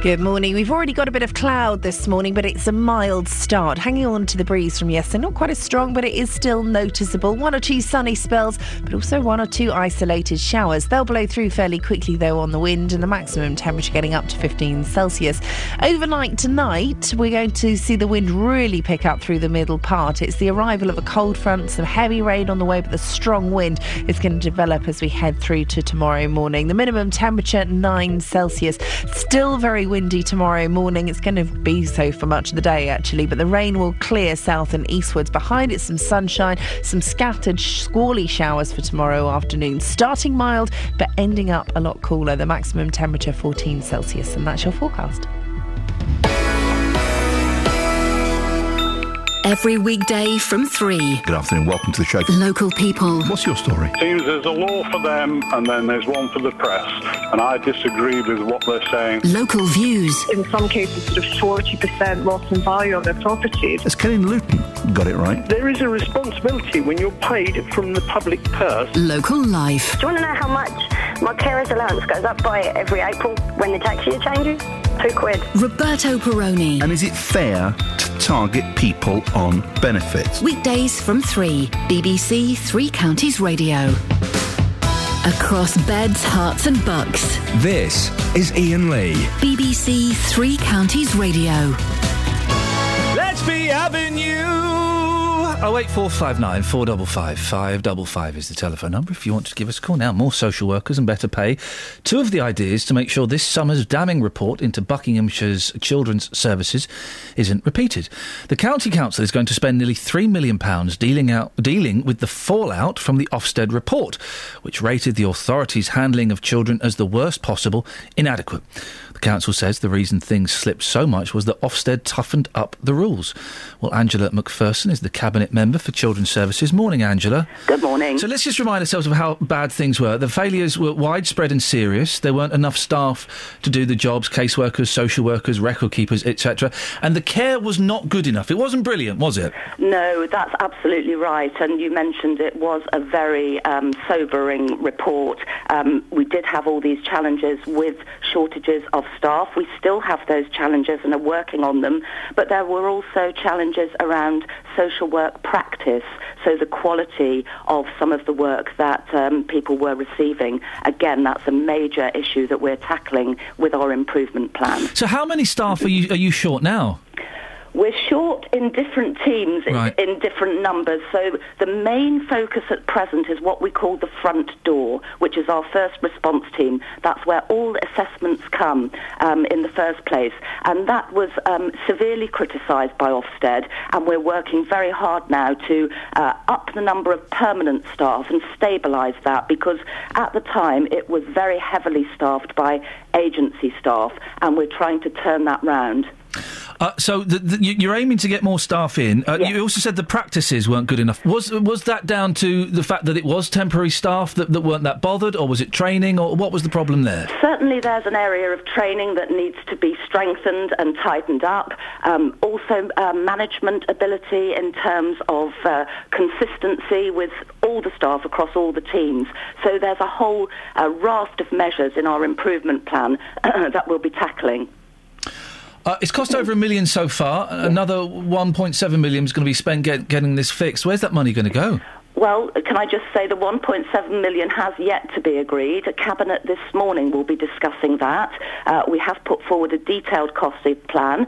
Good morning. We've already got a bit of cloud this morning, but it's a mild start. Hanging on to the breeze from yesterday. Not quite as strong, but it is still noticeable. One or two sunny spells, but also one or two isolated showers. They'll blow through fairly quickly, though, on the wind, and the maximum temperature getting up to 15 Celsius. Overnight tonight, we're going to see the wind really pick up through the middle part. It's the arrival of a cold front, some heavy rain on the way, but the strong wind is going to develop as we head through to tomorrow morning. The minimum temperature 9 Celsius. Still very windy tomorrow morning. It's going to be so for much of the day actually, but the rain will clear south and eastwards. Behind it, some sunshine, some scattered squally showers for tomorrow afternoon. Starting mild, but ending up a lot cooler. The maximum temperature 14 Celsius, and that's your forecast. Every weekday from 3. Good afternoon, welcome to the show. Local people. What's your story? Seems there's a law for them and then there's one for the press, and I disagree with what they're saying. Local views. In some cases, sort of 40% loss in value of their properties. Has Kenny Luton got it right? There is a responsibility when you're paid from the public purse. Local life. Do you want to know how much my carer's allowance goes up by every April when the tax year changes? Two quid. Roberto Perrone. And is it fair to target people on benefits? Weekdays from 3. BBC Three Counties Radio. Across beds, Herts, and bucks. This is Iain Lee. BBC Three Counties Radio. Let's be having you. Oh wait, four five nine four double five five double five is the telephone number. If you want to give us a call now, more social workers and better pay. Two of the ideas to make sure this summer's damning report into Buckinghamshire's children's services isn't repeated. The county council is going to spend nearly three million pounds dealing out dealing with the fallout from the Ofsted report, which rated the authorities' handling of children as the worst possible, inadequate. The council says the reason things slipped so much was that Ofsted toughened up the rules. Well, Angela McPherson is the Cabinet Member for Children's Services. Morning, Angela. Good morning. So let's just remind ourselves of how bad things were. The failures were widespread and serious. There weren't enough staff to do the jobs, caseworkers, social workers, record keepers, etc. And the care was not good enough. It wasn't brilliant, was it? No, that's absolutely right. And you mentioned it was a very um, sobering report. Um, we did have all these challenges with shortages of staff. We still have those challenges and are working on them. But there were also challenges around social work practice. So the quality of some of the work that um, people were receiving. Again, that's a major issue that we're tackling with our improvement plan. So how many staff are you are you short now? We're short in different teams in- Right. in, different numbers. So the main focus at present is what we call the front door, which is our first response team. That's where all assessments come um, in the first place. And that was um, severely criticised by Ofsted. And we're working very hard now to uh, up the number of permanent staff and stabilise that because at the time it was very heavily staffed by agency staff. And we're trying to turn that round. Uh, so the, the, you- you're aiming to get more staff in. Uh, You also said the practices weren't good enough. Was was that down to the fact that it was temporary staff that, that weren't that bothered, or was it training, or what was the problem there? Certainly, there's an area of training that needs to be strengthened and tightened up. Um, also, uh, management ability in terms of uh, consistency with all the staff across all the teams. So there's a whole uh, raft of measures in our improvement plan that we'll be tackling. Uh, it's cost over a million so far. Another 1.7 million is going to be spent get, getting this fixed. Where's that money going to go? Well, can I just say the 1.7 million has yet to be agreed. A cabinet this morning will be discussing that. Uh, we have put forward a detailed costing plan.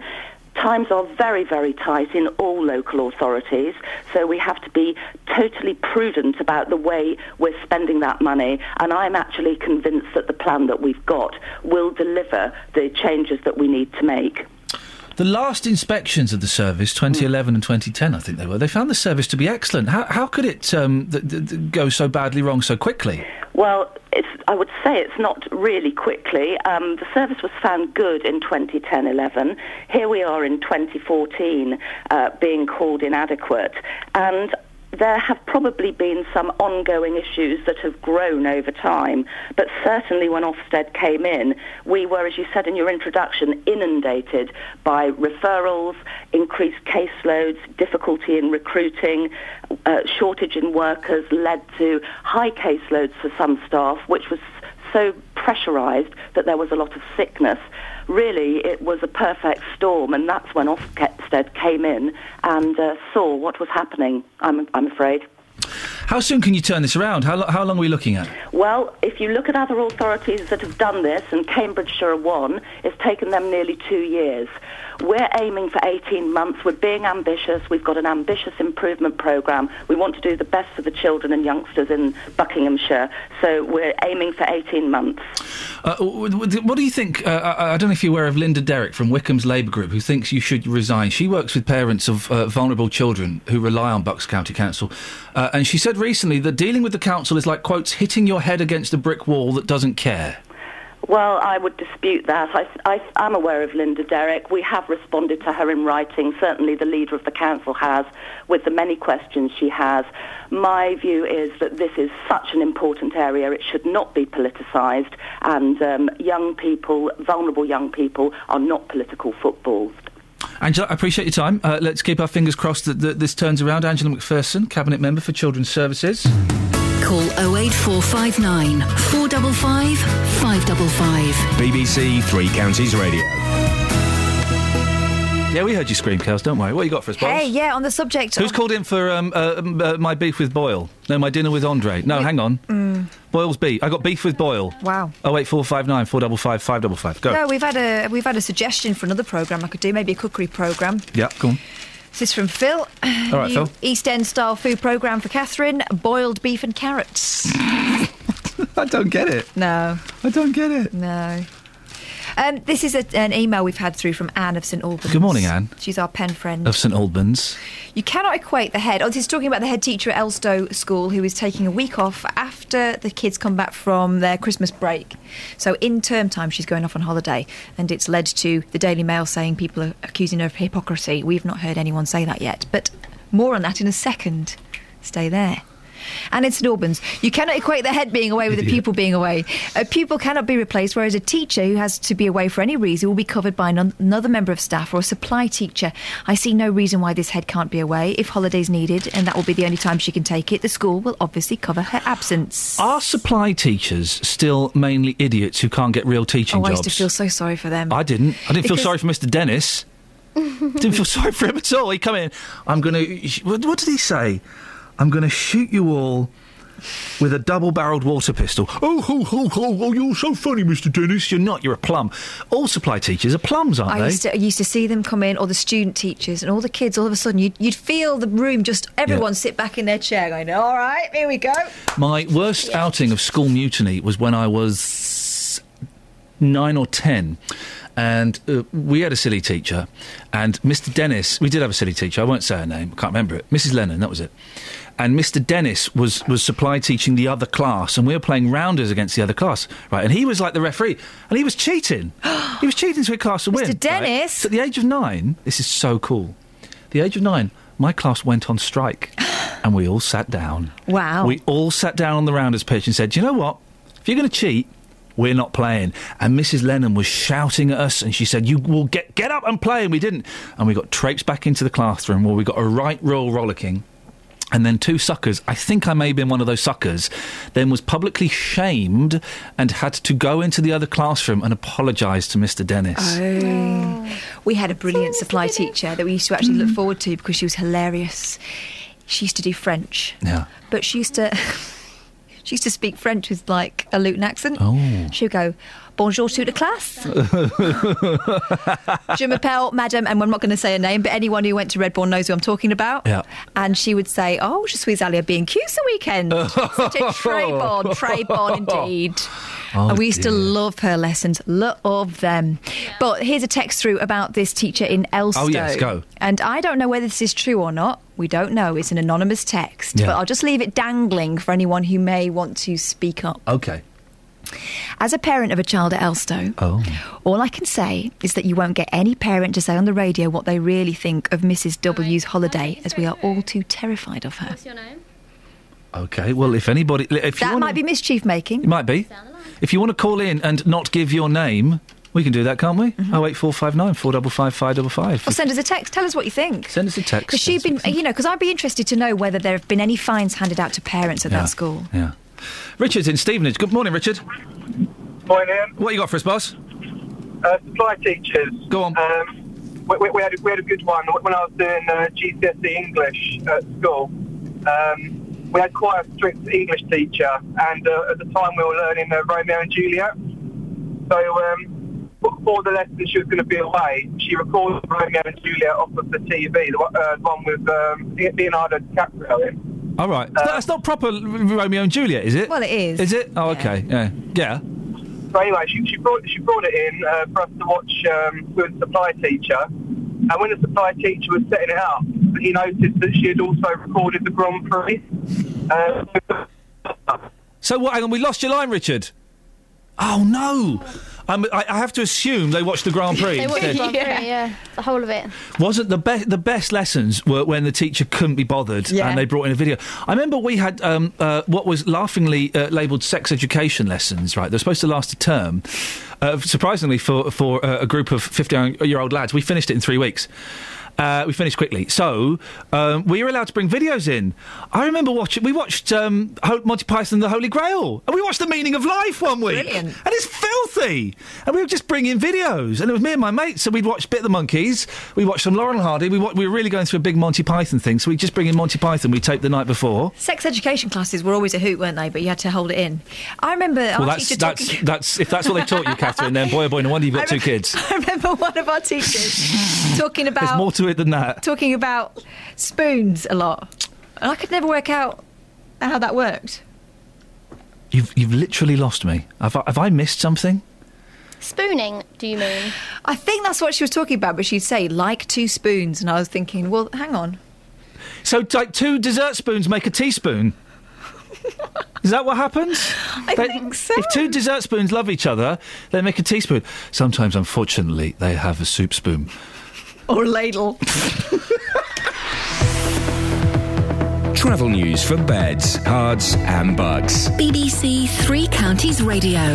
Times are very, very tight in all local authorities, so we have to be totally prudent about the way we're spending that money. And I'm actually convinced that the plan that we've got will deliver the changes that we need to make. The last inspections of the service, 2011 and 2010, I think they were, they found the service to be excellent. How, how could it um, th- th- th- go so badly wrong so quickly? Well, it's, I would say it's not really quickly. Um, the service was found good in 2010-11. Here we are in 2014 uh, being called inadequate. And there have probably been some ongoing issues that have grown over time, but certainly when Ofsted came in, we were, as you said in your introduction, inundated by referrals, increased caseloads, difficulty in recruiting, uh, shortage in workers led to high caseloads for some staff, which was so pressurised that there was a lot of sickness. Really, it was a perfect storm, and that's when Ofsted came in and uh, saw what was happening, I'm, I'm afraid. How soon can you turn this around? How, lo- how long are we looking at? Well, if you look at other authorities that have done this, and Cambridgeshire are one, it's taken them nearly two years. We're aiming for 18 months. We're being ambitious. We've got an ambitious improvement programme. We want to do the best for the children and youngsters in Buckinghamshire. So we're aiming for 18 months. Uh, what do you think? Uh, I, I don't know if you're aware of Linda Derrick from Wycombe's Labour Group, who thinks you should resign. She works with parents of uh, vulnerable children who rely on Bucks County Council. Uh, and she said recently that dealing with the council is like, quotes, hitting your head against a brick wall that doesn't care. Well, I would dispute that. I, I'm aware of Linda Derrick. We have responded to her in writing. Certainly the leader of the council has, with the many questions she has. My view is that this is such an important area. It should not be politicised. And um, young people, vulnerable young people, are not political footballs. Angela, I appreciate your time. Uh, let's keep our fingers crossed that, that this turns around. Angela McPherson, Cabinet Member for Children's Services. Call 08459 455 555. BBC Three Counties Radio. Yeah, we heard you scream, Kels. Don't worry. What you got for us, Bob? Hey, yeah, on the subject Who's of... called in for um, uh, um, uh, my beef with Boyle? No, my dinner with Andre. No, hang on. Mm, Boyle's beef. I got beef with Boyle. wow. Oh wait, four five nine four double five five double five. Go. No, we've had a we've had a suggestion for another program I could do, maybe a cookery program. Yeah, go on. This is from Phil. All right, New Phil. East End style food program for Catherine: boiled beef and carrots. I don't get it. No, I don't get it. No. Um, this is a, an email we've had through from Anne of St Albans. Good morning, Anne. She's our pen friend. Of St Albans. You cannot equate the head. Oh, this is talking about the head teacher at Elstow School who is taking a week off after the kids come back from their Christmas break. So in term time, she's going off on holiday, and it's led to the Daily Mail saying people are accusing her of hypocrisy. We've not heard anyone say that yet, but More on that in a second. Stay there. And in St Albans, you cannot equate the head being away with the pupil being away. A pupil cannot be replaced, whereas a teacher who has to be away for any reason will be covered by an- another member of staff or a supply teacher. I see no reason why this head can't be away. If holidays needed, and that will be the only time she can take it, the school will obviously cover her absence. Are supply teachers still mainly idiots who can't get real teaching Oh, I used to feel so sorry for them. I didn't. I didn't feel sorry for Mr. Dennis. didn't feel sorry for him at all. He come in. I'm going to. What did he say? I'm going to shoot you all with a double-barreled water pistol. Oh, ho, ho, ho, oh, you're so funny, Mr. Dennis. You're not. You're a plum. All supply teachers are plums, aren't I they? used, to, I used to see them come in, or the student teachers, and all the kids. All of a sudden, you'd, you'd feel the room just everyone sit back in their chair, going, "All right, here we go." My worst outing of school mutiny was when I was nine or ten. And uh, we had a silly teacher, and Mr. Dennis. We did have a silly teacher. I won't say her name. I can't remember it. Mrs. Lennon. That was it. And Mr. Dennis was was supply teaching the other class, and we were playing rounders against the other class, right? And he was like the referee, and he was cheating. he was cheating to a class to win. right? Dennis! So at the age of nine, this is so cool. The age of nine, my class went on strike, and we all sat down. Wow. We all sat down on the rounders pitch and said, you know what? If you're going to cheat, we're not playing." And Mrs. Lennon was shouting at us, and she said, "You will get get up and play," and we didn't. And we got traipsed back into the classroom where we got a right royal rollicking. And then two suckers, I think I may have been one of those suckers, then was publicly shamed and had to go into the other classroom and apologise to Mr. Dennis. Oh. We had a brilliant supply teacher that we used to actually look forward to because she was hilarious. She used to do French, Yeah. but she used to she used to speak French with like a Luton accent. Oh. She would go, "Bonjour to the classe." Je m'appelle Madame, and I'm not going to say her name, but anyone who went to Redbourn knows who I'm talking about. Yeah. And she would say, "Oh, je suis allée à bien ce weekend." Such a très bon, très bon indeed. Oh, and we used to love her lessons, love them. But here's a text through about this teacher in Elstow. Oh, yes, go. And I don't know whether this is true or not. We don't know. It's an anonymous text. Yeah. But I'll just leave it dangling for anyone who may want to speak up. Okay. As a parent of a child at Elstow, Oh. all I can say is that you won't get any parent to say on the radio what they really think of Mrs. W's holiday, as we are all too terrified of her. What's your name? Okay. Well, if anybody, if you That wanna- might be mischief making. It might be. If you want to call in and not give your name, we can do that, can't we? Mm-hmm. Oh eight four five nine four double five five double five. Or send us a text. Tell us what you think. Send us a text. Because she'd been, you know, because I'd be interested to know whether there have been any fines handed out to parents at Yeah. that school. Yeah. Richard's in Stevenage. Good morning, Richard. Morning. What you got for us, boss? Uh, supply teachers. Go on. Um, we, we, we, had a, we had a good one when I was doing uh, GCSE English at school. Um, we had quite a strict English teacher, and uh, at the time we were learning uh, Romeo and Juliet. So um, before the lesson she was going to be away, she recorded Romeo and Juliet off of the TV, the, one- uh, the one with um, Leonardo DiCaprio in. All right. It's not- That's not proper Romeo and Juliet, is it? Well, it is. Is it? Oh, okay. Yeah. Yeah. So anyway, she, she brought she brought it in uh, for us to watch um, with the supply teacher. And when the supply teacher was setting it up, he noticed that she had also recorded the Grand Prix. Uh, So what? Hang on, we lost your line, Richard. Oh no! I'm, I, I have to assume they watched the Grand Prix. They watched instead. Grand Prix, yeah. The whole of it. Wasn't the best the best lessons were when the teacher couldn't be bothered Yeah. and they brought in a video. I remember we had um, uh, what was laughingly uh, labelled sex education lessons. Right, they're supposed to last a term. Uh, surprisingly, for for uh, a group of fifty year old lads, we finished it in three weeks. Uh, we finished quickly, so um, we were allowed to bring videos in. I remember watching. We watched um, Monty Python and the Holy Grail, and we watched The Meaning of Life one week. Brilliant. And it's filthy. And we were just bringing videos. And it was me and my mates. So we'd watch Bit of the Monkeys. We watched some Laurel and Hardy. We, wa- we were really going through a big Monty Python thing. So we'd just bring in Monty Python. We taped the night before. Sex education classes were always a hoot, weren't they? But you had to hold it in. I remember our well, that's, teacher that's, talking. that's, if that's what they taught you, Catherine, then boy, oh boy, no wonder you've got I two kids. I remember one of our teachers talking There's about more to it than that. talking about spoons a lot, and I could never work out how that worked. You've, you've literally lost me. Have I, have I missed something? Spooning, do you mean? I think that's what she was talking about, but she'd say like two spoons, and I was thinking, well, hang on. So, like, two dessert spoons make a teaspoon. Is that what happens? I think so. If two dessert spoons love each other, they make a teaspoon. Sometimes, unfortunately, they have a soup spoon. Or ladle. Travel news for beds, cards, and bugs. BBC Three Counties Radio.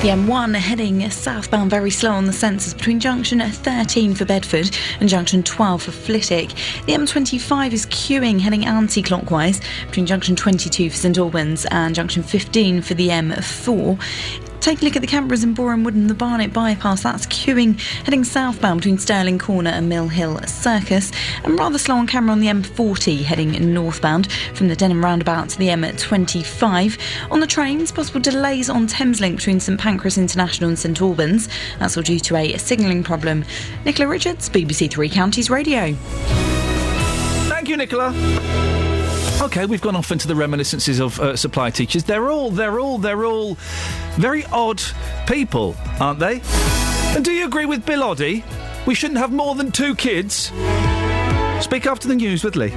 The M1 heading southbound very slow on the sensors between junction 13 for Bedford and junction 12 for Flitwick. The M25 is queuing heading anti clockwise between junction 22 for St Albans and junction 15 for the M4. Take a look at the cameras in Borehamwood and the Barnet bypass. That's queuing heading southbound between Stirling Corner and Mill Hill Circus. And rather slow on camera on the M40 heading northbound from the Denham roundabout to the M25. On the trains, possible delays on Thameslink between St Pancras International and St Albans. That's all due to a signalling problem. Nicola Richards, BBC Three Counties Radio. Thank you, Nicola. Okay, we've gone off into the reminiscences of uh, supply teachers. They're all, they're all, they're all very odd people, aren't they? And do you agree with Bill Oddie? We shouldn't have more than two kids. Speak after the news with Lee.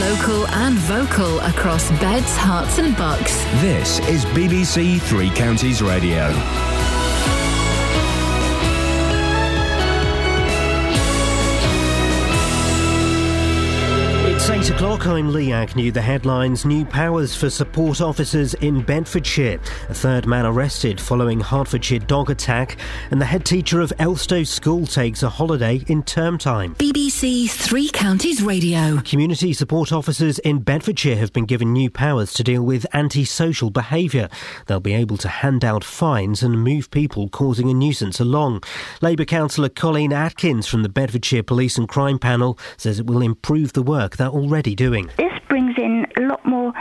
Local and vocal across beds, Herts, and bucks. This is BBC Three Counties Radio. 8 o'clock. I'm Lee Agnew. The headlines New powers for support officers in Bedfordshire. A third man arrested following Hertfordshire dog attack. And the head teacher of Elstow School takes a holiday in term time. BBC Three Counties Radio. Community support officers in Bedfordshire have been given new powers to deal with antisocial behaviour. They'll be able to hand out fines and move people causing a nuisance along. Labour councillor Colleen Atkins from the Bedfordshire Police and Crime Panel says it will improve the work they're already doing. This brings in a lot more,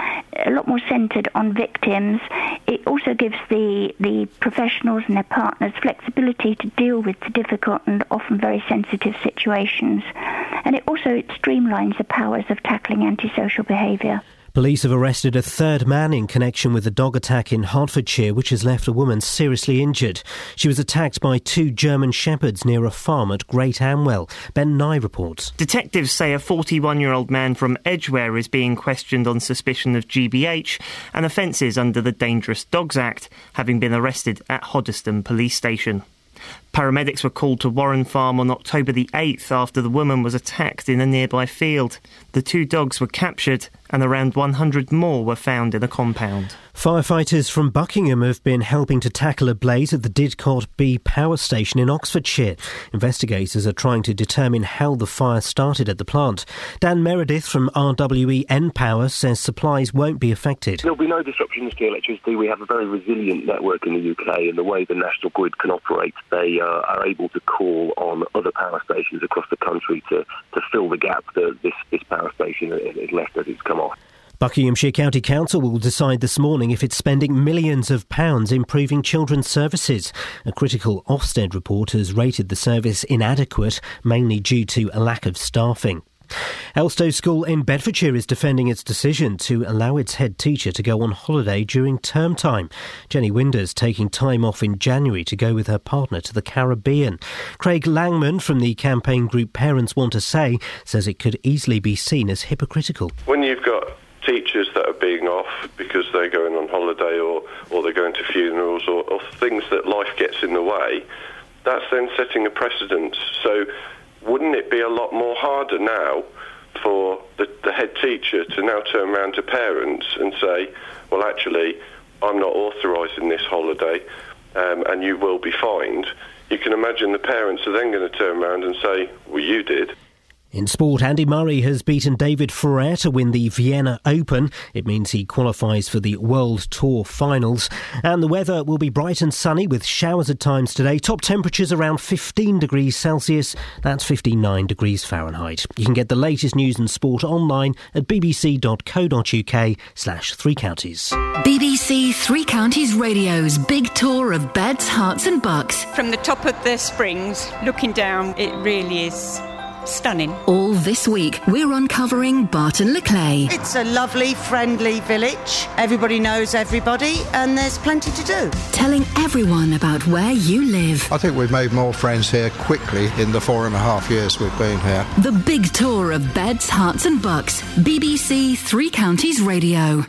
a lot more centred on victims. It also gives the the professionals and their partners flexibility to deal with the difficult and often very sensitive situations, and it also streamlines the powers of tackling antisocial behaviour. Police have arrested a third man in connection with the dog attack in Hertfordshire, which has left a woman seriously injured. She was attacked by two German shepherds near a farm at Great Amwell. Ben Nye reports. Detectives say a 41 year old man from Edgware is being questioned on suspicion of GBH and offences under the Dangerous Dogs Act, having been arrested at Hoddesdon Police Station. Paramedics were called to Warren Farm on October the 8th after the woman was attacked in a nearby field. The two dogs were captured and around 100 more were found in a compound. Firefighters from Buckingham have been helping to tackle a blaze at the Didcot B power station in Oxfordshire. Investigators are trying to determine how the fire started at the plant. Dan Meredith from RWE npower says supplies won't be affected. There'll be no disruptions to electricity. We have a very resilient network in the UK, and the way the national grid can operate, they uh, Uh, are able to call on other power stations across the country to, to fill the gap that this, this power station has left as it's come off. Buckinghamshire County Council will decide this morning if it's spending millions of pounds improving children's services. A critical Ofsted report has rated the service inadequate, mainly due to a lack of staffing. Elstow School in Bedfordshire is defending its decision to allow its head teacher to go on holiday during term time. Jenny Winders taking time off in January to go with her partner to the Caribbean. Craig Langman from the campaign group Parents Want to Say says it could easily be seen as hypocritical. When you've got teachers that are being off because they're going on holiday or, or they're going to funerals or, or things that life gets in the way, that's then setting a precedent. So wouldn't it be a lot more harder now for the, the head teacher to now turn around to parents and say, well, actually, I'm not authorising this holiday um, and you will be fined? You can imagine the parents are then going to turn around and say, well, you did. In sport, Andy Murray has beaten David Ferrer to win the Vienna Open. It means he qualifies for the World Tour finals. And the weather will be bright and sunny with showers at times today. Top temperatures around 15 degrees Celsius. That's 59 degrees Fahrenheit. You can get the latest news and sport online at bbc.co.uk slash three counties. BBC Three Counties Radio's big tour of beds, Herts, and bucks. From the top of the springs, looking down, it really is stunning. All this week, we're uncovering Barton-le-Clay. It's a lovely, friendly village. Everybody knows everybody, and there's plenty to do. Telling everyone about where you live. I think we've made more friends here quickly in the four and a half years we've been here. The big tour of beds, Herts, and bucks. BBC Three Counties Radio.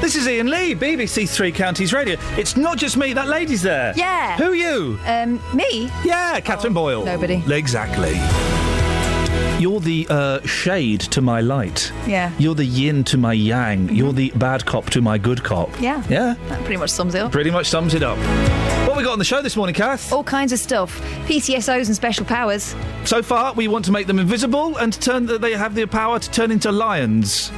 This is Iain Lee, BBC Three Counties Radio. It's not just me, that lady's there. Yeah. Who are you? Um, me? Yeah, Catherine Boyle. nobody. Exactly. You're the uh, shade to my light. Yeah. You're the yin to my yang. You're the bad cop to my good cop. Yeah. Yeah. That pretty much sums it up. Pretty much sums it up. What we got on the show this morning, Kath? All kinds of stuff. PCSOs and special powers. So far, we want to make them invisible and turn. That they have the power to turn into lions.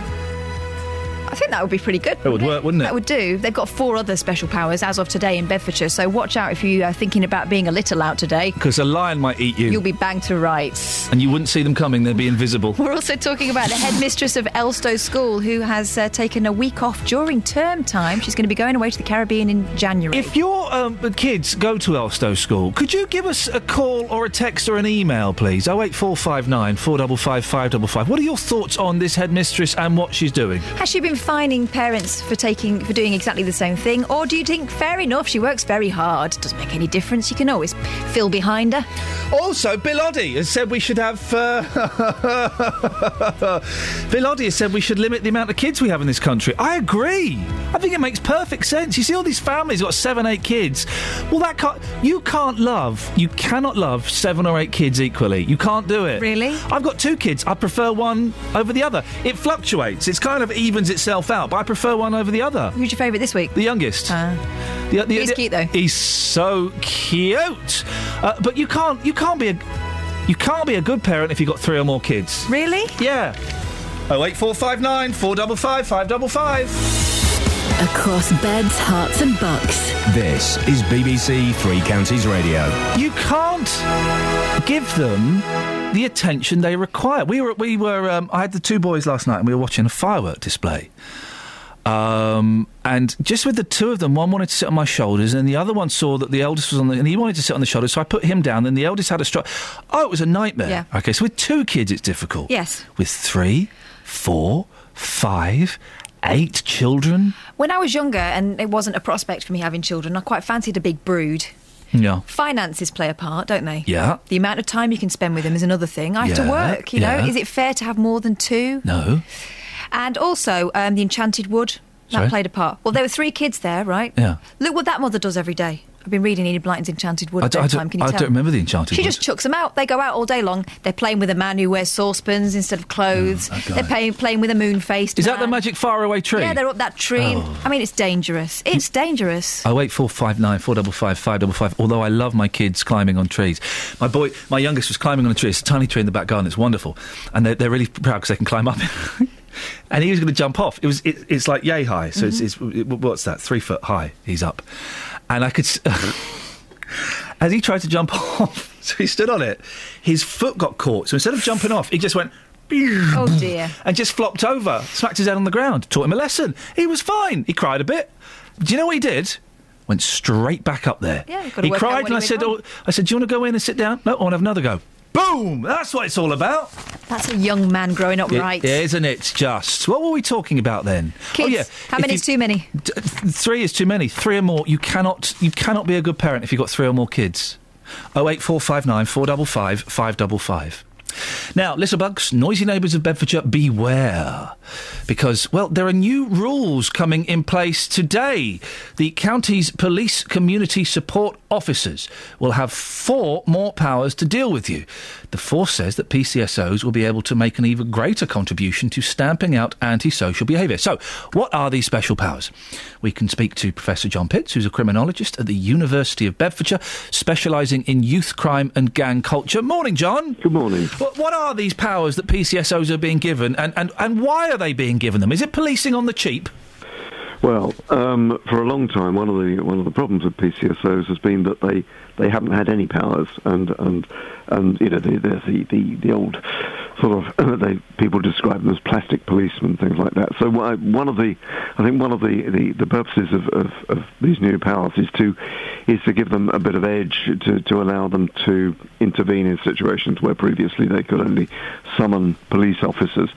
I think that would be pretty good. That would work, wouldn't it? That would do. They've got four other special powers as of today in Bedfordshire, so watch out if you are thinking about being a little out today. Because a lion might eat you. You'll be banged to rights. and you wouldn't see them coming. They'd be invisible. We're also talking about the headmistress of Elstow School who has uh, taken a week off during term time. She's going to be going away to the Caribbean in January. If your um, kids go to Elstow School, could you give us a call or a text or an email, please? 08459 455 555. What are your thoughts on this headmistress and what she's doing? Has she been fining parents for taking for doing exactly the same thing, or do you think fair enough? She works very hard. Doesn't make any difference. You can always fill behind her. Also, Bill Oddie has said we should have. Uh, Bill Oddie has said we should limit the amount of kids we have in this country. I agree. I think it makes perfect sense. You see all these families got seven, eight kids. Well, that can't. You can't love. You cannot love seven or eight kids equally. You can't do it. Really? I've got two kids. I prefer one over the other. It fluctuates. It's kind of evens itself out. But I prefer one over the other. Who's your favourite this week? The youngest. Uh, The- the- He's the- cute, though. He's so cute. Uh, but you can't. You can't be a. You can't be a good parent if you've got three or more kids. Really? Yeah. Oh eight four five nine four double five five double five. Across beds, Herts, and bucks. This is BBC Three Counties Radio. You can't give them the attention they require. We were. We were. Um, I had the two boys last night, and we were watching a firework display. Um, and just with the two of them, one wanted to sit on my shoulders, and the other one saw that the eldest was on the, and he wanted to sit on the shoulders. So I put him down. Then the eldest had a stroke. Oh, it was a nightmare. Yeah. Okay, so with two kids, it's difficult. Yes. With three, four, five, eight children. When I was younger and it wasn't a prospect for me having children, I quite fancied a big brood. Yeah. Finances play a part, don't they? Yeah. The amount of time you can spend with them is another thing. I have to work, you know. Is it fair to have more than two? No. And also, um, the Enchanted Wood. That Sorry? played a part. Well, there were three kids there, right? Yeah. Look what that mother does every day. I've been reading Enid Blyton's Enchanted Wood I don't- I bedtime. don't- Can you I tell? don't remember the Enchanted Wood. She Wood. just chucks them out. They go out all day long. They're playing with a man who wears saucepans instead of clothes. Oh, they're playing, playing with a moon faced. Is that the magic faraway tree? Yeah, they're up that tree. Oh. I mean, it's dangerous. It's dangerous. Oh eight four five nine four double five five double five. Although I love my kids climbing on trees, my boy, my youngest was climbing on a tree. It's a tiny tree in the back garden. It's wonderful, and they're, they're really proud because they can climb up. and he was going to jump off. It was it, it's like yay high. So it's, mm-hmm. it's it, what's that? Three foot high. He's up, and I could. As he tried to jump off, so he stood on it. His foot got caught. So instead of jumping off, he just went. Oh dear. And just flopped over, smacked his head on the ground. Taught him a lesson. He was fine. He cried a bit. Do you know what he did? Went straight back up there. Yeah, he cried, and I said, oh, "I said, do you want to go in and sit down?" No, I want to have another go. Boom! That's what it's all about. That's a young man growing up It- right. isn't it? Just what were we talking about then? Kids. Oh yeah, How if many you- is too many? D- three is too many. Three or more. You cannot. You cannot be a good parent if you've got three or more kids. Oh eight four five nine four double five five double five. Now, Littlebugs, noisy neighbours of Bedfordshire, beware. Because, well, there are new rules coming in place today. The county's police community support officers will have four more powers to deal with you. The force says that PCSOs will be able to make an even greater contribution to stamping out antisocial behaviour. So, what are these special powers? We can speak to Professor John Pitts, who's a criminologist at the University of Bedfordshire, specialising in youth crime and gang culture. Morning, John. Good morning. What, are these powers that PCSOs are being given, and, and, and why are they being given them? Is it policing on the cheap? Well, um, for a long time, one of the one of the problems with PCSOs has been that they, they haven't had any powers, and and and you know the the the, the, old sort of they people describe them as plastic policemen, things like that. So one of the I think one of the, the, the purposes of, of, of these new powers is to is to give them a bit of edge to, to allow them to intervene in situations where previously they could only summon police officers.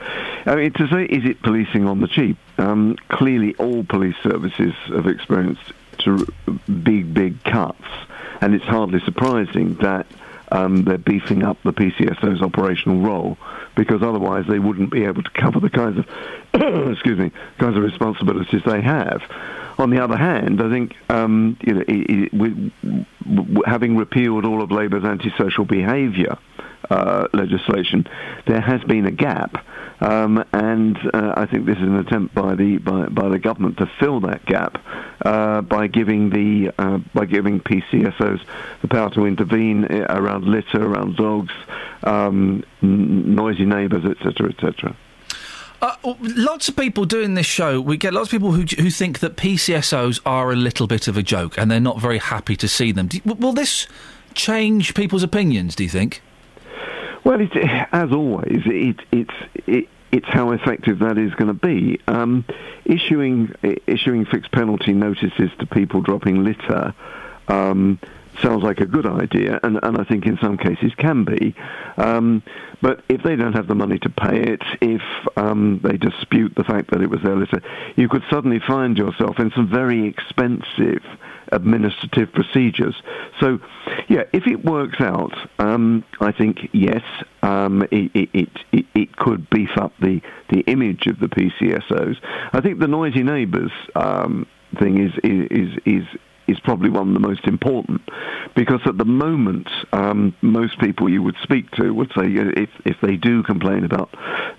I mean, to say is it policing on the cheap? Um, clearly, all police services have experienced big, big cuts, and it's hardly surprising that um, they're beefing up the PCSO's operational role because otherwise they wouldn't be able to cover the kinds of excuse me kinds of responsibilities they have. On the other hand, I think um, you know, i i we, having repealed all of Labour's antisocial behaviour uh, legislation, there has been a gap, um, and uh, I think this is an attempt by the by, by the government to fill that gap uh, by giving the uh, by giving PCSOs the power to intervene uh, around litter, around dogs, um, noisy neighbours, etc., etc. Uh, lots of people doing this show. We get lots of people who who think that PCSOs are a little bit of a joke, and they're not very happy to see them. Do, will this change people's opinions? Do you think? Well, it, as always, it, it's it, it's how effective that is going to be. Um, issuing issuing fixed penalty notices to people dropping litter um, sounds like a good idea, and, and I think in some cases can be. Um, but if they don't have the money to pay it, if um, they dispute the fact that it was their litter, you could suddenly find yourself in some very expensive administrative procedures. So, yeah, if it works out, um, I think yes, um, it, it, it, it, could beef up the, the image of the PCSOs. I think the noisy neighbours um, thing is is is is probably one of the most important because at the moment um, most people you would speak to would say if if they do complain about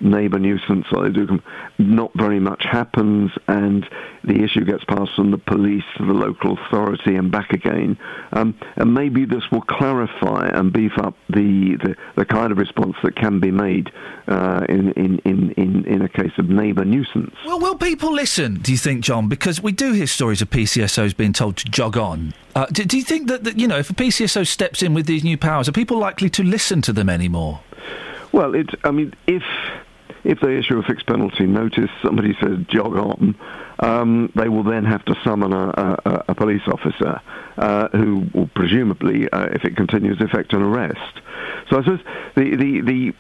neighbour nuisance or they do com- not very much happens and the issue gets passed from the police to the local authority and back again um, and maybe this will clarify and beef up the, the, the kind of response that can be made uh, in, in, in, in, in a case of neighbour nuisance. Well, will people listen? Do you think, John? Because we do hear stories of PCSOs being told to jog on. Uh, do, do you think that, that you know if a PCSO steps in with these new powers, are people likely to listen to them anymore? Well, it. I mean, if if they issue a fixed penalty notice, somebody says jog on, um, they will then have to summon a, a, a police officer uh, who will presumably, uh, if it continues, effect an arrest. So I suppose the, the, the,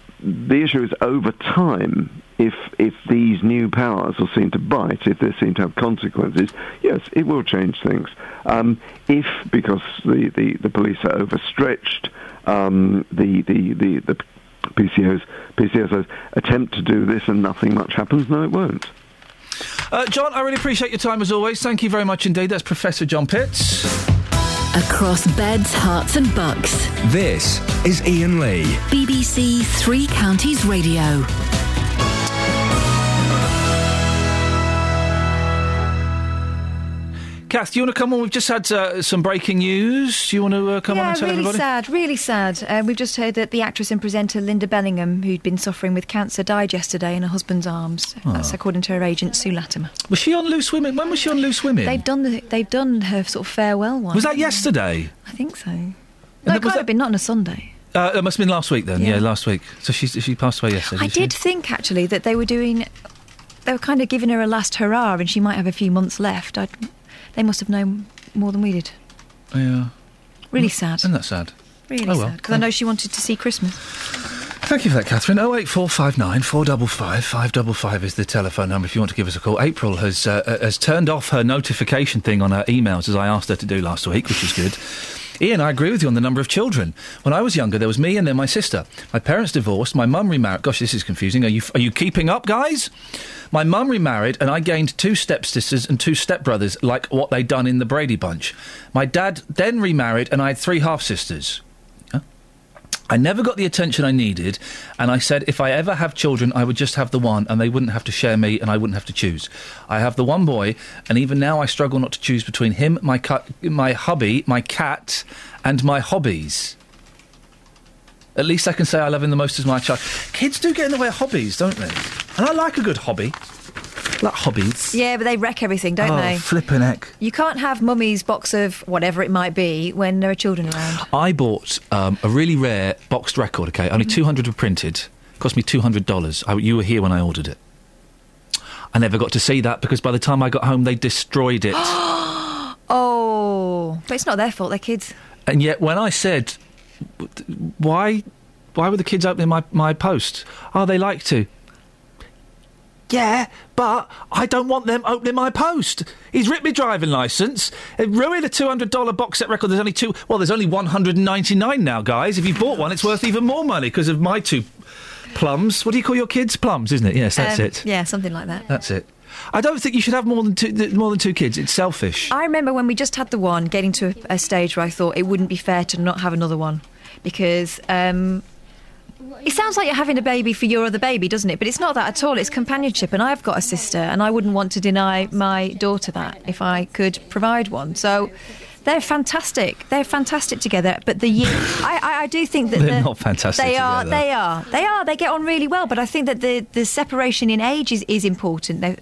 the issue is over time, if, if these new powers will seem to bite, if they seem to have consequences, yes, it will change things. Um, if, because the, the, the police are overstretched, um, the, the, the, the PCOs, PCSOs attempt to do this and nothing much happens, no, it won't. Uh, John, I really appreciate your time as always. Thank you very much indeed. That's Professor John Pitts. Across beds, Herts, and bucks. This is Iain Lee. BBC Three Counties Radio. Kath, do you want to come on? We've just had uh, some breaking news. Do you want to uh, come on and tell really everybody? sad, really sad. Uh, we've just heard that the actress and presenter Lynda Bellingham, who'd been suffering with cancer, died yesterday in her husband's arms. Oh. That's according to her agent Sue Latimer. Was she on Loose Women? When was she on Loose Women? They've done the, they've done her sort of farewell one. Was that yesterday? I think so. No, it was have been not on a Sunday. Uh, it must have been last week then. Yeah, Yeah. last week. So she she passed away yesterday. I she? did think actually that they were doing, they were kind of giving her a last hurrah, and she might have a few months left. I'd, they must have known more than we did. Yeah. Really sad. Isn't that sad? Really Oh, well. sad. Because I know she wanted to see Christmas. Thank you for that, Catherine. 08459 455 555 is the telephone number if you want to give us a call. April has uh, uh, has turned off her notification thing on her emails as I asked her to do last week, which is good. Iain, I agree with you on the number of children. When I was younger, there was me and then my sister. My parents divorced. My mum remarried. Gosh, this is confusing. Are you are you keeping up, guys? My mum remarried, and I gained two stepsisters and two stepbrothers, like what they'd done in the Brady Bunch. My dad then remarried, and I had three half sisters. I never got the attention I needed, and I said if I ever have children, I would just have the one, and they wouldn't have to share me, and I wouldn't have to choose. I have the one boy, and even now I struggle not to choose between him, my cut, my hubby, my cat, and my hobbies. At least I can say I love him the most as my child. Kids do get in the way of hobbies, don't they? And I like a good hobby. Like hobbies. Yeah, but they wreck everything, don't oh, they? flippin' heck. You can't have mummy's box of whatever it might be when there are children around. I bought um, a really rare boxed record, okay? Only 200 were printed. Cost me $200. I, you were here when I ordered it. I never got to see that because by the time I got home, they destroyed it. oh, but it's not their fault. They're kids. and yet, when I said, why, why were the kids opening my, my post? Oh, they like to. Yeah, but I don't want them opening my post. He's ripped my driving licence, it ruined a two hundred dollar box set record. There's only two. Well, there's only one hundred and ninety nine now, guys. If you bought one, it's worth even more money because of my two Plums. What do you call your kids? Plums, isn't it? Yes, that's Um, it. Yeah, something like that. That's it. I don't think you should have more than two, more than two kids. It's selfish. I remember when we just had the one, getting to a, a stage where I thought it wouldn't be fair to not have another one because. Um, it sounds like you're having a baby for your other baby, doesn't it? But it's not that at all. It's companionship, and I've got a sister, and I wouldn't want to deny my daughter that if I could provide one. So they're fantastic. They're fantastic together. But the year, I, I, I do think that They're the- not fantastic They are. They are. They are. They get on really well. But I think that the the separation in age is is important. They-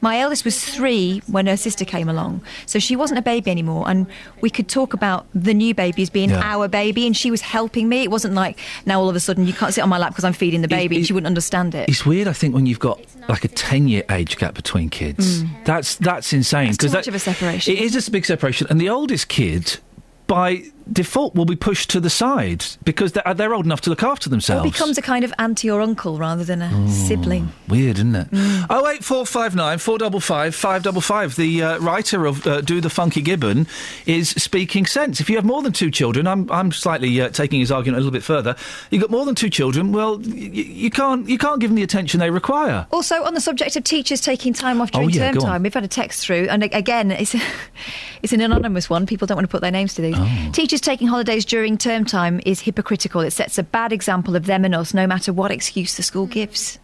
My eldest was three when her sister came along, so she wasn't a baby anymore, and we could talk about the new baby as being Yeah. our baby, and she was helping me. It wasn't like now all of a sudden you can't sit on my lap because I'm feeding the baby, and she wouldn't understand it. It's weird, I think, when you've got like a ten-year age gap between kids. Mm. That's that's insane. It's too 'cause much that- of a separation. It is a big separation, and the oldest kid, by default, will be pushed to the side because they're, they're old enough to look after themselves. It becomes a kind of auntie or uncle rather than a sibling. Weird, isn't it? Mm. Oh eight four five nine four double five five double five. The uh, writer of uh, "Do the Funky Gibbon" is speaking sense. If you have more than two children, I'm I'm slightly uh, taking his argument a little bit further. You've got more than two children. Well, y- you can't you can't give them the attention they require. Also, on the subject of teachers taking time off Oh, during yeah, term time, we've had a text through, and again, it's it's an anonymous one. People don't want to put their names to these. Oh. Teachers taking holidays during term time is hypocritical. It sets a bad example of them and us, no matter what excuse the school gives.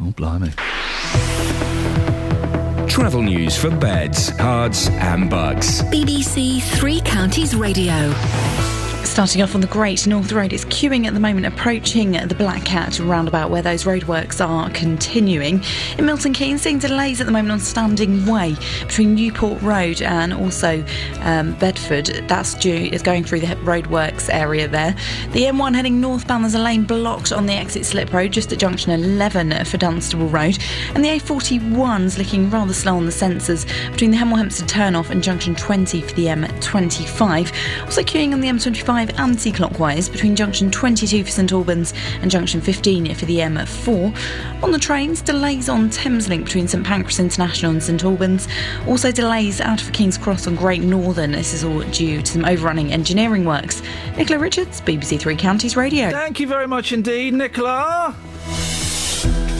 Oh, blimey. Travel news for beds, cards, and Bucks. BBC Three Counties Radio. Starting off on the Great North Road, it's queuing at the moment, approaching the Black Cat roundabout where those roadworks are continuing. In Milton Keynes, seeing delays at the moment on Standing Way between Newport Road and also um, Bedford. That's due is going through the roadworks area there. The M1 heading northbound, there's a lane blocked on the exit slip road just at junction 11 for Dunstable Road, and the A41's looking rather slow on the sensors between the Hemel Hempstead turnoff and junction 20 for the M25. Also queuing on the M25 anti-clockwise between junction 22 for St Albans and junction 15 for the M4. On the trains, delays on Thameslink between St Pancras International and St Albans. Also delays out of King's Cross on Great Northern. This is all due to some overrunning engineering works. Nicola Richards, BBC Three Counties Radio. Thank you very much indeed, Nicola.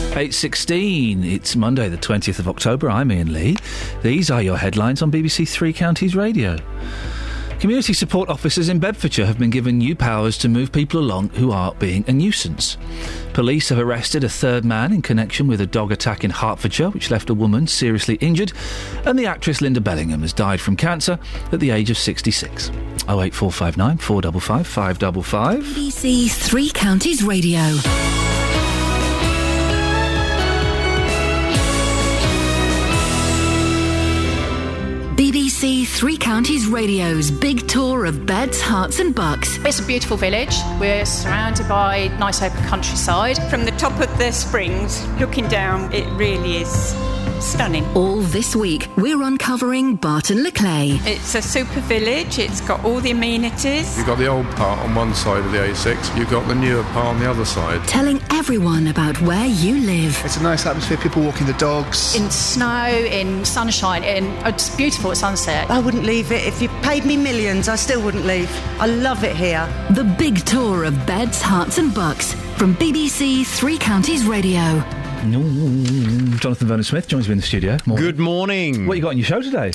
8.16, it's Monday the 20th of October, I'm Iain Lee. These are your headlines on BBC Three Counties Radio. Community support officers in Bedfordshire have been given new powers to move people along who are being a nuisance. Police have arrested a third man in connection with a dog attack in Hertfordshire, which left a woman seriously injured, and the actress Lynda Bellingham has died from cancer at the age of 66. 08459 455 555. BBC Three Counties Radio. Three Counties Radio's big tour of beds, Herts, and bucks. It's a beautiful village. We're surrounded by nice open countryside. From the top of the springs, looking down, it really is stunning. All this week, we're uncovering Barton-le-Clay. It's a super village. It's got all the amenities. You've got the old part on one side of the A6, you've got the newer part on the other side. Telling everyone about where you live. It's a nice atmosphere, people walking the dogs. In snow, in sunshine, in oh, it's beautiful at sunset. I wouldn't leave it. If you paid me millions, I still wouldn't leave. I love it here. The big tour of beds, Herts, and bucks from BBC Three Counties Radio. Jonathan Vernon Smith joins me in the studio. Morning. Good morning. What you got on your show today?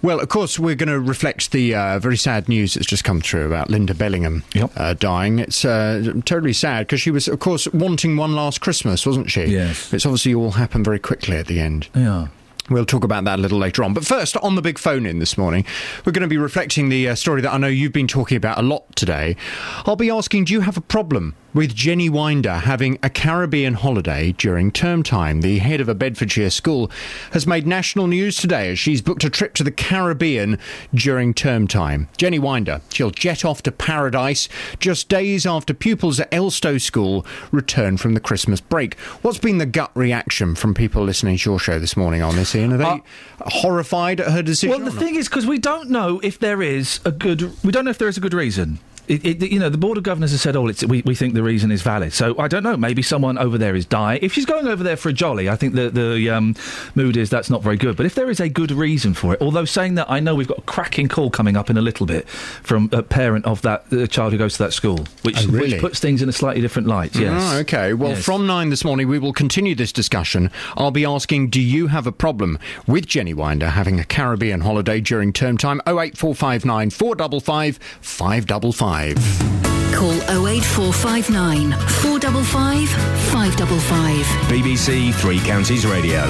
Well, of course, we're going to reflect the uh, very sad news that's just come through about Lynda Bellingham uh, dying. It's uh, totally sad because she was, of course, wanting one last Christmas, wasn't she? Yes. It's obviously all happened very quickly at the end. Yeah. We'll talk about that a little later on. But first, on the big phone in this morning, we're going to be reflecting the uh, story that I know you've been talking about a lot today. I'll be asking do you have a problem with Jenny Winder having a Caribbean holiday during term time? The head of a Bedfordshire school has made national news today as she's booked a trip to the Caribbean during term time. Jenny Winder, she'll jet off to paradise just days after pupils at Elstow School return from the Christmas break. What's been the gut reaction from people listening to your show this morning on this, Iain? Are they uh, horrified at her decision? Well, the thing is, because we don't know if there is a good, we don't know if there is a good reason. It, it, you know, the board of governors has said, "Oh, it's, we, we think the reason is valid." So I don't know. Maybe someone over there is dying. If she's going over there for a jolly, I think the the um, mood is that's not very good. But if there is a good reason for it, although saying that, I know we've got a cracking call coming up in a little bit from a parent of that the child who goes to that school, which, Oh, really? which puts things in a slightly different light. Yes. Ah, okay. Well, Yes. from nine this morning, we will continue this discussion. I'll be asking, do you have a problem with Jenny Winder having a Caribbean holiday during term time? 08459 455 555. Call 08459 455 555. BBC Three Counties Radio.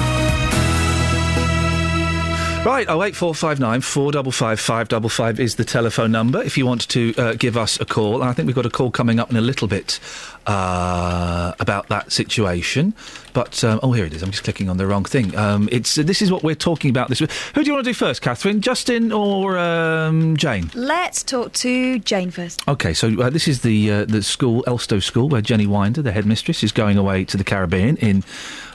Five five double five is the telephone number if you want to uh, give us a call. And I think we've got a call coming up in a little bit uh, about that situation. But um, oh, here it is. I'm just clicking on the wrong thing. Um, it's this is what we're talking about this. week. Who do you want to do first, Catherine? Justin or um, Jane? Let's talk to Jane first. Okay, so uh, this is the uh, the school, Elstow School, where Jenny Winder, the headmistress, is going away to the Caribbean in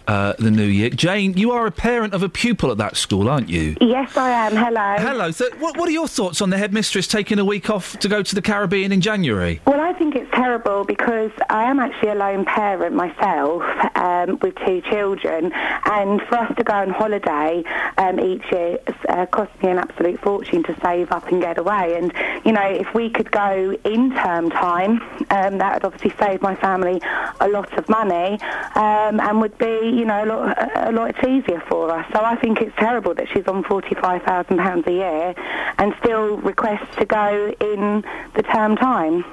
uh, the new year. Jane, you are a parent of a pupil at that school, aren't you? Yes, I am. Hello. Hello. So, what, what are your thoughts on the headmistress taking a week off to go to the Caribbean in January? Well, I think it's terrible because I am actually a lone parent myself um, with two children, and for us to go on holiday um, each year uh, costs me an absolute fortune to save up and get away. And you know, if we could go in term time, um, that would obviously save my family a lot of money um, and would be, you know, a lot, a lot easier for us. So I think it's terrible that she's on forty-five thousand pounds a year and still requests to go in the term time.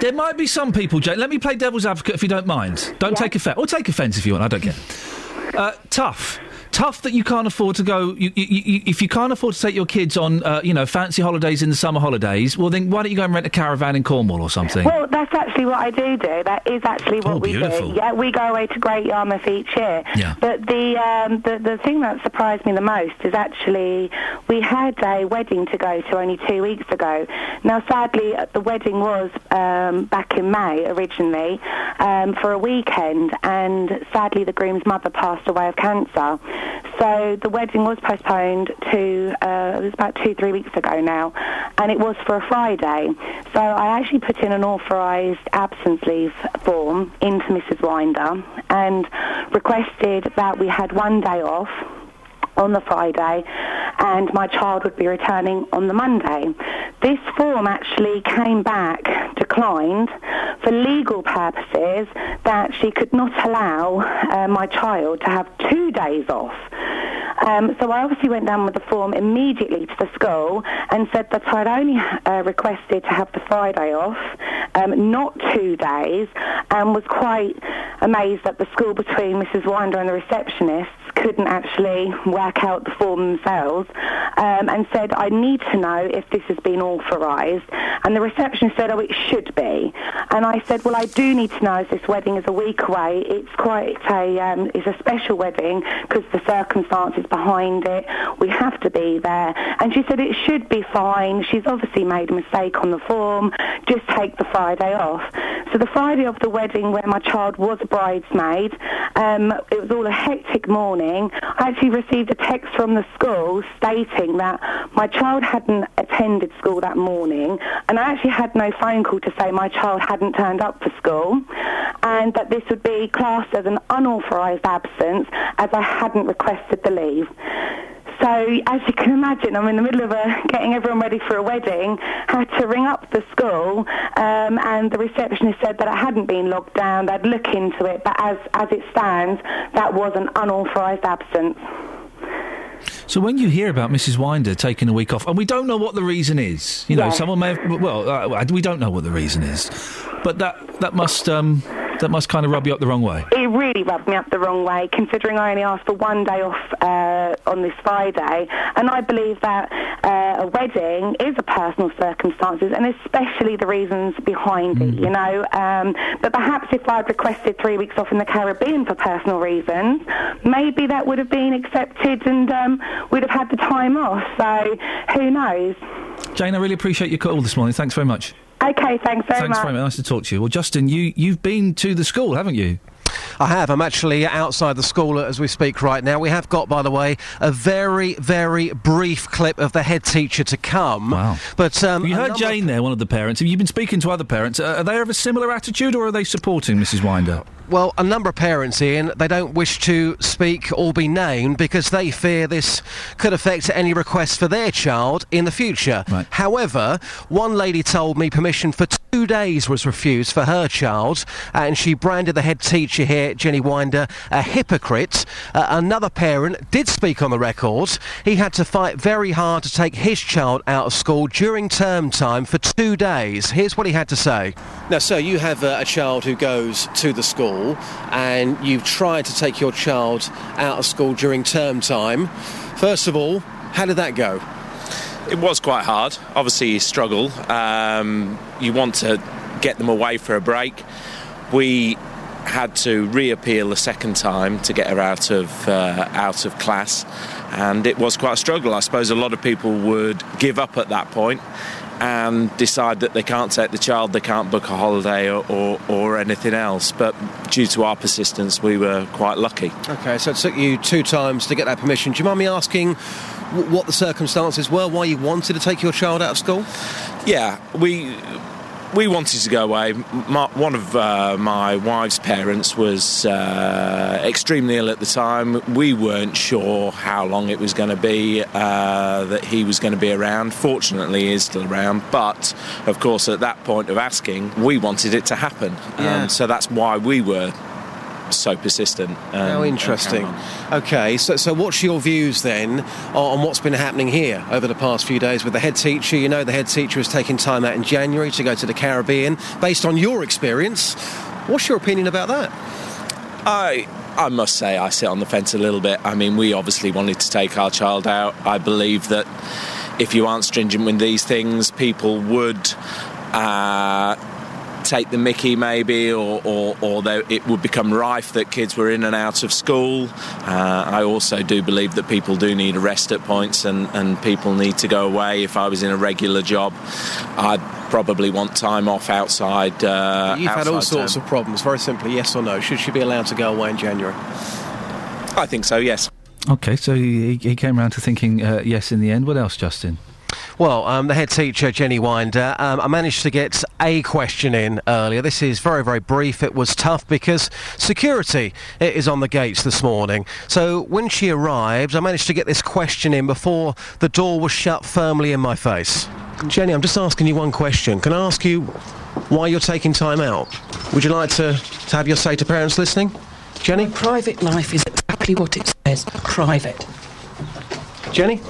There might be some people, Jane. Let me play devil's advocate if you don't mind. Don't take offence. Or take offence if you want. I don't care. Uh, tough. Tough that you can't afford to go. You, you, you, if you can't afford to take your kids on, uh, you know, fancy holidays in the summer holidays, well then why don't you go and rent a caravan in Cornwall or something? Well, that's actually what I do do. That is actually what Oh, we beautiful. do. Yeah, we go away to Great Yarmouth each year. Yeah. But the, um, the the thing that surprised me the most is actually we had a wedding to go to only two weeks ago. Now, sadly, uh, the wedding was um, back in May originally um, for a weekend, and sadly, the groom's mother passed away of cancer. So the wedding was postponed to uh, it was about two three weeks ago now, and it was for a Friday. So I actually put in an authorised absence leave form into Mrs. Winder and requested that we had one day off on the Friday and my child would be returning on the Monday. This form actually came back declined for legal purposes that she could not allow uh, my child to have two days off. Um, so I obviously went down with the form immediately to the school and said that I'd only uh, requested to have the Friday off, um, not two days, and was quite amazed that the school between Mrs. Winder and the receptionists couldn't actually work out the form themselves um, and said, I need to know if this has been authorised. And the receptionist said, oh, it should be. And I said, well, I do need to know as this wedding is a week away. It's quite a, um, it's a special wedding because the circumstances behind it, we have to be there. And she said, it should be fine. She's obviously made a mistake on the form. Just take the Friday off. So the Friday of the wedding where my child was a bridesmaid, um, it was all a hectic morning. I actually received a text from the school stating that my child hadn't attended school that morning, and I actually had no phone call to say my child hadn't turned up for school, and that this would be classed as an unauthorised absence as I hadn't requested the leave. So, as you can imagine, I'm in the middle of a, getting everyone ready for a wedding. Had to ring up the school, um, and the receptionist said that it hadn't been logged down. They'd look into it, but as as it stands, that was an unauthorised absence. So when you hear about Mrs. Winder taking a week off, and we don't know what the reason is, you know, Yeah. someone may have. Well, uh, we don't know what the reason is, but that that must um, that must kind of rub you up the wrong way. It really rubbed me up the wrong way, considering I only asked for one day off uh, on this Friday, and I believe that uh, a wedding is a personal circumstances, and especially the reasons behind it. You know, um, but perhaps if I'd requested three weeks off in the Caribbean for personal reasons, maybe that would have been accepted, and um, we'd have had the time off. So who knows? Jane, I really appreciate your call this morning. Thanks very much. Okay, thanks very Thanks much. Thanks very much. Nice to talk to you. Well, Justin, you you've been to the school, haven't you? I have. I'm actually outside the school as we speak right now. We have got, by the way, a very, very brief clip of the head teacher to come. Wow. But um, you heard Jane there, one of the parents. Have you been speaking to other parents? Uh, are they of a similar attitude or are they supporting Mrs. Winder? Well, a number of parents, Iain, they don't wish to speak or be named because they fear this could affect any requests for their child in the future. However, one lady told me permission for two days was refused for her child, and she branded the head teacher here, Jenny Winder, a hypocrite. Uh, another parent did speak on the record. He had to fight very hard to take his child out of school during term time for two days. Here's what he had to say. Now, sir, you have uh, a child who goes to the school, and you've tried to take your child out of school during term time. First of all, how did that go? It was quite hard. Obviously, you struggle. Um, you want to get them away for a break. We had to reappeal a second time to get her out of uh, out of class, and it was quite a struggle. I suppose a lot of people would give up at that point and decide that they can't take the child, they can't book a holiday or, or, or anything else. But due to our persistence, we were quite lucky. Okay, so it took you two times to get that permission. Do you mind me asking w- what the circumstances were, why you wanted to take your child out of school? Yeah, we we wanted to go away. My, one of uh, my wife's parents was uh, extremely ill at the time. We weren't sure how long it was going to be uh, that he was going to be around. Fortunately, he is still around. But of course, at that point of asking, we wanted it to happen. Yeah. Um, so that's why we were so persistent. um, How interesting. Okay, so, so what's your views then on, what's been happening here over the past few days with the head teacher? You know, the head teacher is taking time out in January to go to the Caribbean. Based on your experience, what's your opinion about that? I I must say I sit on the fence a little bit. I mean, we obviously wanted to take our child out. I believe that if you aren't stringent with these things, people would. Uh, Take the Mickey, maybe, or, or, or there, it would become rife that kids were in and out of school. Uh, I also do believe that people do need a rest at points and, and people need to go away. If I was in a regular job, I'd probably want time off outside. Uh, You've had all sorts term. of problems. Very simply, yes or no. Should she be allowed to go away in January? I think so, yes. Okay, so he, he came round to thinking uh, yes in the end. What else, Justin? Well, um, the head teacher, Jenny Winder, um, I managed to get a question in earlier. This is very, very brief. It was tough because security is on the gates this morning. So when she arrived, I managed to get this question in before the door was shut firmly in my face. Jenny, I'm just asking you one question. Can I ask you why you're taking time out? Would you like to, to have your say to parents listening? Jenny? Private life is exactly what it says private. Jenny?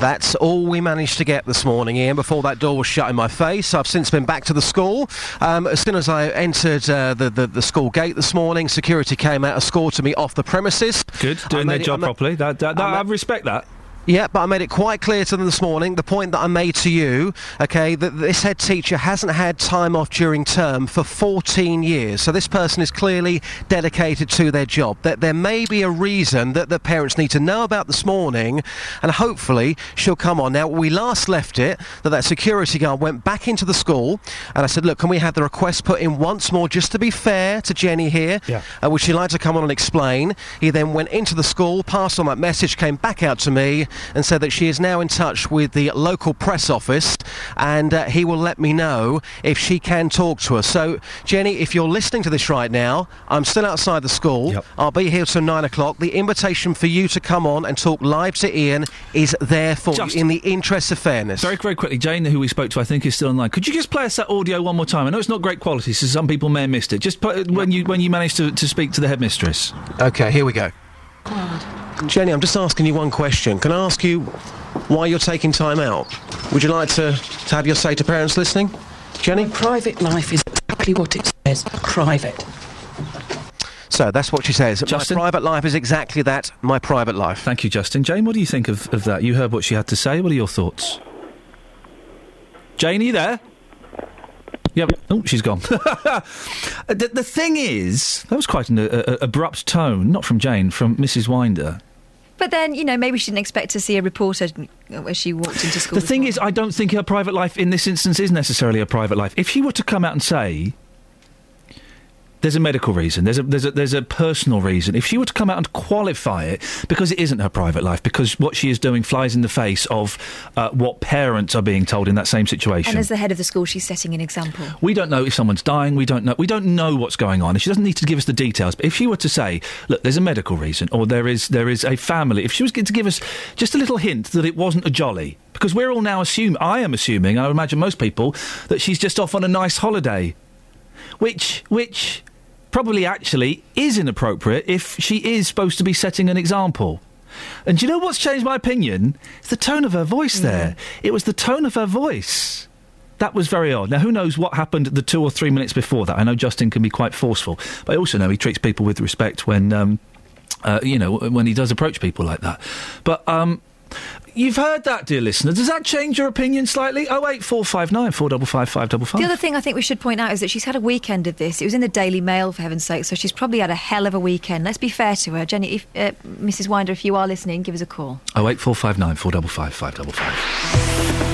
That's all we managed to get this morning, Iain, before that door was shut in my face. I've since been back to the school. Um, as soon as I entered uh, the, the, the school gate this morning, security came out, escorted me off the premises. Good, doing their job I ma- properly. That, that, that, I respect that. Yeah, but I made it quite clear to them this morning, the point that I made to you, okay, that this head teacher hasn't had time off during term for 14 years. So this person is clearly dedicated to their job. That there may be a reason that the parents need to know about this morning, and hopefully she'll come on. Now, we last left it that that security guard went back into the school, and I said, look, can we have the request put in once more, just to be fair to Jenny here? Yeah. Uh, would she like to come on and explain? He then went into the school, passed on that message, came back out to me, and said that she is now in touch with the local press office, and uh, he will let me know if she can talk to us. So, Jenny, if you're listening to this right now, I'm still outside the school. I'll be here till nine o'clock. The invitation for you to come on and talk live to Iain is there for Just- you in the interest of fairness. Very, very quickly, Jane, who we spoke to, I think is still online. Could you just play us that audio one more time? I know it's not great quality, so some people may have missed it. Just put it when you when you managed to, to speak to the headmistress. Okay, here we go. Jenny, I'm just asking you one question. Can I ask you why you're taking time out? Would you like to, to have your say to parents listening? Jenny? My Private life is exactly what it says private. So that's what she says. Justin? My private life is exactly that, my private life. Thank you, Justin. Jane, what do you think of, of that? You heard what she had to say. What are your thoughts? Jane, are you there? Yep. Oh, she's gone. the, the thing is, that was quite an uh, abrupt tone, not from Jane, from Mrs. Winder. But then, you know, maybe she didn't expect to see a reporter as she walked into school. The thing is, I don't think her private life in this instance is necessarily a private life. If she were to come out and say, there's a medical reason. There's a there's a there's a personal reason. If she were to come out and qualify it because it isn't her private life, because what she is doing flies in the face of uh, what parents are being told in that same situation. And as the head of the school, she's setting an example. We don't know if someone's dying. We don't know. We don't know what's going on. And she doesn't need to give us the details. But if she were to say, "Look, there's a medical reason," or there is there is a family, if she was going to give us just a little hint that it wasn't a jolly, because we're all now assuming, I am assuming, I imagine most people, that she's just off on a nice holiday, which which probably actually is inappropriate if she is supposed to be setting an example. And do you know what's changed my opinion? It's the tone of her voice there. It was the tone of her voice. That was very odd. Now, who knows what happened the two or three minutes before that? I know Justin can be quite forceful, but I also know he treats people with respect when, um, uh, you know, when he does approach people like that. But um, you've heard that, dear listener. Does that change your opinion slightly? Oh eight four five nine four double five five double five. The other thing I think we should point out is that she's had a weekend of this. It was in the Daily Mail, for heaven's sake, so she's probably had a hell of a weekend. Let's be fair to her. Jenny, if, uh, Mrs. Winder, if you are listening, give us a call. Oh eight four five nine four double five five double five.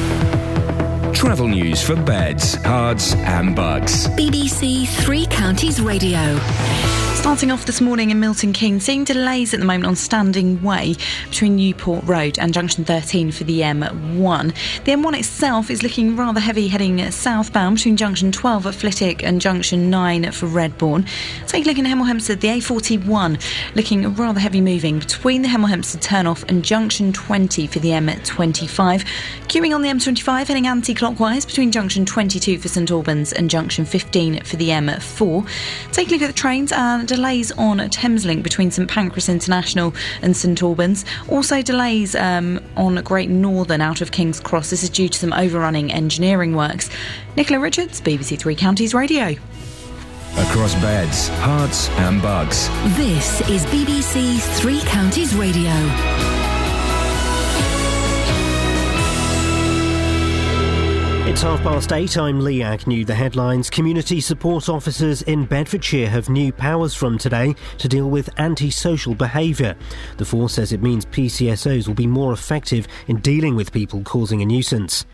Travel news for beds, cards, and Bucks. BBC Three Counties Radio. Starting off this morning in Milton Keynes, seeing delays at the moment on Standing Way between Newport Road and Junction 13 for the M1. The M1 itself is looking rather heavy heading southbound between Junction 12 at Flitwick and Junction 9 for Redbourn. Take a look in Hemel Hempstead, the A41 looking rather heavy moving between the Hemel Hempstead turnoff and Junction 20 for the M25. Queuing on the M25 heading anti-clockwise between Junction 22 for St Albans and Junction 15 for the M4. Take a look at the trains and delays on Thameslink between St Pancras International and St Albans. Also delays um, on Great Northern out of King's Cross. This is due to some overrunning engineering works. Nicola Richards, BBC Three Counties Radio. Across beds, Herts, and Bucks. This is BBC Three Counties Radio. It's half past eight. I'm Lee Agnew. The headlines Community support officers in Bedfordshire have new powers from today to deal with antisocial behaviour. The force says it means PCSOs will be more effective in dealing with people causing a nuisance.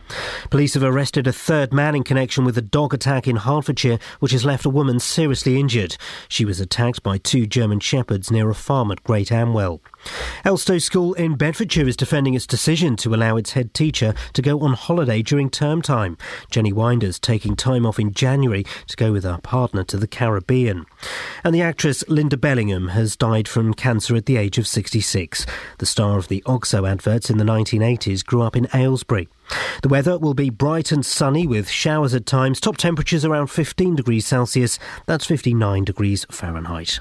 Police have arrested a third man in connection with a dog attack in Hertfordshire, which has left a woman seriously injured. She was attacked by two German shepherds near a farm at Great Amwell. Elstow School in Bedfordshire is defending its decision to allow its head teacher to go on holiday during term time. Jenny Winders taking time off in January to go with her partner to the Caribbean. And the actress Lynda Bellingham has died from cancer at the age of 66. The star of the OXO adverts in the 1980s grew up in Aylesbury. The weather will be bright and sunny with showers at times. Top temperatures around 15 degrees Celsius. That's 59 degrees Fahrenheit.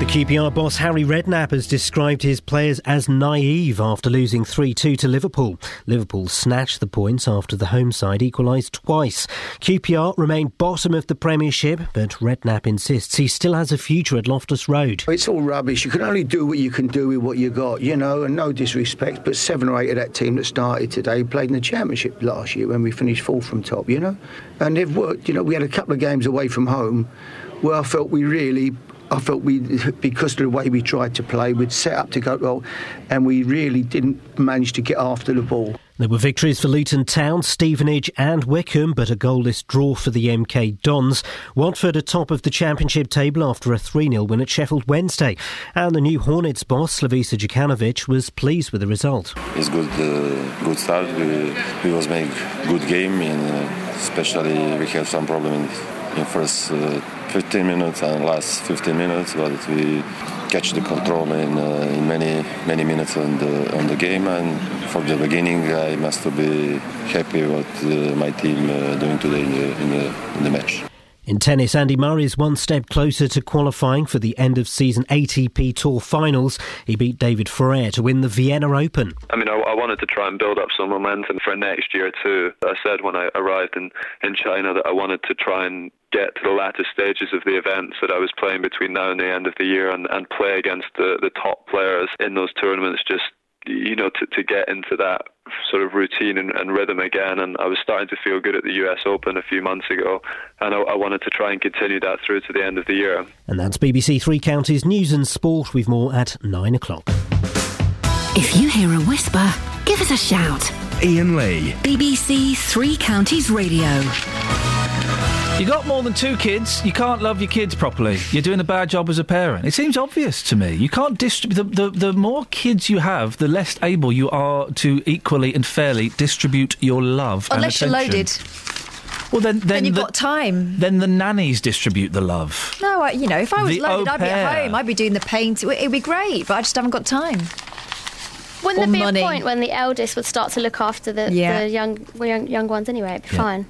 The QPR boss Harry Redknapp has described his players as naive after losing 3 2 to Liverpool. Liverpool snatched the points after the home side equalised twice. QPR remain bottom of the Premiership, but Redknapp insists he still has a future at Loftus Road. It's all rubbish. You can only do what you can do with what you got, you know, and no disrespect, but seven or eight of that team that started today played in the Championship last year when we finished fourth from top, you know? And they've worked, you know, we had a couple of games away from home where I felt we really I felt we, because of the way we tried to play, we'd set up to go well, and we really didn't manage to get after the ball. There were victories for Luton Town, Stevenage, and Wycombe, but a goalless draw for the MK Dons. Watford atop of the Championship table after a 3 0 win at Sheffield Wednesday. And the new Hornets boss, Slavisa Jokanovic, was pleased with the result. It's good, uh, good start. We, we was make good game, and uh, especially we have some problem in, in first. Uh, 15 minutes and last 15 minutes, but we catch the control in, uh, in many many minutes on the on the game. And for the beginning, I must be happy what uh, my team uh, doing today in the, in the in the match. In tennis, Andy Murray is one step closer to qualifying for the end of season ATP Tour finals. He beat David Ferrer to win the Vienna Open. I mean, I, I, wanted to try and build up some momentum for next year too. I said when I arrived in, in China that I wanted to try and get to the latter stages of the events that I was playing between now and the end of the year and, and play against the, the top players in those tournaments just you know, to, to get into that sort of routine and, and, rhythm again. And I was starting to feel good at the US Open a few months ago, and I, I, wanted to try and continue that through to the end of the year. And that's BBC Three Counties News and Sport with more at nine o'clock. If you hear a whisper, give us a shout. Iain Lee. BBC Three Counties Radio. You got more than two kids. You can't love your kids properly. You're doing a bad job as a parent. It seems obvious to me. You can't distribute. The, the, the more kids you have, the less able you are to equally and fairly distribute your love. and Unless you're loaded. Well, then, then, Then you've the, got time. Then the nannies distribute the love. No, I, you know, if I was The loaded, I'd be at home. I'd be doing the paint. It would be great, but I just haven't got time. Wouldn't Or there be money. a point when the eldest would start to look after the, Yeah. the young, young young ones anyway? It'd be Yeah. fine.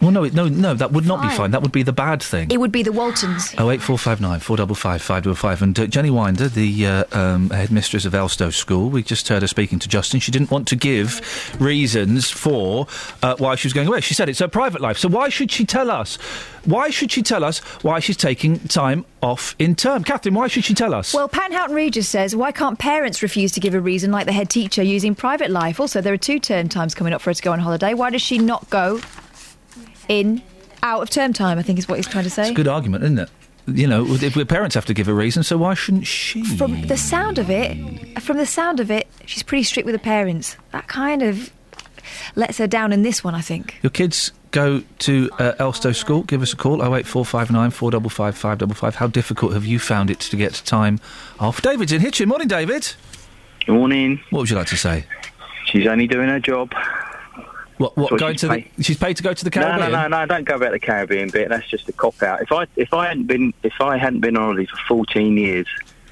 Well, no, no, no. That would not be Fine. fine. That would be the bad thing. It would be the Waltons. Oh eight four five nine four double five five double five and uh, Jenny Winder, the uh, um, headmistress of Elstow School. We just heard her speaking to Justin. She didn't want to give reasons for uh, why she was going away. She said it's her private life. So why should she tell us? Why should she tell us why she's taking time off in term? Catherine, why should she tell us? Well, Pan Houghton Regis says, why can't parents refuse to give a reason like the head teacher using private life? Also, there are two term times coming up for her to go on holiday. Why does she not go in out of term time? I think is what he's trying to say. it's a good argument, isn't it? You know, if the parents have to give a reason, so why shouldn't she? From the sound of it, from the sound of it, she's pretty strict with the parents. That kind of lets her down in this one, I think. Your kids go to uh, Elstow School. Give us a call. Oh eight four five nine four double five five double five. How difficult have you found it to get time off? David's in Hitchin. Morning, David. Good morning. What would you like to say? She's only doing her job. What? What? going she's to the, she's paid to go to the Caribbean. no, no, no! no! Don't go about the Caribbean bit. That's just a cop out. If I if I hadn't been if I hadn't been on holiday for fourteen years,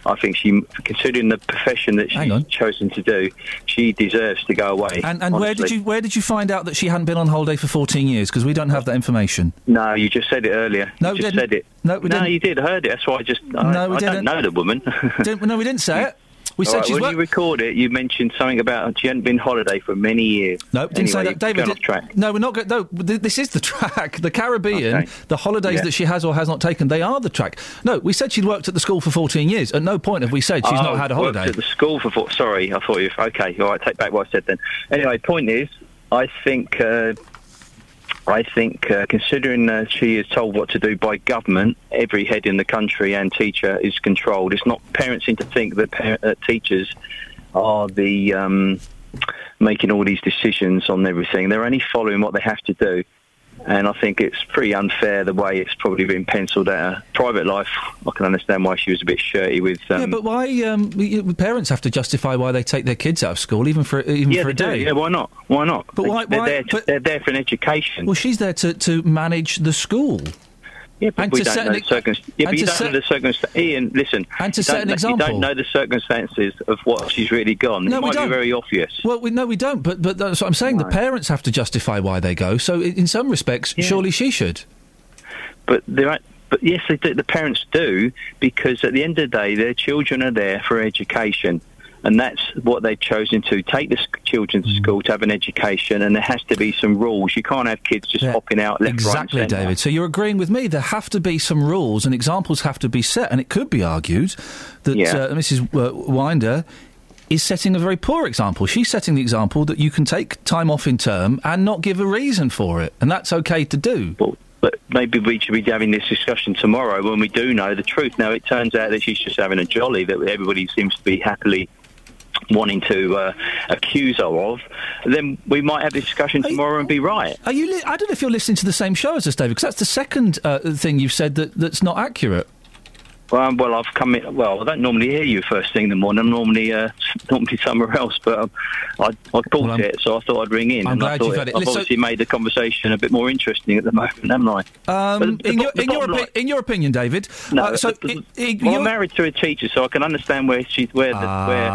I think she, considering the profession that she's chosen to do, she deserves to go away. And, and where did you where did you find out that she hadn't been on holiday for 14 years? Because we don't have that information. No, you just said it earlier. No, you we just didn't. said it. No, we no, didn't. you did. Heard it. That's why I just. I, No, we I didn't. don't know the woman. Didn't- no, we didn't say it. We All said right, she's when you record it, you mentioned something about she hadn't been holiday for many years. No, didn't say that. David, did- track. no, we're not going. No, this is the track. The Caribbean, Okay. the holidays Yeah. that she has or has not taken, they are the track. No, we said she'd worked at the school for 14 years. At no point have we said she's Oh, not had a worked holiday. at the school for. Four, sorry, I thought you. Okay, all right. Take back what I said then. Anyway, point is, I think. Uh, I think, uh, considering uh, she is told what to do by government, every head in the country and teacher is controlled. It's not parents seem to think that par- uh, teachers are the um, making all these decisions on everything. They're only following what they have to do. And I think it's pretty unfair the way it's probably been penciled out. Private life, I can understand why she was a bit shirty with. Um, yeah, but why? Um, parents have to justify why they take their kids out of school, even for even yeah, for a do. day. Yeah, why not? Why not? But They- why- They're, why- there to, they're there for an education. Well, she's there to, to manage the school. Yeah, but and we to don't know the circumstances. Yeah, but you don't know the circumstances. Iain, listen. And to you set don't an know- example. You don't know the circumstances of what she's really gone. No, it we might don't. be very obvious. Well, we, no, we don't. But but that's what I'm saying. The parents have to justify why they go. So in some respects, surely she should. But there are, but yes, they do, the parents do because at the end of the day, their children are there for education, and that's what they've chosen to take the children Mm. to school to have an education. And there has to be some rules. You can't have kids just hopping out left, Exactly, right. David. So you're agreeing with me. There have to be some rules and examples have to be set. And it could be argued that Yeah. uh, Mrs. Winder is setting a very poor example. She's setting the example that you can take time off in term and not give a reason for it, and that's okay to do. But maybe we should be having this discussion tomorrow when we do know the truth. Now, it turns out that she's just having a jolly that everybody seems to be happily wanting to uh, accuse her of. Then we might have this discussion tomorrow and be right. Are you? Li- I don't know if you're listening to the same show as us, David, because that's the second uh, thing you've said that, that's not accurate. Well, um, well, I've come in. Well, I don't normally hear you first thing in the morning. I'm normally uh, normally somewhere else, but um, I I caught it, so I thought I'd ring in. I'm and I glad thought you've had it. I've obviously made the conversation a bit more interesting at the moment, haven't I? Um, the in, bo- your, the in, your opi- in your opinion, David. No, uh, so the- i- i- well, you're- I'm married to a teacher, so I can understand where she's where the, where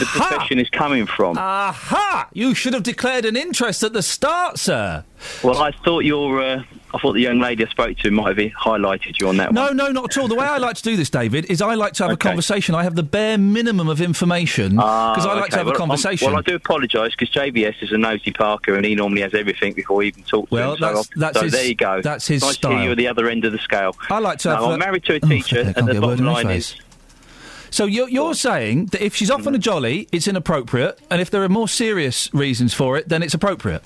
the profession is coming from. Aha! You should have declared an interest at the start, sir. Well, I thought your uh, I thought the young lady I spoke to might have highlighted you on that one. No, no, not at all. The way I like to do this, David, is I like to have a conversation. I have the bare minimum of information because I like Ah, okay. to have well, a I'm- conversation. well, I do apologise because JVS is a nosy Parker and he normally has everything before he even talks Well, to him. So, that's- so his- there you go. that's his nice to hear style. you at the other end of the scale. I like to no. I'm uh, married to a oh, teacher, I and the get a word bottom line is. So you're, you're saying that if she's off on a jolly, it's inappropriate, and if there are more serious reasons for it, then it's appropriate.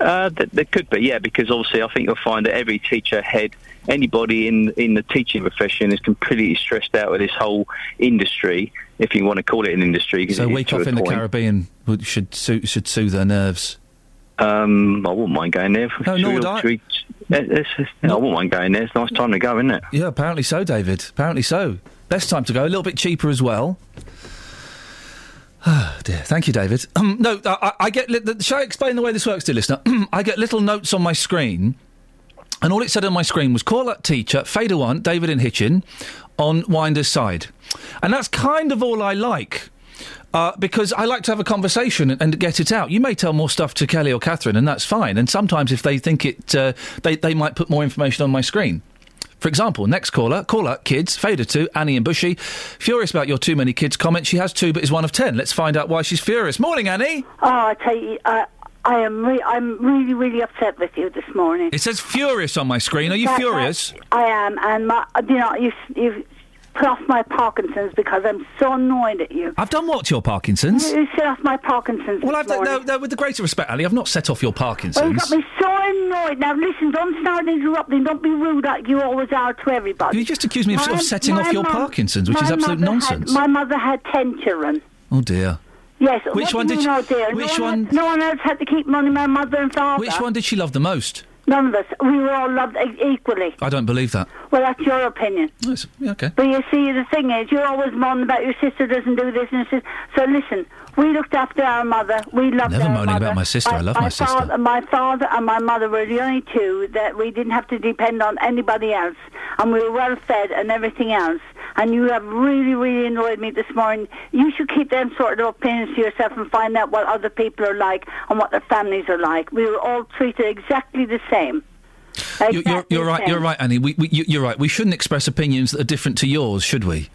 Uh, th- there could be, yeah, because obviously I think you'll find that every teacher head, anybody in in the teaching profession is completely stressed out with this whole industry, if you want to call it an industry. So a week off a in the. Caribbean would, should soothe, should soothe their nerves. Um, I wouldn't mind going there. No, nor would I. we- uh, it's- it's- I wouldn't mind going there. It's a nice time to go, isn't it? Yeah, apparently so, David. Apparently so. Best time to go. A little bit cheaper as well. Oh dear. Thank you, David. Um, no, I, I get. Li- shall I explain the way this works, dear listener? I get little notes on my screen, and all it said on my screen was "call up teacher, fader one, David and Hitchin, on Winder's side," and that's kind of all I like. Uh, because I like to have a conversation and, and get it out. You may tell more stuff to Kelly or Catherine, and that's fine. And sometimes, if they think it, uh, they they might put more information on my screen. For example, next caller, caller, kids, Fader 2, Annie and Bushy. Furious about your too many kids comment. She has two, but is one of ten. Let's find out why she's furious. Morning, Annie. Oh, I tell you, I, I am. Re- I'm really, really upset with you this morning. It says furious on my screen. Are you That- furious? I am, and my, you know, you you off my Parkinson's because I'm so annoyed at you. I've done what to your Parkinson's? You set off my Parkinson's. Well, I've done, no, no, with the greatest respect, Ali, I've not set off your Parkinson's. Well, you got me so annoyed. Now, listen, don't start interrupting. Don't be rude like you always are to everybody. You just accused me of, My- of setting off your mum- Parkinson's, which is absolute mother had- nonsense. my mother had ten children. Oh dear. Yes. Which one did you know, dear? which no one- No one else had to keep money. My mother and father. Which one did she love the most? None of us. We were all loved e- equally. I don't believe that. Well, that's your opinion. Yes, yeah, okay. But you see, the thing is, you're always moaning about your sister doesn't do this and this. So listen, we looked after our mother. We loved Never our moaning mother. about my sister. I love my sister. Father, my father and my mother were the only two that we didn't have to depend on anybody else, and we were well fed and everything else. And you have really, really annoyed me this morning. You should keep them sort of opinions to yourself and find out what other people are like and what their families are like. We were all treated exactly the same. You're, you're, you're right. same. You're right, Annie. We, we, you- you're right. We shouldn't express opinions that are different to yours, should we?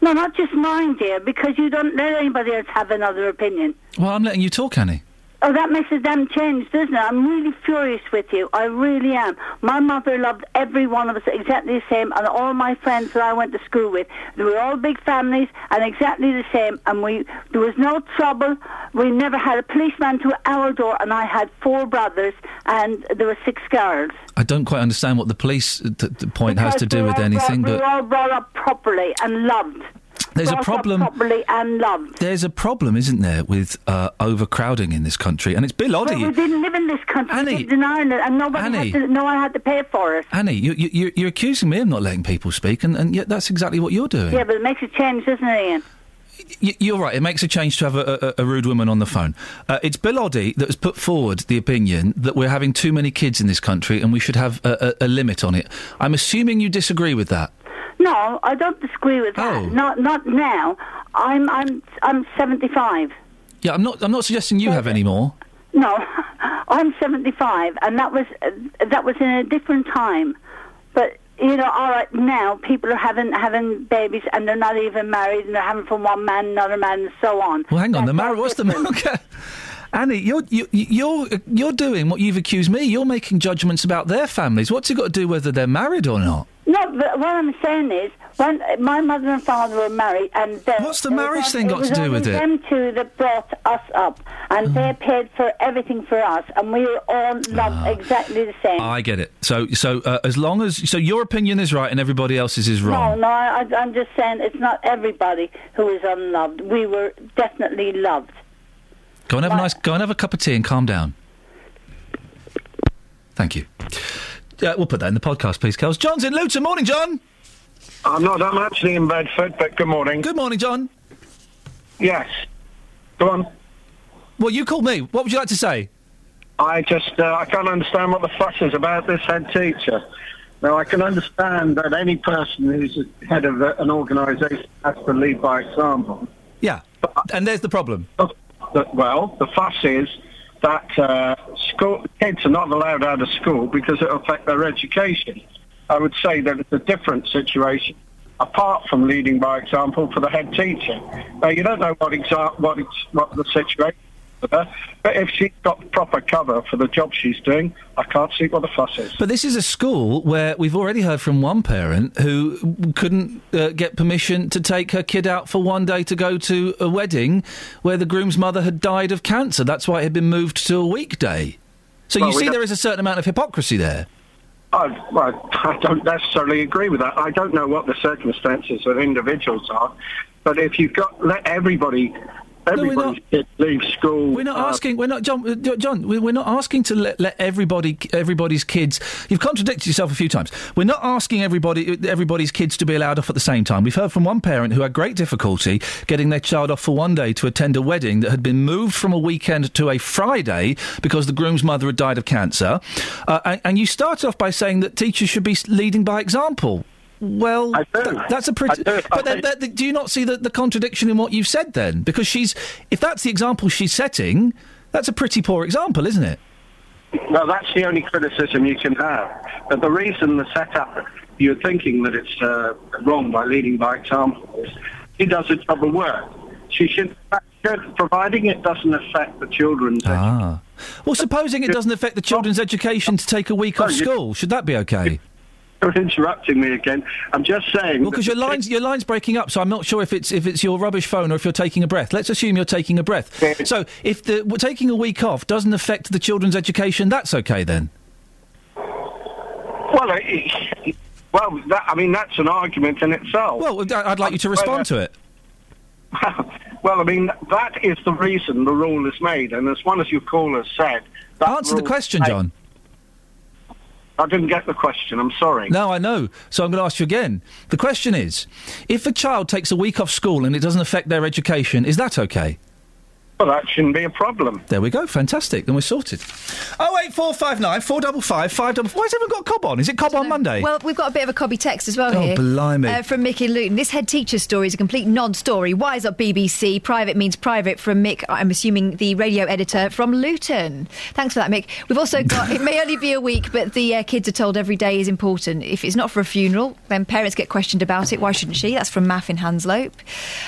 No, not just mine, dear, because you don't let anybody else have another opinion. Well, I'm letting you talk, Annie. Oh, that makes a damn change, doesn't it? I'm really furious with you. I really am. My mother loved every one of us exactly the same, and all my friends that I went to school with. They were all big families and exactly the same, and we there was no trouble. We never had a policeman to our door, and I had four brothers, and there were six girls. I don't quite understand what the police t- t- point has to do with anything, brought, we but were all brought up properly and loved. There's a problem- properly and loved. there's a problem, isn't there, with uh, overcrowding in this country? And it's Bill Oddie. we didn't live in this country. We lived in Ireland, and nobody Annie. had to, no one had to pay for it. Annie, you, you, you're- accusing me of not letting people speak, and, and yet that's exactly what you're doing. Yeah, but it makes a change, doesn't it, Iain? You're right. It makes a change to have a, a, a rude woman on the phone. Uh, it's Bill Oddie that has put forward the opinion that we're having too many kids in this country and we should have a, a limit on it. I'm assuming you disagree with that. No, I don't disagree with that. Oh. Not not now. I'm I'm I'm 75. Yeah, I'm not. I'm not suggesting you have any more. No, I'm 75, and that was uh, that was in a different time. But you know, all right, now people are having having babies, and they're not even married, and they're having from one man another man, and so on. Well, hang on. The marriage. What's the okay. Annie, you're you, you're you're doing what you've accused me. You're making judgments about their families. What's it got to do whether they're married or not? No, but what I'm saying is, when my mother and father were married, and What's the was marriage thing got to do with it? Them two that brought us up, and they Mm. paid for everything for us, and we were all loved Ah. exactly the same. I get it. So so uh, as long as so your opinion is right and everybody else's is wrong. No, no, I, I- I'm just saying it's not everybody who is unloved. We were definitely loved. Go and have a nice. Go and have a cup of tea and calm down. Thank you. Uh, we'll put that in the podcast, please, Kels. John's in Luton. Morning, John. I'm not. I'm actually in Bedford, but good morning. Good morning, John. Yes. Go on. Well, you called me. What would you like to say? I just uh, I can't understand what the fuss is about this head teacher. Now I can understand that any person who's head of a- an organisation has to lead by example. Yeah, and there's the problem. Well, the fuss is that uh, school kids are not allowed out of school because it will affect their education. I would say that it's a different situation apart from leading by example for the head teacher. Now you don't know what exa- what ex- what the situation but if she's got proper cover for the job she's doing, I can't see what the fuss is. But this is a school where we've already heard from one parent who couldn't uh, get permission to take her kid out for one day to go to a wedding where the groom's mother had died of cancer. That's why it had been moved to a weekday. So Well, you see don't- there is a certain amount of hypocrisy there. I, well, I don't necessarily agree with that. I don't know what the circumstances of individuals are, but if you've got let everybody, everybody's kids leave school. We're not uh, asking. We're not John. John. we- We're not asking to let, let everybody, everybody's kids. You've contradicted yourself a few times. We're not asking everybody, everybody's kids to be allowed off at the same time. We've heard from one parent who had great difficulty getting their child off for one day to attend a wedding that had been moved from a weekend to a Friday because the groom's mother had died of cancer. Uh, and, and you start off by saying that teachers should be leading by example. Well, th- that's a pretty. But then, that, do you not see the, the contradiction in what you've said then? Because she's, if that's the example she's setting, that's a pretty poor example, isn't it? Well, that's the only criticism you can have. But the reason the setup, you're thinking that it's uh, wrong by leading by example, is he does a job of work. She should, should- providing it doesn't affect the children's Ah. Well, supposing it doesn't affect the children's education to take a week off school, should that be okay? You're interrupting me again. I'm just saying. Well, because your lines your lines breaking up, so I'm not sure if it's if it's your rubbish phone or if you're taking a breath. Let's assume you're taking a breath. So if the well, taking a week off doesn't affect the children's education, that's okay then. Well, it, well, that, I mean, that's an argument in itself. Well, uh, I'd like you to respond to it. Well, I mean, that is the reason the rule is made, and as one of your callers said, that Answer the question, John. I didn't get the question. I'm sorry. No, I know. So I'm going to ask you again. The question is, if a child takes a week off school and it doesn't affect their education, is that okay? Well, that shouldn't be a problem. There we go. Fantastic. Then we're sorted. Oh eight four five nine four double five five double. Why has everyone got cob on? Is it cob on Monday? Well, we've got a bit of a cobby text as well Oh, here. blimey. Uh, from Mick in Luton. This head teacher story is a complete non-story. Wise up BBC. Private means private from Mick, I'm assuming the radio editor from Luton. Thanks for that, Mick. We've also got, it may only be a week, but the uh, kids are told every day is important. If it's not for a funeral, then parents get questioned about it. Why shouldn't she? That's from Maff in Hanslope.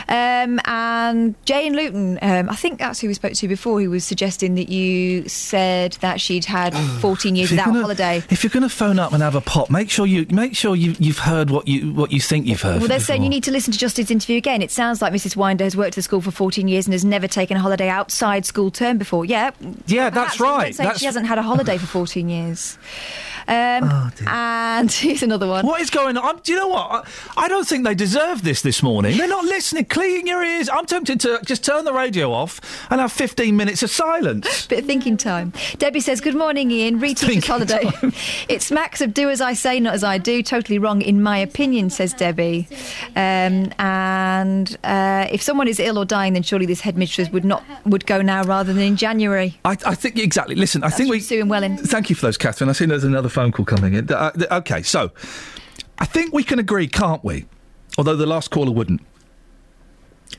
Um, and Jay in Luton, um, I think that's who we spoke to before, who was suggesting that you said that she'd had 14 years without gonna- holiday. If you're going to phone up and have a pop, make sure you make sure you you've heard what you what you think you've heard. Well, they're saying you need to listen to Justin's interview again. It sounds like Mrs. Winder has worked at the school for 14 years and has never taken a holiday outside school term before. Yeah. Yeah, that's right. That's- She hasn't had a holiday for 14 years. Um, and here's another one. What is going on? I'm- do you know what? I, I don't think they deserve this this morning. They're not listening. Clean your ears. I'm tempted to just turn the radio off and have 15 minutes of silence. Bit of thinking time. Debbie says, Good morning, Iain. Reteacher's holiday. it smacks of do as I say, not as I do. Totally wrong, in my opinion, says Debbie. Um, and uh, if someone is ill or dying, then surely this headmistress would not would go now rather than in January. I, I think exactly. Listen, I think we. Sue and Welling. Thank you for those, Catherine. I see there's another phone call coming in. Uh, okay, so I think we can agree, can't we? Although the last caller wouldn't.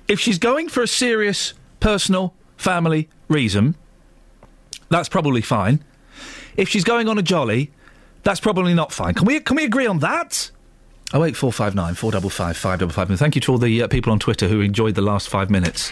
If she's going for a serious personal family reason, that's probably fine. If she's going on a jolly, that's probably not fine. Can we can we agree on that? Oh eight four five nine four double five five double five. And thank you to all the uh, people on Twitter who enjoyed the last five minutes.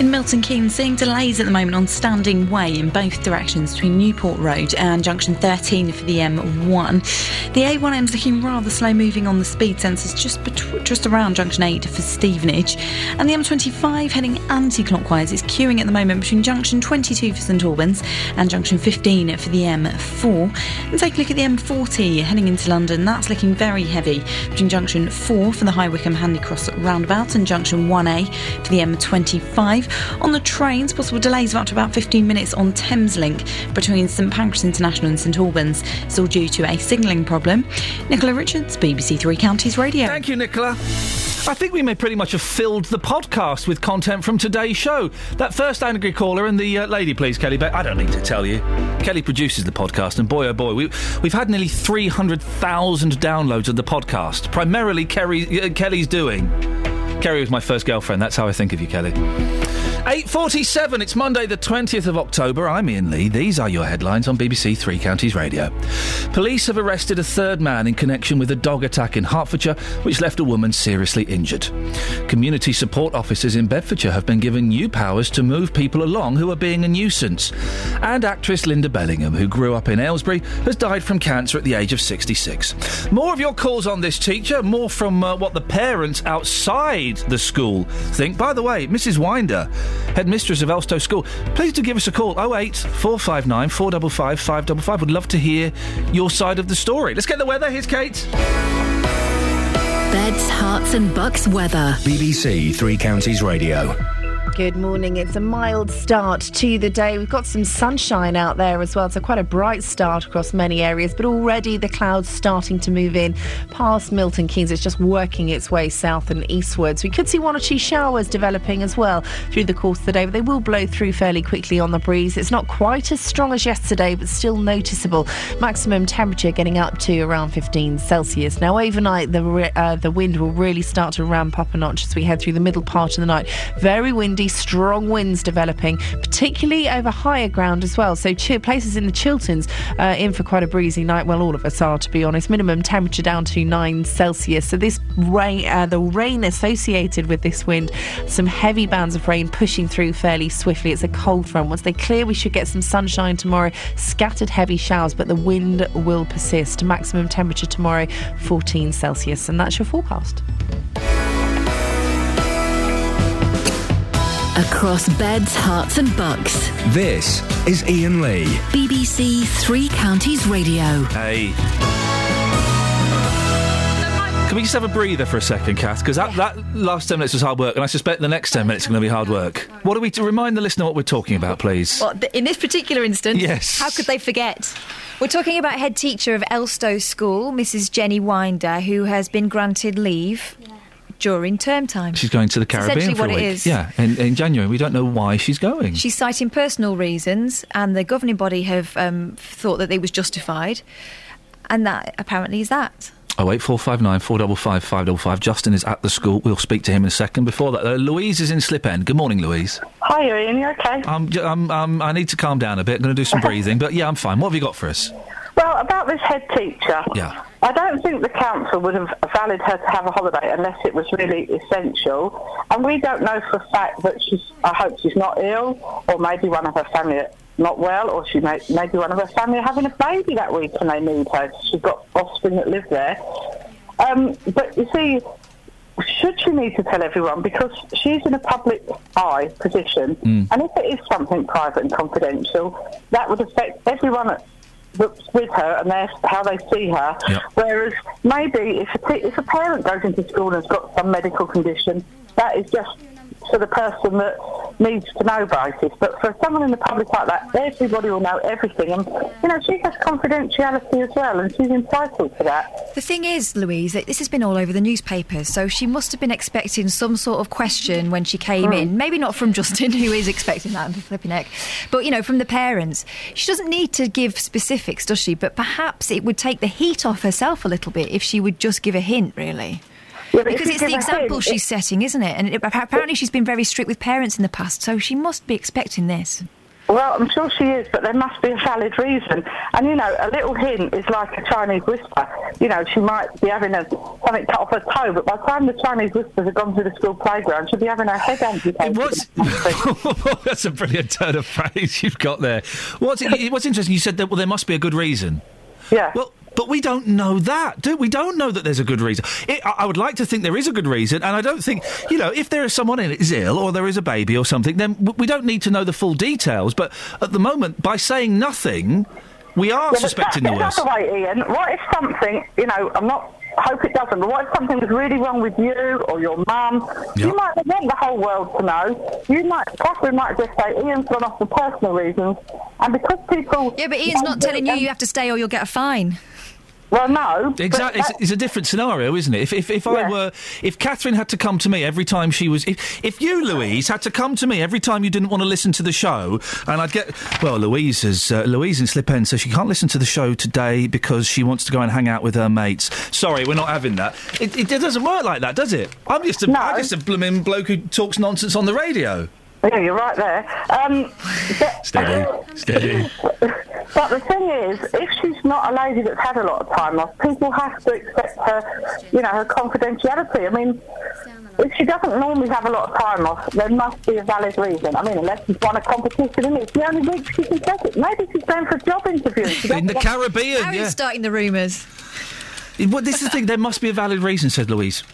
In Milton Keynes, seeing delays at the moment on Standing Way in both directions between Newport Road and Junction 13 for the M1. The A1M is looking rather slow moving on the speed sensors just just around Junction 8 for Stevenage. And the M25 heading anti-clockwise is queuing at the moment between Junction 22 for St Albans and Junction 15 for the M4. And take a look at the M40 heading into London. That's looking very heavy between Junction 4 for the High Wycombe Handy Cross roundabout and Junction 1A for the M25. On the trains, possible delays of up to about 15 minutes on Thameslink between St Pancras International and St Albans. It's all due to a signalling problem. Nicola Richards, BBC Three Counties Radio. Thank you, Nicola. I think we may pretty much have filled the podcast with content from today's show. That first angry caller and the uh, lady, please, Kelly. But I don't need to tell you. Kelly produces the podcast, and boy, oh boy, we, we've had nearly 300,000 downloads of the podcast. Primarily Kerry, uh, Kelly's doing. Kerry was my first girlfriend. That's how I think of you, Kelly. 8.47, it's Monday the 20th of October. I'm Iain Lee. These are your headlines on BBC Three Counties Radio. Police have arrested a third man in connection with a dog attack in Hertfordshire, which left a woman seriously injured. Community support officers in Bedfordshire have been given new powers to move people along who are being a nuisance. And actress Lynda Bellingham, who grew up in Aylesbury, has died from cancer at the age of 66. More of your calls on this teacher, more from uh, what the parents outside the school think. By the way, Mrs. Winder, headmistress of Elstow School, please do give us a call 08 459 455 555. Would love to hear your side of the story. Let's get the weather. Here's Kate. Beds, Herts, and bucks weather. BBC Three Counties Radio. Good morning. It's a mild start to the day. We've got some sunshine out there as well, so quite a bright start across many areas. But already the clouds starting to move in past Milton Keynes. It's just working its way south and eastwards. We could see one or two showers developing as well through the course of the day, but they will blow through fairly quickly on the breeze. It's not quite as strong as yesterday, but still noticeable. Maximum temperature getting up to around 15 Celsius. Now overnight, the uh, the wind will really start to ramp up a notch as we head through the middle part of the night. Very windy, strong winds developing, particularly over higher ground as well. So places in the Chilterns uh, in for quite a breezy night. Well, all of us are, to be honest. Minimum temperature down to nine Celsius. So this rain, uh, the rain associated with this wind, some heavy bands of rain pushing through fairly swiftly. It's a cold front. Once they clear, we should get some sunshine tomorrow. Scattered heavy showers, but the wind will persist. Maximum temperature tomorrow 14 Celsius, and that's your forecast. Across beds, Herts, and bucks. This is Iain Lee. BBC Three Counties Radio. Hey. Can we just have a breather for a second, Kath? Because that, that last 10 minutes was hard work, and I suspect the next 10 minutes are going to be hard work. What are we to remind the listener what we're talking about, please? Well, th- in this particular instance, Yes. how could they forget? We're talking about head teacher of Elstow School, Mrs. Jenny Winder, who has been granted leave during term time. She's going to the Caribbean essentially for a what it week. is. Yeah, in, in January. We don't know why she's going. She's citing personal reasons, and the governing body have um, thought that it was justified, and that apparently is that. Oh eight four five nine four double five five double five. Justin is at the school. We'll speak to him in a second. Before that, uh, Louise is in Slip End. Good morning, Louise. Hi, Iain. You okay? I'm, j- I'm, I'm, I need to calm down a bit. I'm going to do some breathing, but yeah, I'm fine. What have you got for us? Well, about this head teacher, Yeah. I don't think the council would have valid her to have a holiday unless it was really essential. And we don't know for a fact that she's. I hope she's not ill, or maybe one of her family not well, or she may maybe one of her family are having a baby that week and they need her. She's got offspring that live there. Um, but you see, should she need to tell everyone because she's in a public eye position, Mm. and if it is something private and confidential, that would affect everyone with her and their, how they see her. Whereas maybe if a, if a parent goes into school and has got some medical condition, that is just for the person that needs to know about it. But for someone in the public like that, everybody will know everything. And, you know, she has confidentiality as well, and she's entitled to that. The thing is, Louise, that this has been all over the newspapers, so she must have been expecting some sort of question when she came Hmm. in. Maybe not from Justin, who is expecting that, in the flipping heck, but you know, from the parents. She doesn't need to give specifics, does she? But perhaps it would take the heat off herself a little bit if she would just give a hint, really. But if because you it's the example hint, she's setting, isn't it? And it, apparently she's been very strict with parents in the past, so she must be expecting this. Well, I'm sure she is, but there must be a valid reason. And you know, a little hint is like a Chinese whisper. You know, she might be having a, something cut off her toe, but by the time the Chinese whispers have gone through the school playground, she'll be having her head amputated. That's a brilliant turn of phrase you've got there. What's, what's interesting, you said that, well, there must be a good reason. Yeah. Well, but we don't know that, do we? We don't know that there's a good reason. It, I, I would like to think there is a good reason, and I don't think, you know, if there is someone in it is ill or there is a baby or something, then w- we don't need to know the full details. But at the moment, by saying nothing, we are Yeah, but suspecting that, the worst. That's the way, Iain. What if something, you know, I'm not, hope it doesn't, but what if something was really wrong with you or your mum? You might not want the whole world to know. You might, Catherine might just say, Iain's gone off for personal reasons. And because people. Yeah, but Iain's not telling you you have to stay or you'll get a fine. Well, no. Exactly, it's, it's a different scenario, isn't it? If if, if I were, if Catherine had to come to me every time she was, if, if you Louise had to come to me every time you didn't want to listen to the show, and I'd get, well, Louise is uh, Louise in Slip End so she can't listen to the show today because she wants to go and hang out with her mates. Sorry, we're not having that. It, it, doesn't work like that, does it? I'm just a, am just a blooming bloke who talks nonsense on the radio. Yeah, you're right there. Um, but, Steady, steady. but the thing is, if she's not a lady that's had a lot of time off, people have to expect her, you know, her confidentiality. I mean, if she doesn't normally have a lot of time off, there must be a valid reason. I mean, unless she's won a competition and it's the only week she can take it. Maybe she's going for a job interview. In the doesn't want- Caribbean, Harry's yeah. starting the rumours. Well, this is the thing. There must be a valid reason, said Louise.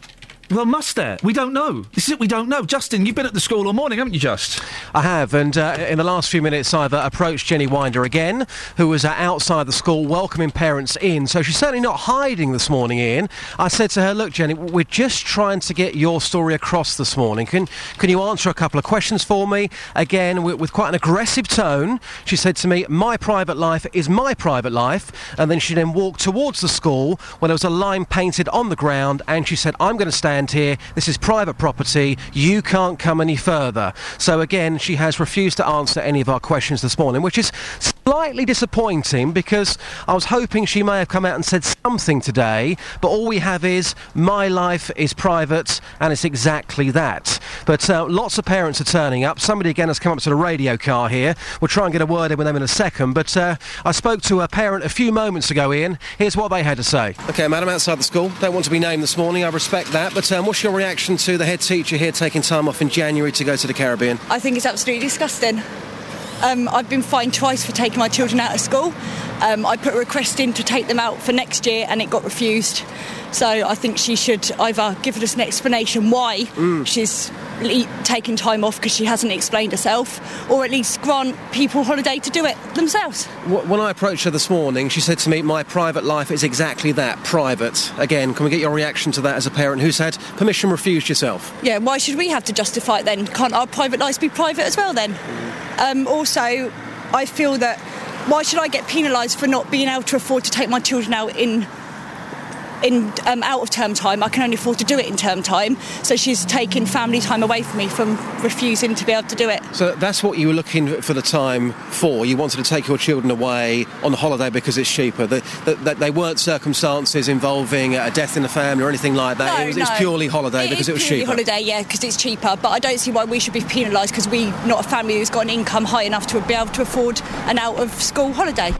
Well, must there? We don't know. This is it. We don't know. Justin, you've been at the school all morning, haven't you? Just. I have, and uh, in the last few minutes, I've uh, approached Jenny Winder again, who was uh, outside the school welcoming parents in. So she's certainly not hiding this morning, Iain. I said to her, "Look, Jenny, we're just trying to get your story across this morning. Can can you answer a couple of questions for me?" Again, with, with quite an aggressive tone, she said to me, "My private life is my private life," and then she then walked towards the school where there was a line painted on the ground, and she said, "I'm going to stand here. This is private property. You can't come any further." So again, she has refused to answer any of our questions this morning, which is slightly disappointing because I was hoping she may have come out and said something today, but all we have is my life is private, and it's exactly that. But uh, lots of parents are turning up. Somebody again has come up to the radio car here. We'll try and get a word in with them in a second. But uh, I spoke to a parent a few moments ago, Iain. Here's what they had to say. Okay, madam, outside the school. Don't want to be named this morning. I respect that. But um, what's your reaction to the head teacher here taking time off in January to go to the Caribbean? I think it's absolutely disgusting. Um, I've been fined twice for taking my children out of school. Um, I put a request in to take them out for next year and it got refused. So I think she should either give us an explanation why she's le- taking time off because she hasn't explained herself, or at least grant people holiday to do it themselves. When I approached her this morning, she said to me, My private life is exactly that, private. Again, can we get your reaction to that as a parent who's had permission refused yourself? Yeah, why should we have to justify it then? Can't our private lives be private as well then? Um, also, I feel that why should I get penalised for not being able to afford to take my children out in in um, out of term time? I can only afford to do it in term time, so she's taking family time away from me from refusing to be able to do it. So that's what you were looking for the time for. You wanted to take your children away on holiday because it's cheaper. That the, they weren't circumstances involving a death in the family or anything like that. No, it was, it's no. purely holiday It because it was purely cheaper. holiday, yeah, because it's cheaper. But I don't see why we should be penalised because we not a family who's got an income high enough to be able to afford an out of school holiday.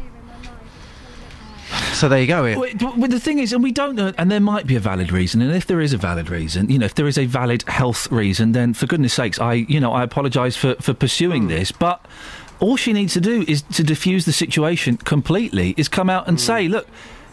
So there you go, Well, well, the thing is, and we don't know, and there might be a valid reason, and if there is a valid reason, you know, if there is a valid health reason, then for goodness sakes, I, you know, I apologise for, for pursuing Hmm. this, but all she needs to do is to diffuse the situation completely, is come out and say, look,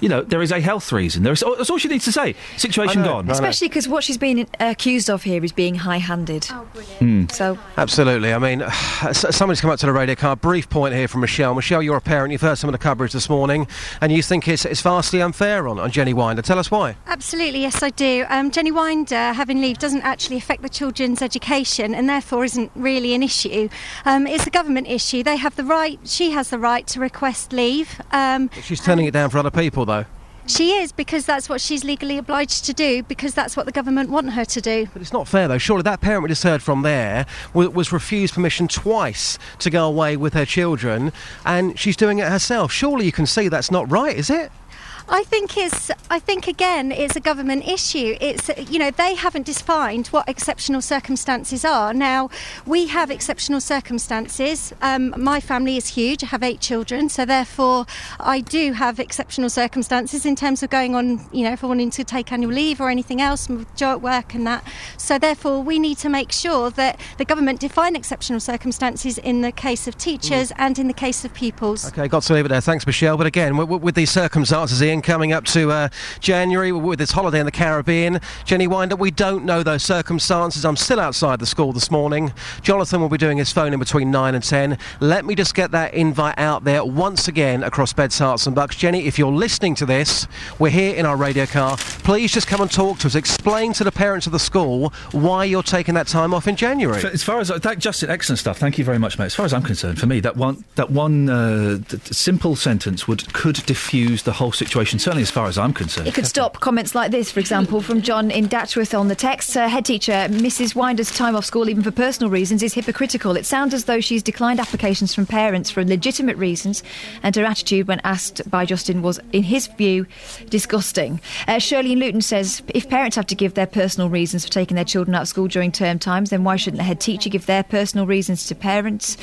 you know, there is a health reason. There is, that's all she needs to say. Situation gone. Especially because what she's being accused of here is being high-handed. Oh, Hmm. So Absolutely. I mean, somebody's come up to the radio car. Brief point here from Michelle. Michelle, you're a parent. You've heard some of the coverage this morning, and you think it's, it's vastly unfair on, on Jenny Winder. Tell us why. Absolutely, yes, I do. Um, Jenny Winder having leave doesn't actually affect the children's education and therefore isn't really an issue. Um, it's a government issue. They have the right, she has the right to request leave. Um, She's turning it down for other people, though. She is because that's what she's legally obliged to do because that's what the government want her to do. But it's not fair, though. Surely that parent we just heard from there was, was refused permission twice to go away with her children, and she's doing it herself. Surely you can see that's not right, is it? I think it's. I think again, it's a government issue. It's you know they haven't defined what exceptional circumstances are. Now we have exceptional circumstances. Um, my family is huge. I have eight children, so therefore I do have exceptional circumstances in terms of going on. You know, if I wanting to take annual leave or anything else, with job work and that. So therefore, we need to make sure that the government define exceptional circumstances in the case of teachers and in the case of pupils. Okay, got to leave it there. Thanks, Michelle. But again, w- w- with these circumstances, Coming up to uh, January with this holiday in the Caribbean, Jenny Winder, we don't know those circumstances. I'm still outside the school this morning. Jonathan will be doing his phone in between 9 and 10. Let me just get that invite out there once again across Beds, Herts and Bucks. Jenny, if you're listening to this, we're here in our radio car. Please just come and talk to us. Explain to the parents of the school why you're taking that time off in January. As far as that, Justin, excellent stuff. Thank you very much, mate. As far as I'm concerned, for me, that one that one uh, simple sentence would could diffuse the whole situation. Situation, certainly as far as I'm concerned. It could stop comments like this, for example, from John in Datchworth on the text. Uh, head teacher, Mrs. Winder's time off school, even for personal reasons, is hypocritical. It sounds as though she's declined applications from parents for legitimate reasons, and her attitude when asked by Justin was, in his view, disgusting. Uh, Shirley in Luton says if parents have to give their personal reasons for taking their children out of school during term times, then why shouldn't the head teacher give their personal reasons to parents?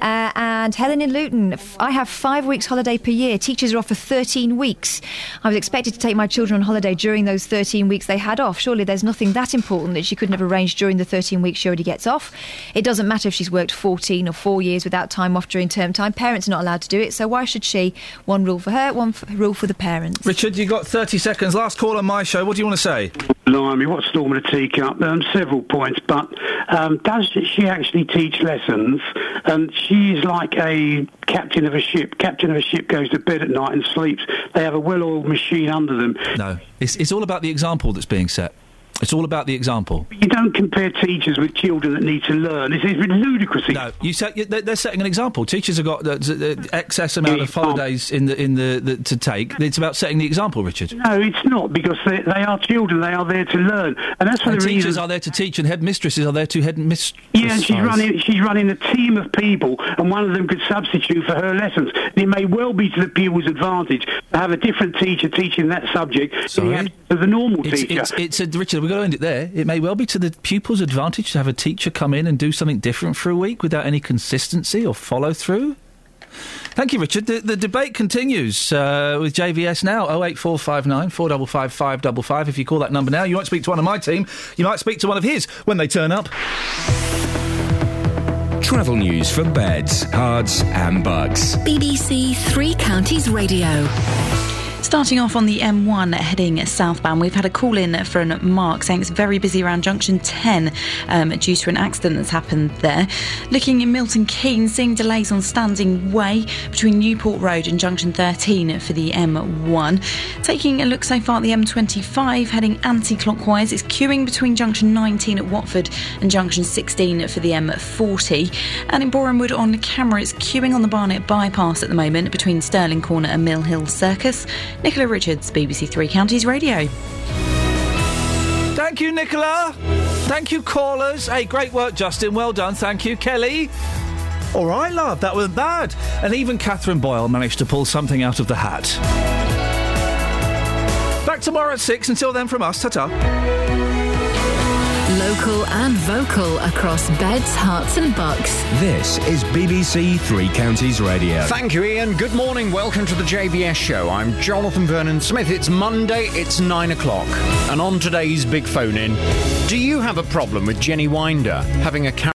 Uh, and Helen in Luton, I have five weeks holiday per year. Teachers are off for 13 weeks. I was expected to take my children on holiday during those 13 weeks they had off. Surely there's nothing that important that she couldn't have arranged during the 13 weeks she already gets off. It doesn't matter if she's worked 14 or four years without time off during term time. Parents are not allowed to do it, so why should she? One rule for her, one f- rule for the parents. Richard, you got 30 seconds. Last call on my show. What do you want to say? Blimey, what storm in a teacup? Um, several points, but um, does she actually teach lessons? And she's like a captain of a ship. Captain of a ship goes to bed at night and sleeps. They have a well-oiled machine under them. No. It's, it's all about the example that's being set. It's all about the example. You don't compare teachers with children that need to learn. This is ludicrous. No, you set, they're, they're setting an example. Teachers have got z- uh, excess amount of holidays in the in the, the to take. It's about setting the example, Richard. No, it's not because they, they are children. They are there to learn, and that's for And the teachers reason. are there to teach, and headmistresses are there to headmistress. Yeah, and she's running. She's running a team of people, and one of them could substitute for her lessons. And it may well be to the pupil's advantage to have a different teacher teaching that subject in the absence of the normal It's, teacher. it's, it's a, Richard, we've got to end it there. It may well be to the pupil's advantage to have a teacher come in and do something different for a week without any consistency or follow through. Thank you, Richard. The, the debate continues uh, with JVS now. 08459 455 555. If you call that number now, you might speak to one of my team. You might speak to one of his when they turn up. Travel news for beds, cards, and bugs. BBC Three Counties Radio. Starting off on the M1 heading southbound, we've had a call in from Mark saying it's very busy around junction 10 um, due to an accident that's happened there. Looking in Milton Keynes, seeing delays on Standing Way between Newport Road and junction 13 for the M1. Taking a look so far at the M25 heading anti clockwise, it's queuing between junction 19 at Watford and junction 16 for the M40. And in Borehamwood on camera, it's queuing on the Barnet bypass at the moment between Stirling Corner and Mill Hill Circus. Nicola Richards, BBC Three Counties Radio. Thank you, Nicola. Thank you, callers. Hey, great work, Justin. Well done. Thank you, Kelly. All right, love. That was bad. And even Catherine Boyle managed to pull something out of the hat. Back tomorrow at six. Until then, from us, ta ta. Local and vocal across beds, Herts, and bucks. This is BBC Three Counties Radio. Thank you, Iain. Good morning. Welcome to the JVS show. I'm Jonathan Vernon Smith. It's Monday, it's nine o'clock. And on today's big phone in, do you have a problem with Jenny Winder having a